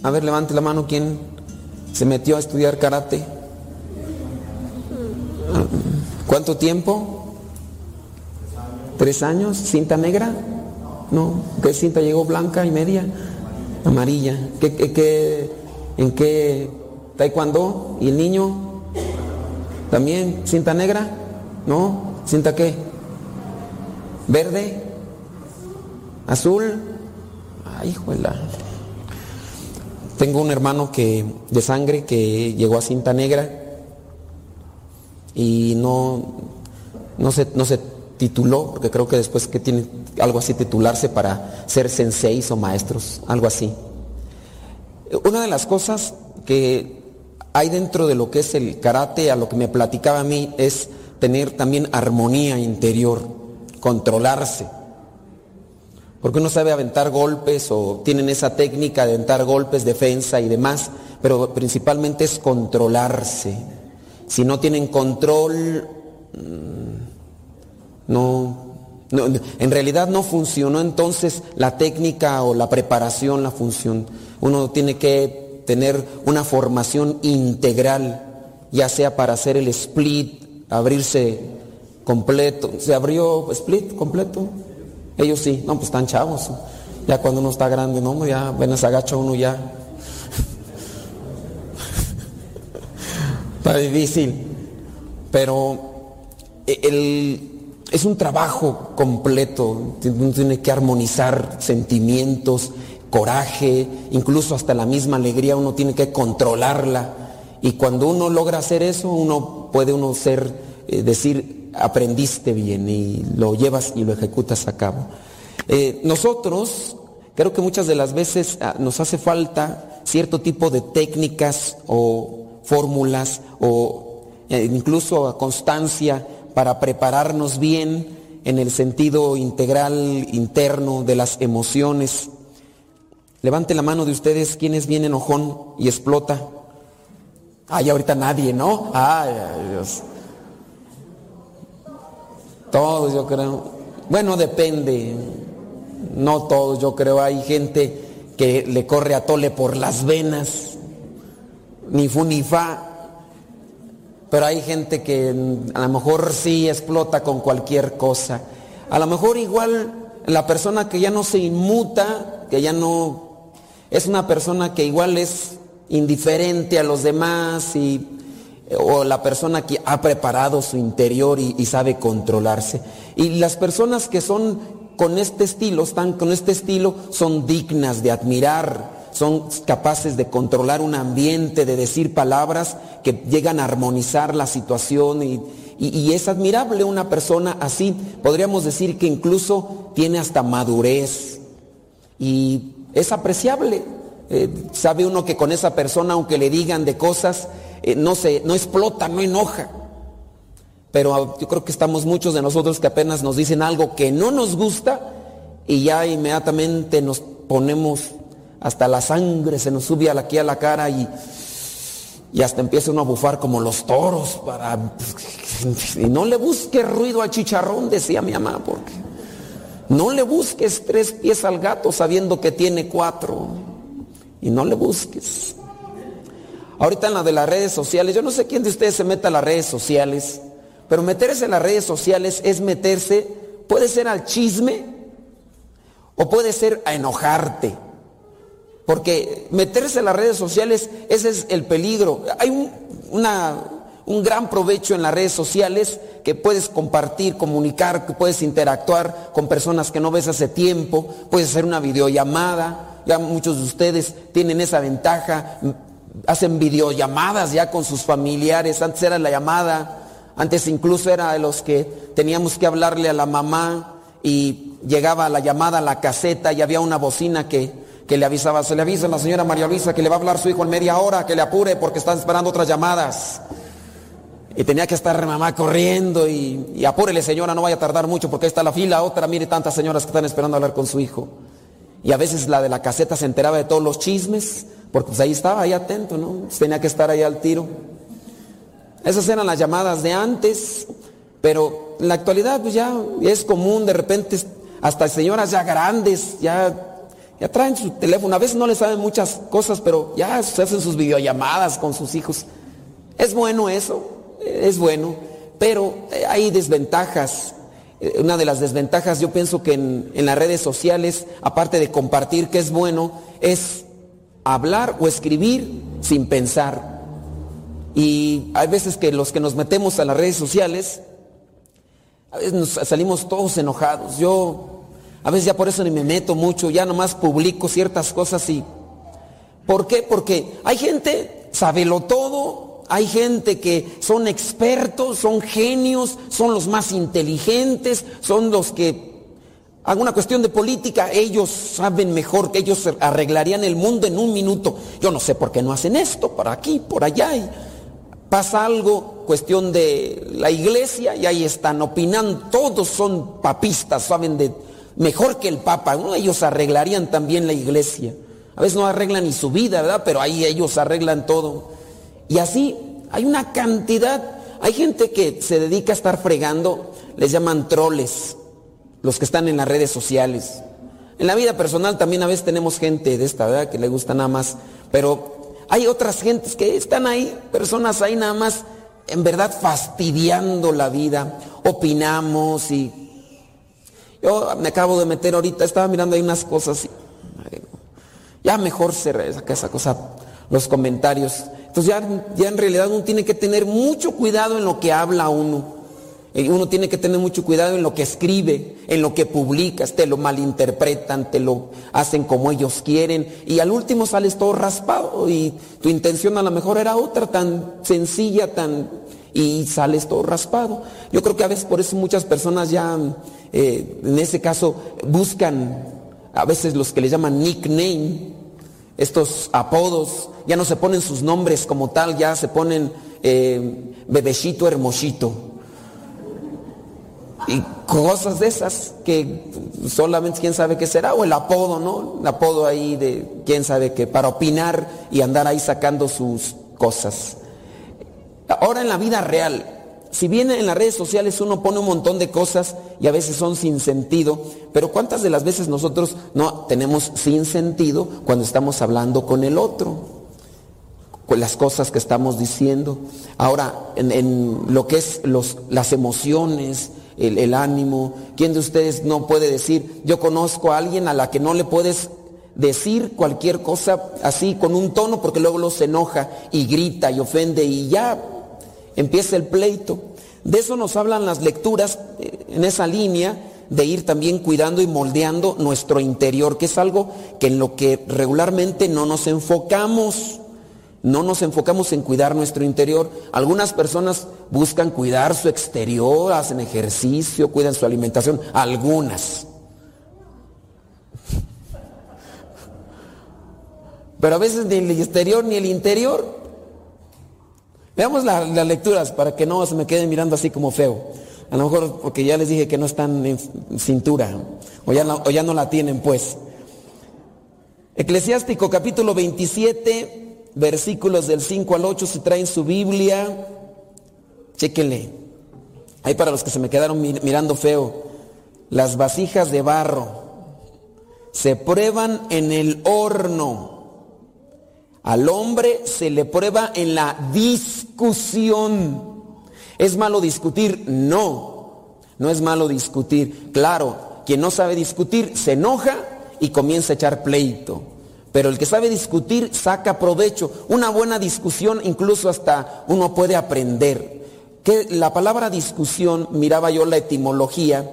A ver, levante la mano, ¿quién se metió a estudiar karate? ¿Cuánto tiempo? ¿Tres años? ¿Cinta negra? No, ¿qué cinta llegó? ¿Blanca y media? Amarilla. ¿Qué, qué, qué- en qué taekwondo? ¿Y el niño? ¿También cinta negra? ¿No? ¿Cinta qué? ¿Verde? ¿Azul? Ay, hijuela. Tengo un hermano que, de sangre que llegó a cinta negra y no, no, se, no se tituló, porque creo que después que tiene algo así titularse para ser senseis o maestros, algo así. Una de las cosas que hay dentro de lo que es el karate, a lo que me platicaba a mí, es tener también armonía interior, controlarse. Porque uno sabe aventar golpes o tienen esa técnica de aventar golpes, defensa y demás, pero principalmente es controlarse. Si no tienen control, mm, no, en realidad no funcionó entonces la técnica o la preparación, la función. Uno tiene que tener una formación integral, ya sea para hacer el split, abrirse completo. ¿Se abrió split completo? Ellos sí, no, pues están chavos. Ya cuando uno está grande, no, ya apenas agacha uno ya. Está difícil. Pero el, es un trabajo completo. Uno tiene que armonizar sentimientos, coraje, incluso hasta la misma alegría, uno tiene que controlarla. Y cuando uno logra hacer eso, uno puede uno ser, eh, decir, aprendiste bien y lo llevas y lo ejecutas a cabo. Eh, nosotros, creo que muchas de las veces ah, nos hace falta cierto tipo de técnicas o fórmulas o eh, incluso constancia para prepararnos bien en el sentido integral interno de las emociones. Levante la mano de ustedes, ¿quién es bien enojón y explota? Ay, ahorita nadie, ¿no? Ay, Dios. Todos, yo creo. Bueno, depende. No todos, yo creo. Hay gente que le corre a tole por las venas. Ni fu ni fa. Pero hay gente que a lo mejor sí explota con cualquier cosa. A lo mejor igual la persona que ya no se inmuta, que ya no... Es una persona que igual es indiferente a los demás y, o la persona que ha preparado su interior y, sabe controlarse. Y las personas que son con este estilo, están con este estilo, son dignas de admirar, son capaces de controlar un ambiente, de decir palabras que llegan a armonizar la situación y, Y, y es admirable una persona así. Podríamos decir que incluso tiene hasta madurez. Y es apreciable. Eh, sabe uno que con esa persona, aunque le digan de cosas, eh, no, se, no explota, no enoja. Pero yo creo que estamos muchos de nosotros que apenas nos dicen algo que no nos gusta y ya inmediatamente nos ponemos hasta la sangre, se nos sube aquí a la cara y, y hasta empieza uno a bufar como los toros para... Y no le busques ruido al chicharrón, decía mi mamá, porque no le busques tres pies al gato sabiendo que tiene cuatro. Y no le busques. Ahorita en la de las redes sociales, yo no sé quién de ustedes se meta a las redes sociales, pero meterse en las redes sociales es meterse, puede ser al chisme o puede ser a enojarte. Porque meterse en las redes sociales, ese es el peligro. Hay un, un gran provecho en las redes sociales que puedes compartir, comunicar, que puedes interactuar con personas que no ves hace tiempo, puedes hacer una videollamada. Ya muchos de ustedes tienen esa ventaja, hacen videollamadas ya con sus familiares. Antes era la llamada, antes incluso era de los que teníamos que hablarle a la mamá y llegaba la llamada a la caseta y había una bocina que que le avisaba, se le avisa a la señora María Luisa que le va a hablar su hijo en media hora, que le apure porque están esperando otras llamadas. Y tenía que estar mamá corriendo y, y apúrele señora, no vaya a tardar mucho porque ahí está la fila, otra, mire tantas señoras que están esperando hablar con su hijo. Y a veces la de la caseta se enteraba de todos los chismes, porque pues ahí estaba, ahí atento, ¿no? Tenía que estar ahí al tiro. Esas eran las llamadas de antes, pero en la actualidad pues ya es común de repente hasta señoras ya grandes, ya ya traen su teléfono, a veces no le saben muchas cosas, pero ya se hacen sus videollamadas con sus hijos. Es bueno eso, es bueno, pero hay desventajas. Una de las desventajas, yo pienso que en, en, las redes sociales, aparte de compartir que es bueno, es hablar o escribir sin pensar. Y hay veces que los que nos metemos a las redes sociales, a veces nos salimos todos enojados. Yo a veces ya por eso ni me meto mucho, ya nomás publico ciertas cosas y... ¿Por qué? Porque hay gente, sabelo todo, hay gente que son expertos, son genios, son los más inteligentes, son los que... Alguna cuestión de política, ellos saben mejor que ellos arreglarían el mundo en un minuto. Yo no sé por qué no hacen esto, por aquí, por allá. Y pasa algo, cuestión de la iglesia, y ahí están opinando. Todos son papistas, saben de mejor que el Papa. Ellos arreglarían también la iglesia. A veces no arreglan ni su vida, ¿verdad? Pero ahí ellos arreglan todo. Y así hay una cantidad. Hay gente que se dedica a estar fregando, les llaman troles, los que están en las redes sociales. En la vida personal también a veces tenemos gente de esta, ¿verdad? Que le gusta nada más. Pero hay otras gentes que están ahí, personas ahí nada más, en verdad fastidiando la vida. Opinamos y yo me acabo de meter ahorita, estaba mirando ahí unas cosas y ya mejor se esa cosa, los comentarios. Entonces ya, ya en realidad uno tiene que tener mucho cuidado en lo que habla uno. Uno tiene que tener mucho cuidado en lo que escribe, en lo que publicas, te lo malinterpretan, te lo hacen como ellos quieren y al último sales todo raspado y tu intención a lo mejor era otra, tan sencilla, tan y sales todo raspado. Yo creo que a veces por eso muchas personas ya eh, en ese caso buscan a veces los que le llaman nickname, estos apodos, ya no se ponen sus nombres como tal, ya se ponen eh, bebecito hermosito. Y cosas de esas que solamente quién sabe qué será, o el apodo, ¿no? El apodo ahí de quién sabe qué, para opinar y andar ahí sacando sus cosas. Ahora en la vida real, si bien en las redes sociales uno pone un montón de cosas y a veces son sin sentido, pero ¿cuántas de las veces nosotros no tenemos sin sentido cuando estamos hablando con el otro? Con las cosas que estamos diciendo. Ahora, en, lo que es los, las emociones, el, ánimo, ¿quién de ustedes no puede decir, yo conozco a alguien a la que no le puedes decir cualquier cosa así con un tono porque luego lo se enoja y grita y ofende y ya empieza el pleito. De eso nos hablan las lecturas eh, en esa línea de ir también cuidando y moldeando nuestro interior, que es algo que en lo que regularmente no nos enfocamos. No nos enfocamos en cuidar nuestro interior. Algunas personas buscan cuidar su exterior, hacen ejercicio, cuidan su alimentación. Algunas. Pero a veces ni el exterior ni el interior. Veamos la- las lecturas para que no se me queden mirando así como feo. A lo mejor porque ya les dije que no están en cintura o ya no, o ya no la tienen pues. Eclesiástico capítulo 27, versículos del 5 al 8, si traen su Biblia, chéquenle. Ahí para los que se me quedaron mi- mirando feo, las vasijas de barro se prueban en el horno. Al hombre se le prueba en la discusión. ¿Es malo discutir? No, no es malo discutir. Claro, quien no sabe discutir se enoja y comienza a echar pleito. Pero el que sabe discutir saca provecho. Una buena discusión incluso hasta uno puede aprender. Que la palabra discusión, miraba yo la etimología,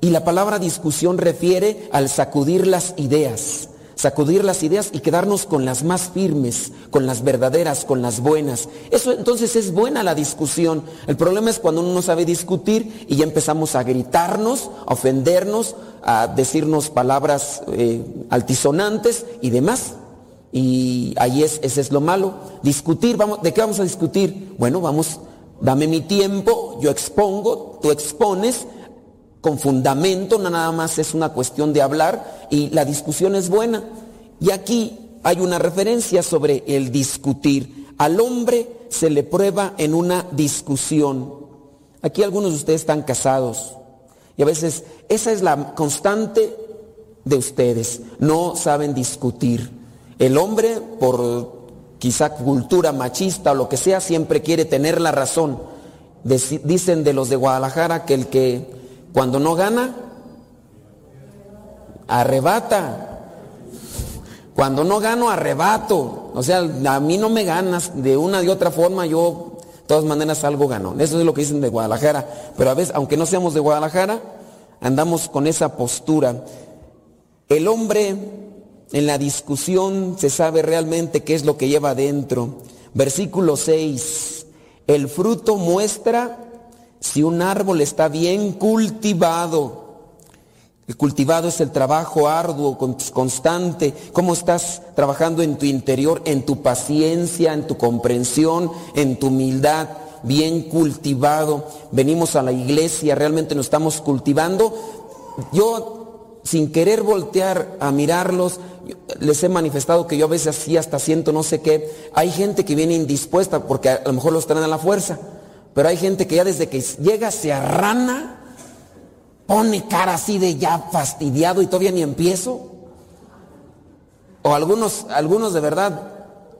y la palabra discusión refiere al sacudir las ideas sacudir las ideas y quedarnos con las más firmes, con las verdaderas, con las buenas. Eso entonces es buena la discusión. El problema es cuando uno no sabe discutir y ya empezamos a gritarnos, a ofendernos, a decirnos palabras eh, altisonantes y demás. Y ahí es, ese es lo malo. Discutir, vamos, ¿de qué vamos a discutir? Bueno, vamos, dame mi tiempo, yo expongo, tú expones, con fundamento, no nada más es una cuestión de hablar y la discusión es buena. Y aquí hay una referencia sobre el discutir. Al hombre se le prueba en una discusión. Aquí algunos de ustedes están casados y a veces esa es la constante de ustedes. No saben discutir. El hombre, por quizá cultura machista o lo que sea, siempre quiere tener la razón. Dicen de los de Guadalajara que el que cuando no gana, arrebata. Cuando no gano, arrebato. O sea, a mí no me ganas. De una de otra forma, yo de todas maneras algo gano. Eso es lo que dicen de Guadalajara. Pero a veces, aunque no seamos de Guadalajara, andamos con esa postura. El hombre en la discusión se sabe realmente qué es lo que lleva adentro. Versículo 6. El fruto muestra si un árbol está bien cultivado. El cultivado es el trabajo arduo, con- constante. ¿Cómo estás trabajando en tu interior, en tu paciencia, en tu comprensión, en tu humildad? Bien cultivado. Venimos a la iglesia, realmente nos estamos cultivando. Yo, sin querer voltear a mirarlos, les he manifestado que yo a veces así hasta siento no sé qué. Hay gente que viene indispuesta porque a lo mejor los traen a la fuerza. Pero hay gente que ya desde que llega se arrana, pone cara así de ya fastidiado y todavía ni empiezo. O algunos, algunos de verdad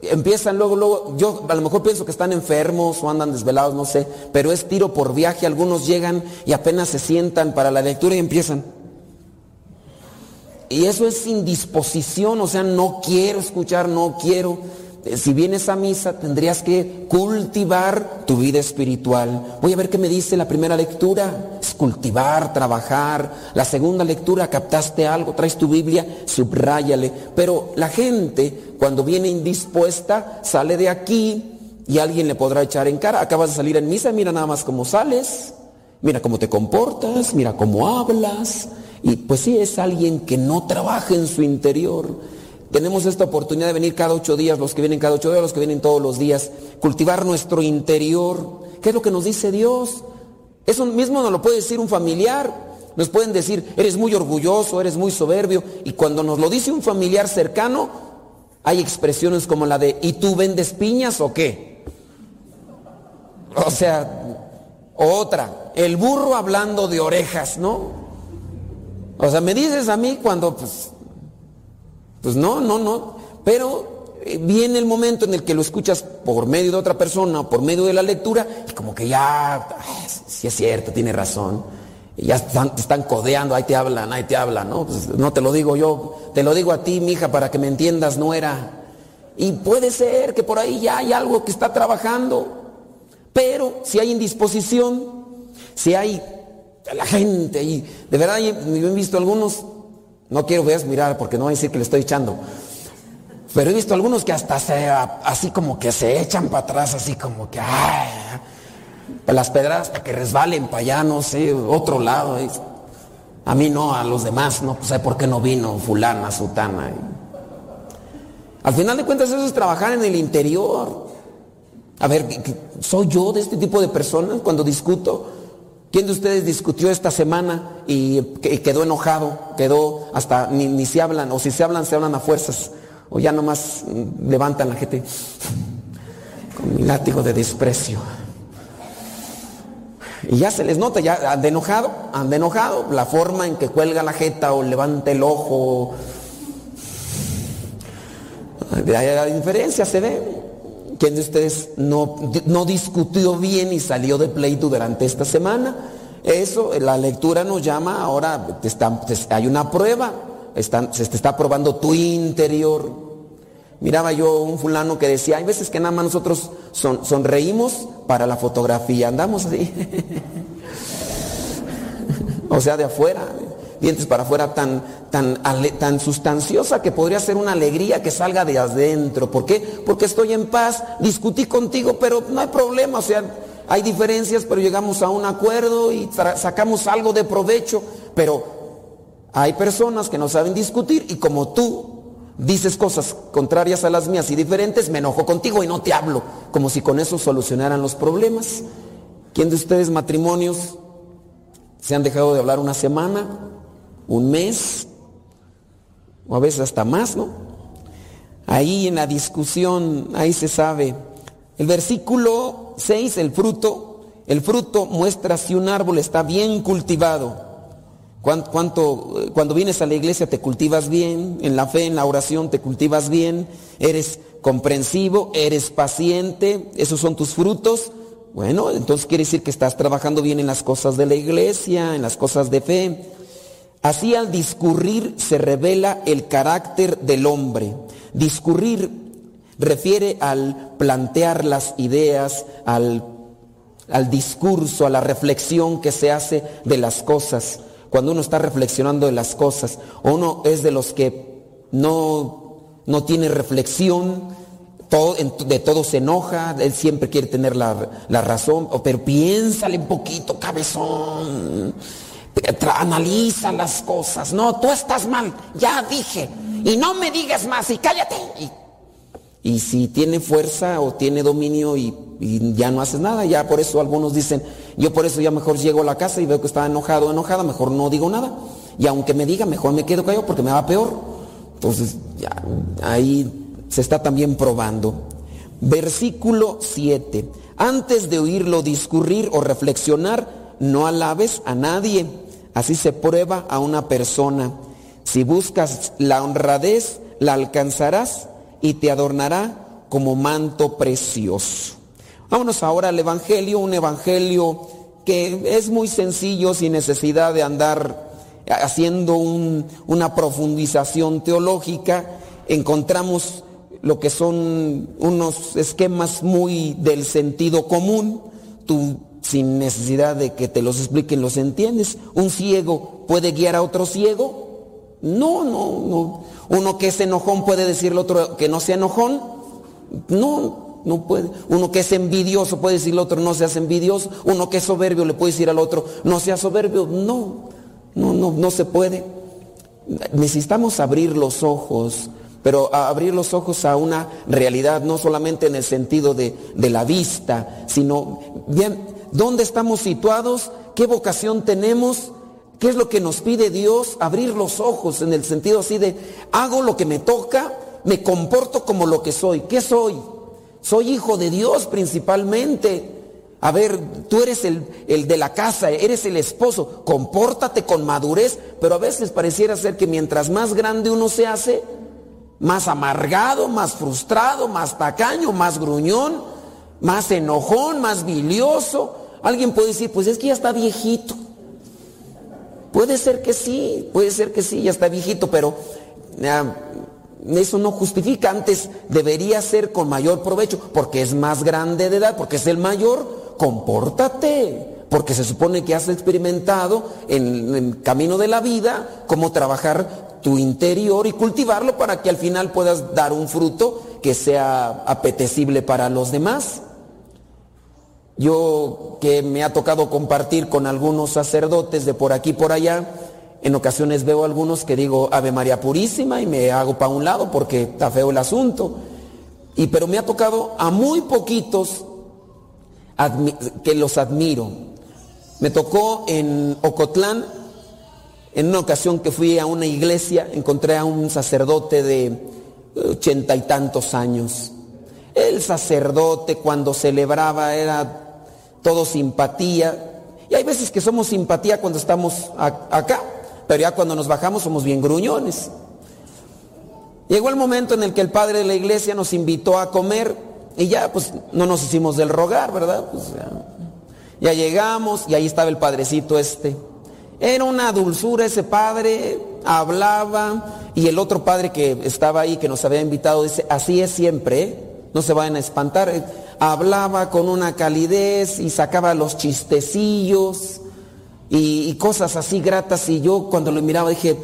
empiezan luego, luego, yo a lo mejor pienso que están enfermos o andan desvelados, no sé, pero es tiro por viaje, algunos llegan y apenas se sientan para la lectura y empiezan. Y eso es indisposición, o sea, no quiero escuchar, no quiero. Si vienes a misa, tendrías que cultivar tu vida espiritual. Voy a ver qué me dice la primera lectura. Es cultivar, trabajar. La segunda lectura, captaste algo, traes tu Biblia, subráyale. Pero la gente, cuando viene indispuesta, sale de aquí y alguien le podrá echar en cara. Acabas de salir en misa, mira nada más cómo sales. Mira cómo te comportas, mira cómo hablas. Y pues sí, es alguien que no trabaja en su interior. Tenemos esta oportunidad de venir cada ocho días, los que vienen cada ocho días, los que vienen todos los días, cultivar nuestro interior. ¿Qué es lo que nos dice Dios? Eso mismo nos lo puede decir un familiar. Nos pueden decir, eres muy orgulloso, eres muy soberbio. Y cuando nos lo dice un familiar cercano, hay expresiones como la de, ¿y tú vendes piñas o qué? O sea, otra, el burro hablando de orejas, ¿no? O sea, me dices a mí cuando, pues, pues no, no, no. Pero eh, viene el momento en el que lo escuchas por medio de otra persona o por medio de la lectura y como que ya, ay, sí es cierto, tiene razón. Ya están, te están codeando, ahí te hablan, ahí te hablan, ¿no? Pues no te lo digo yo, te lo digo a ti, mija, para que me entiendas, no era. Y puede ser que por ahí ya hay algo que está trabajando. Pero si hay indisposición, si hay la gente y de verdad yo he visto algunos, no quiero veas mirar porque no voy a decir que le estoy echando. Pero he visto algunos que hasta se, así como que se echan para atrás, así como que, ay, las pedradas para que resbalen para allá, no sé, otro lado. A mí no, a los demás, no pues, sé por qué no vino fulana, sutana. Al final de cuentas eso es trabajar en el interior. A ver, ¿soy yo de este tipo de personas cuando discuto? ¿Quién de ustedes discutió esta semana y quedó enojado? Quedó hasta ni, ni se hablan, o si se hablan, se hablan a fuerzas. O ya nomás levantan la gente con mi látigo de desprecio. Y ya se les nota, ya han de enojado, han de enojado, la forma en que cuelga la jeta o levanta el ojo. La diferencia se ve. ¿Quién de ustedes no, no discutió bien y salió de pleito durante esta semana? Eso, la lectura nos llama, ahora te hay una prueba, se te está probando tu interior. Miraba yo un fulano que decía, hay veces que nada más nosotros son, sonreímos para la fotografía, andamos así. o sea, de afuera, dientes para afuera tan, tan, tan sustanciosa que podría ser una alegría que salga de adentro. ¿Por qué? Porque estoy en paz, discutí contigo, pero no hay problema, o sea, hay diferencias, pero llegamos a un acuerdo y sacamos algo de provecho, pero hay personas que no saben discutir y como tú dices cosas contrarias a las mías y diferentes, me enojo contigo y no te hablo, como si con eso solucionaran los problemas. ¿Quién de ustedes matrimonios se han dejado de hablar una semana, un mes, o a veces hasta más, ¿no? Ahí en la discusión, ahí se sabe. El versículo 6, el fruto, el fruto muestra si un árbol está bien cultivado. Cuánto, cuando vienes a la iglesia te cultivas bien, en la fe, en la oración te cultivas bien, eres comprensivo, eres paciente, esos son tus frutos. Bueno, entonces quiere decir que estás trabajando bien en las cosas de la iglesia, en las cosas de fe. Así al discurrir se revela el carácter del hombre. Discurrir refiere al plantear las ideas, al, al discurso, a la reflexión que se hace de las cosas cuando uno está reflexionando de las cosas, uno es de los que no, no tiene reflexión, de todo se enoja, él siempre quiere tener la, razón, pero piénsale un poquito, cabezón, analiza las cosas, no, tú estás mal, ya dije, y no me digas más, y cállate. Y, si tiene fuerza o tiene dominio y, ya no haces nada, ya por eso algunos dicen, yo por eso ya mejor llego a la casa y veo que está enojado o enojada, mejor no digo nada. Y aunque me diga, mejor me quedo callado porque me va peor. Entonces, ya, ahí se está también probando. Versículo 7. Antes de oírlo discurrir o reflexionar, no alabes a nadie. Así se prueba a una persona. Si buscas la honradez, la alcanzarás y te adornará como manto precioso. Vámonos ahora al Evangelio, un Evangelio que es muy sencillo sin necesidad de andar haciendo una profundización teológica. Encontramos lo que son unos esquemas muy del sentido común. Sin necesidad de que te los expliquen los entiendes. Un ciego puede guiar a otro ciego. No, no, no. Uno que es enojón puede decirle otro que no sea enojón. No, no puede. Uno que es envidioso puede decirle al otro, no seas envidioso. Uno que es soberbio le puede decir al otro, no seas soberbio. No, no, no, no se puede. Necesitamos abrir los ojos, pero abrir los ojos a una realidad, no solamente en el sentido de la vista, sino, bien, ¿dónde estamos situados? ¿Qué vocación tenemos? ¿Qué es lo que nos pide Dios? Abrir los ojos en el sentido así de, hago lo que me toca, me comporto como lo que soy. ¿Qué soy? Soy hijo de Dios principalmente. A ver, tú eres el, el, de la casa, eres el esposo, compórtate con madurez, pero a veces pareciera ser que mientras más grande uno se hace, más amargado, más frustrado, más tacaño, más gruñón, más enojón, más bilioso. Alguien puede decir, pues es que ya está viejito. Puede ser que sí, puede ser que sí, ya está viejito, pero eso no justifica, antes debería ser con mayor provecho, porque es más grande de edad, porque es el mayor, compórtate, porque se supone que has experimentado en el camino de la vida cómo trabajar tu interior y cultivarlo para que al final puedas dar un fruto que sea apetecible para los demás. Yo que me ha tocado compartir con algunos sacerdotes de por aquí por allá, en ocasiones veo algunos que digo Ave María Purísima y me hago para un lado porque está feo el asunto. Y pero me ha tocado a muy poquitos que los admiro. Me tocó en Ocotlán, en una ocasión que fui a una iglesia, encontré a un sacerdote de ochenta y tantos años. El sacerdote cuando celebraba era todo simpatía. Y hay veces que somos simpatía cuando estamos acá, pero ya cuando nos bajamos somos bien gruñones. Llegó el momento en el que el padre de la iglesia nos invitó a comer y ya pues no nos hicimos del rogar, ¿verdad? Ya, llegamos y ahí estaba el padrecito este. Era una dulzura ese padre, hablaba y el otro padre que estaba ahí, que nos había invitado, dice, así es siempre, ¿eh? no se vayan a espantar. Hablaba con una calidez y sacaba los chistecillos y, cosas así gratas y yo cuando lo miraba dije,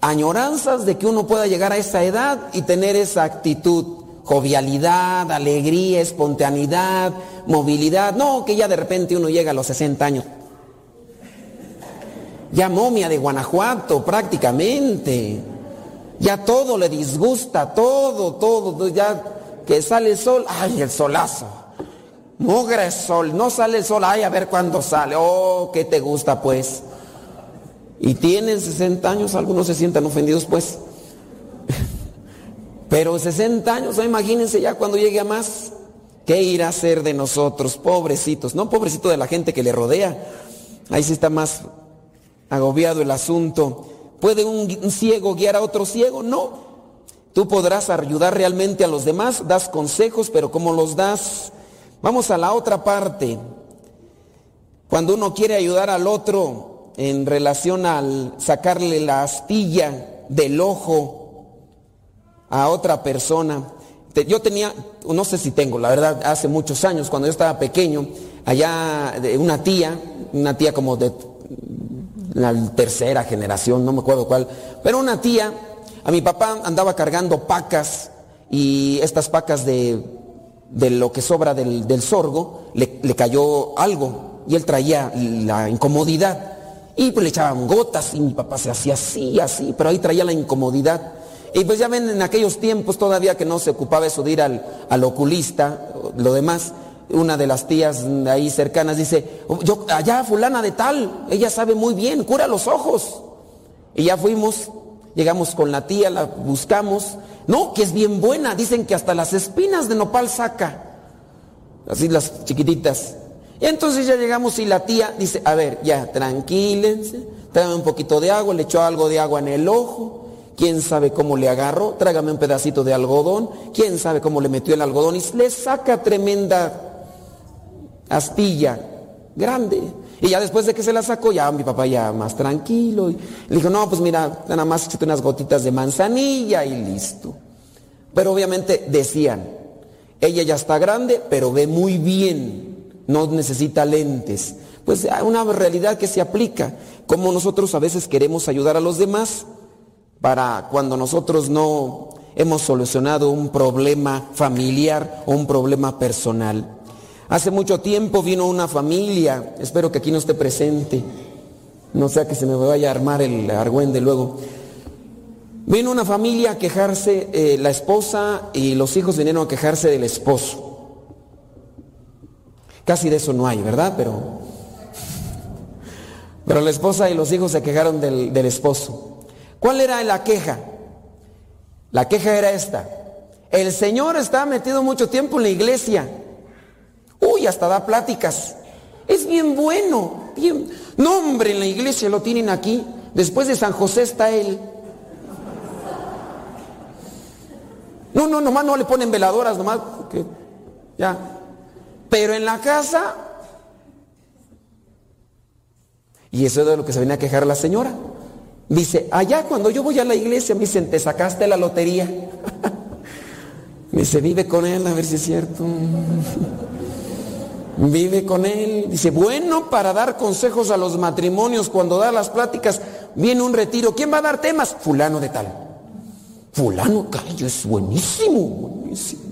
añoranzas de que uno pueda llegar a esa edad y tener esa actitud, jovialidad, alegría, espontaneidad, movilidad. No, que ya de repente uno llega a los 60 años. Ya momia de Guanajuato prácticamente. Ya todo le disgusta, todo, todo, ya que sale el sol, ay, el solazo. Mugre sol, no sale el sol, ay, a ver cuándo sale. Oh, ¿qué te gusta pues? Y tienen 60 años, algunos se sientan ofendidos pues. Pero 60 años, imagínense ya cuando llegue a más, ¿qué irá a ser de nosotros? Pobrecitos, no pobrecito de la gente que le rodea. Ahí sí está más agobiado el asunto. ¿Puede un, un ciego guiar a otro ciego? No. Tú podrás ayudar realmente a los demás, das consejos, pero ¿cómo los das? Vamos a la otra parte. Cuando uno quiere ayudar al otro en relación al sacarle la astilla del ojo a otra persona. Yo tenía, no sé si tengo, la verdad, hace muchos años, cuando yo estaba pequeño, allá una tía, una tía como de la tercera generación, no me acuerdo cuál, pero una tía, a mi papá andaba cargando pacas y estas pacas de, de lo que sobra del, del sorgo, le, le, cayó algo y él traía la incomodidad y pues le echaban gotas y mi papá se hacía así, así, pero ahí traía la incomodidad. Y pues ya ven en aquellos tiempos todavía que no se ocupaba eso de ir al, al oculista, lo demás, una de las tías ahí cercanas dice, yo, allá fulana de tal, ella sabe muy bien, cura los ojos. Y ya fuimos, llegamos con la tía, la buscamos. No, que es bien buena, dicen que hasta las espinas de nopal saca. Así las chiquititas. Y entonces ya llegamos y la tía dice, a ver, ya, tranquílense, tráigame un poquito de agua, le echó algo de agua en el ojo. ¿Quién sabe cómo le agarró? Trágame un pedacito de algodón. ¿Quién sabe cómo le metió el algodón? Y le saca tremenda astilla grande. Y ya después de que se la sacó, ya mi papá ya más tranquilo. Y le dijo, no, pues mira, nada más échate unas gotitas de manzanilla y listo. Pero obviamente decían, ella ya está grande, pero ve muy bien, no necesita lentes. Pues hay una realidad que se aplica. Como nosotros a veces queremos ayudar a los demás para cuando nosotros no hemos solucionado un problema familiar o un problema personal. Hace mucho tiempo vino una familia, espero que aquí no esté presente, no sea que se me vaya a armar el argüende luego. Vino una familia a quejarse, eh, la esposa y los hijos vinieron a quejarse del esposo. Casi de eso no hay, ¿verdad? Pero, pero la esposa y los hijos se quejaron del, del esposo. ¿Cuál era la queja? La queja era esta. El Señor está metido mucho tiempo en la iglesia. Uy, hasta da pláticas. Es bien bueno. Bien. No, hombre, en la iglesia lo tienen aquí. Después de San José está él. No, no, nomás no le ponen veladoras, nomás. Ya. Pero en la casa. Y eso es de lo que se venía a quejar la señora. Dice, allá cuando yo voy a la iglesia, me dicen, te sacaste la lotería. me dice, vive con él a ver si es cierto. Vive con él. Dice, bueno, para dar consejos a los matrimonios, cuando da las pláticas, viene un retiro. ¿Quién va a dar temas? Fulano de tal. Fulano, callo, es buenísimo, buenísimo.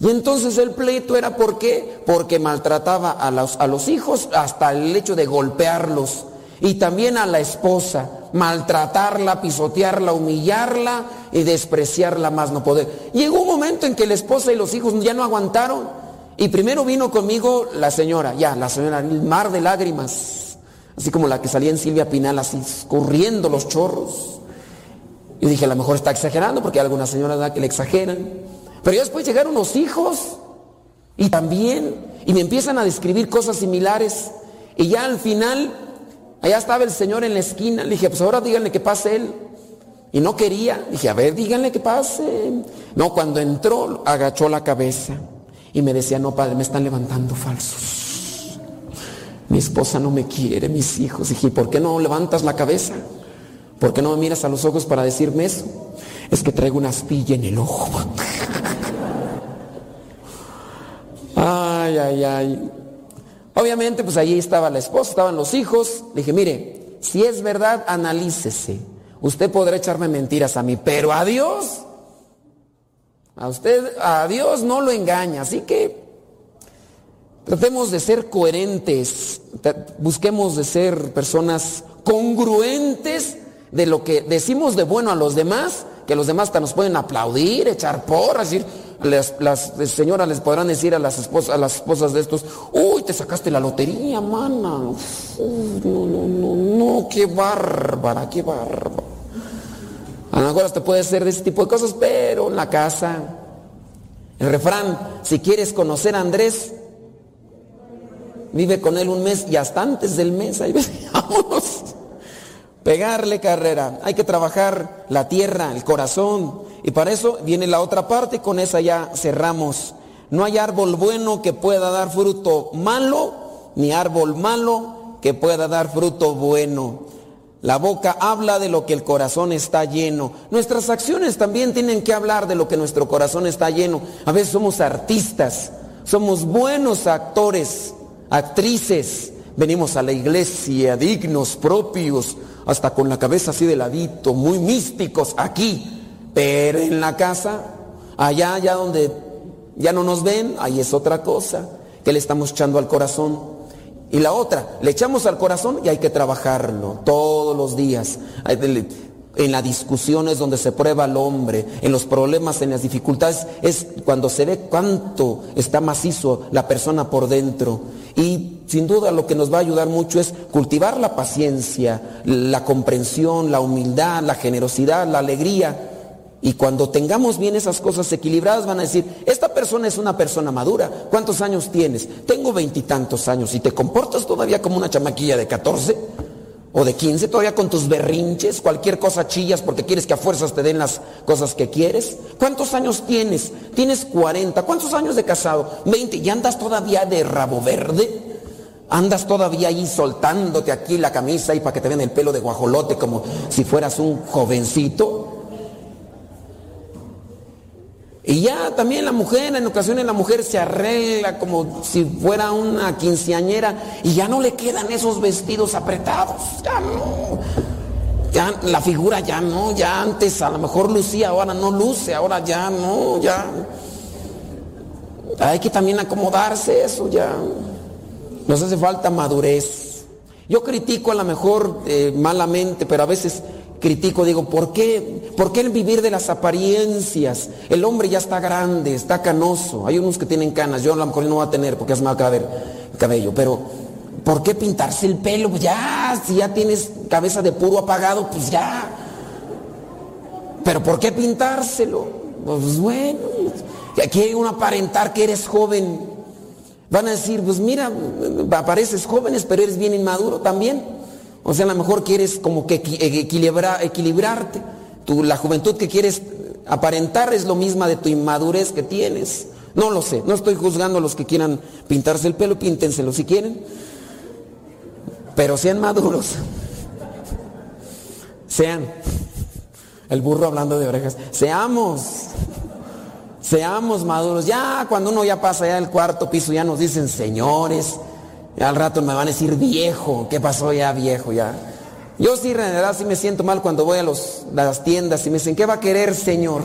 Y entonces el pleito era por qué? Porque maltrataba a los, a los hijos hasta el hecho de golpearlos. Y también a la esposa, maltratarla, pisotearla, humillarla y despreciarla más no poder. Llegó un momento en que la esposa y los hijos ya no aguantaron. Y primero vino conmigo la señora, ya, la señora, el mar de lágrimas, así como la que salía en Silvia Pinal, así, corriendo los chorros. Y dije, a lo mejor está exagerando, porque hay algunas señoras que le exageran. Pero ya después llegaron los hijos, y también, y me empiezan a describir cosas similares. Y ya al final, allá estaba el señor en la esquina, le dije, pues ahora díganle que pase él. Y no quería, dije, a ver, díganle que pase. No, cuando entró, agachó la cabeza. Y me decía, no, padre, me están levantando falsos. Mi esposa no me quiere, mis hijos. Dije, ¿por qué no levantas la cabeza? ¿Por qué no me miras a los ojos para decirme eso? Es que traigo una astilla en el ojo. Ay, ay, ay. Obviamente, pues allí estaba la esposa, estaban los hijos. Le dije, mire, si es verdad, analícese. Usted podrá echarme mentiras a mí, pero a Dios a usted, a Dios no lo engaña, así que tratemos de ser coherentes, busquemos de ser personas congruentes de lo que decimos de bueno a los demás, que los demás hasta nos pueden aplaudir, echar porras, decir, las, señoras les podrán decir a las, esposas, de estos, uy, te sacaste la lotería, mana, no, no, no, no, qué bárbara, qué bárbara. A lo mejor te puede ser de ese tipo de cosas, pero la casa. El refrán, si quieres conocer a Andrés, vive con él un mes y hasta antes del mes, ahí vámonos. Pegarle carrera. Hay que trabajar la tierra, el corazón. Y para eso viene la otra parte, con esa ya cerramos. No hay árbol bueno que pueda dar fruto malo, ni árbol malo que pueda dar fruto bueno. La boca habla de lo que el corazón está lleno. Nuestras acciones también tienen que hablar de lo que nuestro corazón está lleno. A veces somos artistas, somos buenos actores, actrices. Venimos a la iglesia dignos, propios, hasta con la cabeza así de ladito, muy místicos aquí. Pero en la casa, allá, allá donde ya no nos ven, ahí es otra cosa que le estamos echando al corazón. Y la otra, le echamos al corazón y hay que trabajarlo todos los días. En las discusiones donde se prueba al hombre, en los problemas, en las dificultades, es cuando se ve cuánto está macizo la persona por dentro. Y sin duda lo que nos va a ayudar mucho es cultivar la paciencia, la comprensión, la humildad, la generosidad, la alegría y cuando tengamos bien esas cosas equilibradas van a decir, esta persona es una persona madura. ¿Cuántos años tienes? Tengo veintitantos años. ¿Y te comportas todavía como una chamaquilla de 14 o de 15? ¿Todavía con tus berrinches? ¿Cualquier cosa chillas porque quieres que a fuerzas te den las cosas que quieres? ¿Cuántos años tienes? Tienes 40. ¿Cuántos años de casado? 20. ¿Y andas todavía de rabo verde? Andas todavía ahí soltándote aquí la camisa y para que te vean el pelo de guajolote como si fueras un jovencito. Y ya también la mujer, en ocasiones la mujer se arregla como si fuera una quinceañera y ya no le quedan esos vestidos apretados. Ya no. Ya la figura ya no, ya antes a lo mejor lucía, ahora no luce, ahora ya no, ya. Hay que también acomodarse eso ya. Nos hace falta madurez. Yo critico a lo mejor eh, malamente, pero a veces critico, digo, ¿por qué? ¿Por qué el vivir de las apariencias? El hombre ya está grande, está canoso. Hay unos que tienen canas, yo a lo mejor no voy a tener porque es el cabello, pero ¿por qué pintarse el pelo? Pues ya, si ya tienes cabeza de puro apagado, pues ya. Pero ¿por qué pintárselo? Pues bueno, aquí un aparentar que eres joven. Van a decir, pues mira, apareces jóvenes, pero eres bien inmaduro también. O sea, a lo mejor quieres como que equilibrarte. la juventud que quieres aparentar es lo misma de tu inmadurez que tienes. No lo sé, no estoy juzgando a los que quieran pintarse el pelo, píntenselo si quieren. Pero sean maduros. Sean. El burro hablando de orejas. Seamos. Seamos maduros. Ya cuando uno ya pasa ya el cuarto piso, ya nos dicen señores. Al rato me van a decir viejo. ¿Qué pasó ya viejo ya? Yo sí, en realidad sí me siento mal cuando voy a los, las tiendas y me dicen, ¿qué va a querer, señor?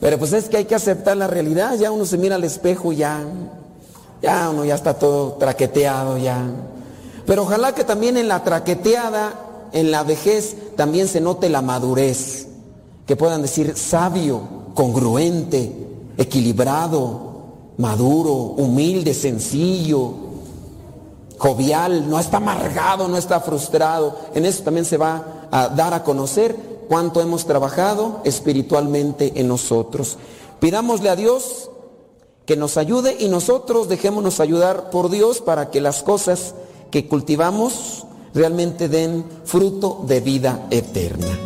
Pero pues es que hay que aceptar la realidad. Ya uno se mira al espejo ya, ya uno ya está todo traqueteado ya. Pero ojalá que también en la traqueteada, en la vejez, también se note la madurez. Que puedan decir sabio, congruente, equilibrado, maduro, humilde, sencillo, jovial, no está amargado, no está frustrado. En eso también se va a dar a conocer cuánto hemos trabajado espiritualmente en nosotros. Pidámosle a Dios que nos ayude y nosotros dejémonos ayudar por Dios para que las cosas que cultivamos realmente den fruto de vida eterna.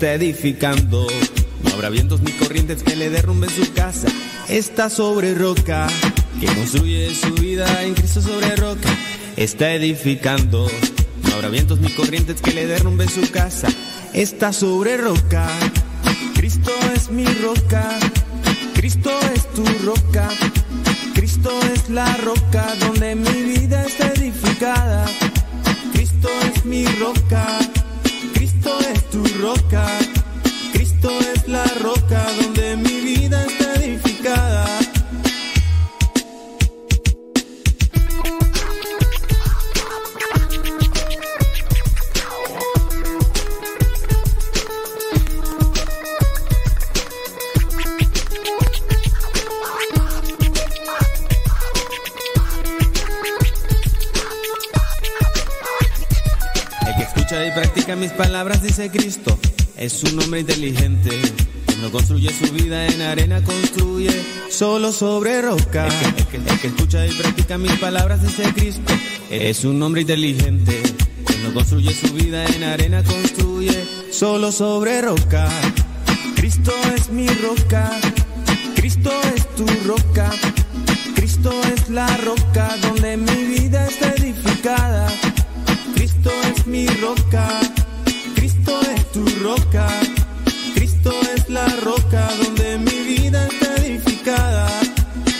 Está edificando. No habrá vientos ni corrientes que le derrumben su casa. Está sobre roca. Quien construye su vida en Cristo sobre roca está edificando. No habrá vientos ni corrientes que le derrumben su casa. Está sobre roca. Cristo es mi roca. Cristo es tu roca. Cristo es la roca donde mi vida está edificada. Cristo es mi roca. Practica mis palabras, dice Cristo, es un hombre inteligente. No construye su vida en arena, construye solo sobre roca. El que, escucha y practica mis palabras, dice Cristo, es un hombre inteligente. No construye su vida en arena, construye solo sobre roca. Cristo es mi roca, Cristo es tu roca. Cristo es la roca donde mi vida está edificada. Cristo es mi roca, Cristo es tu roca, Cristo es la roca donde mi vida está edificada.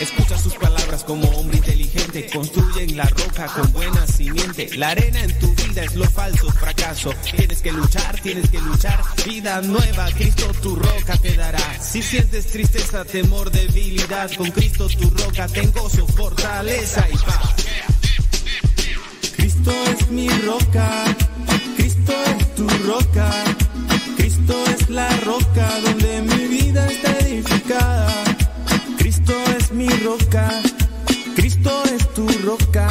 Escucha sus palabras como hombre inteligente, construyen la roca con buena simiente. La arena en tu vida es lo falso, fracaso. Tienes que luchar, tienes que luchar. Vida nueva, Cristo tu roca te dará. Si sientes tristeza, temor, debilidad, con Cristo tu roca tengo gozo, fortaleza y paz. Cristo es mi roca, Cristo es tu roca, Cristo es la roca donde mi vida está edificada. Cristo es mi roca, Cristo es tu roca,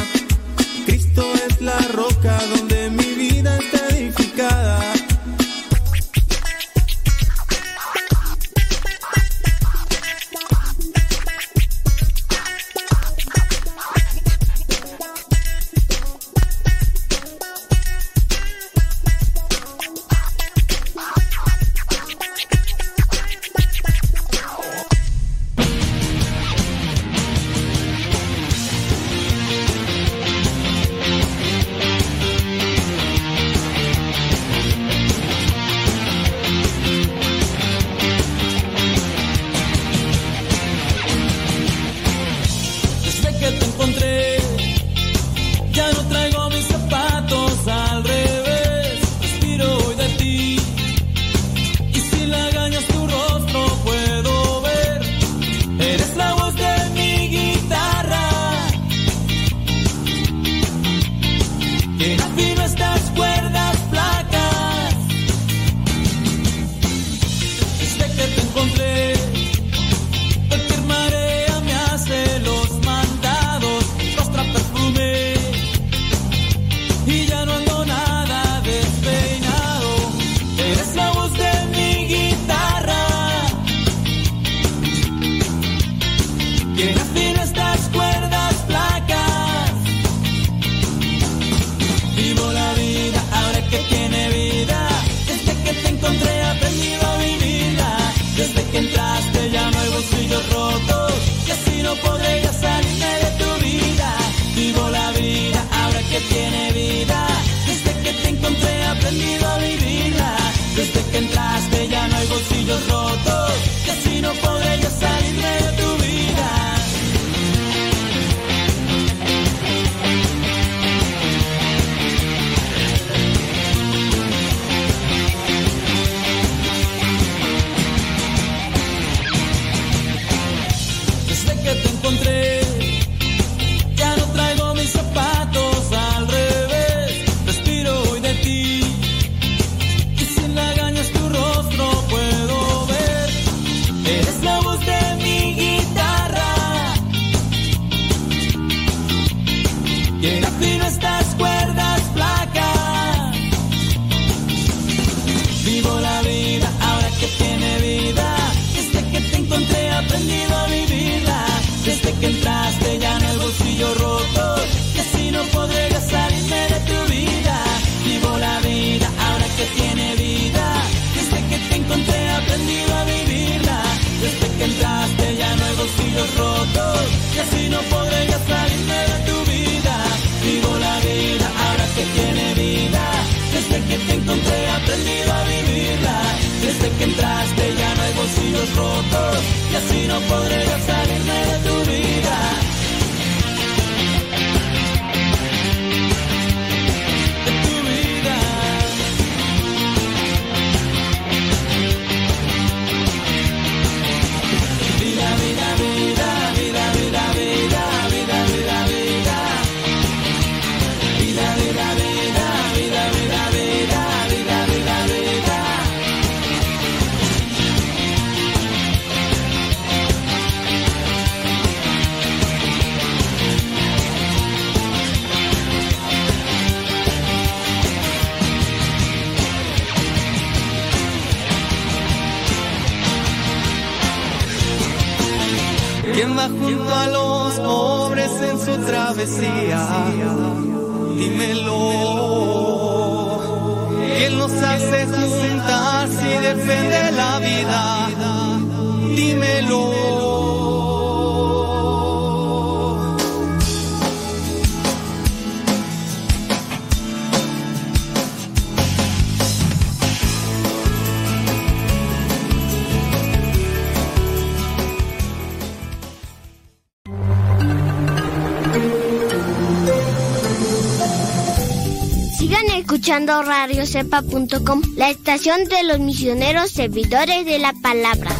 escuchando radiocepa.com, la estación de los misioneros servidores de la palabra.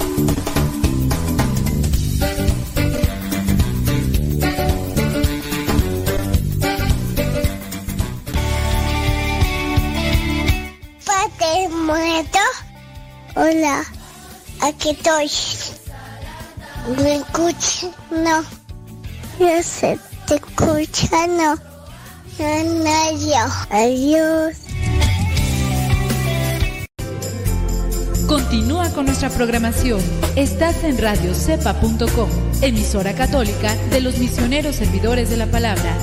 Padre muerto, hola, aquí estoy. ¿Me escuchas? No. Yo sé, te escucha, no. Adiós. Continúa con nuestra programación. Estás en radiocepa.com, emisora católica de los misioneros servidores de la palabra.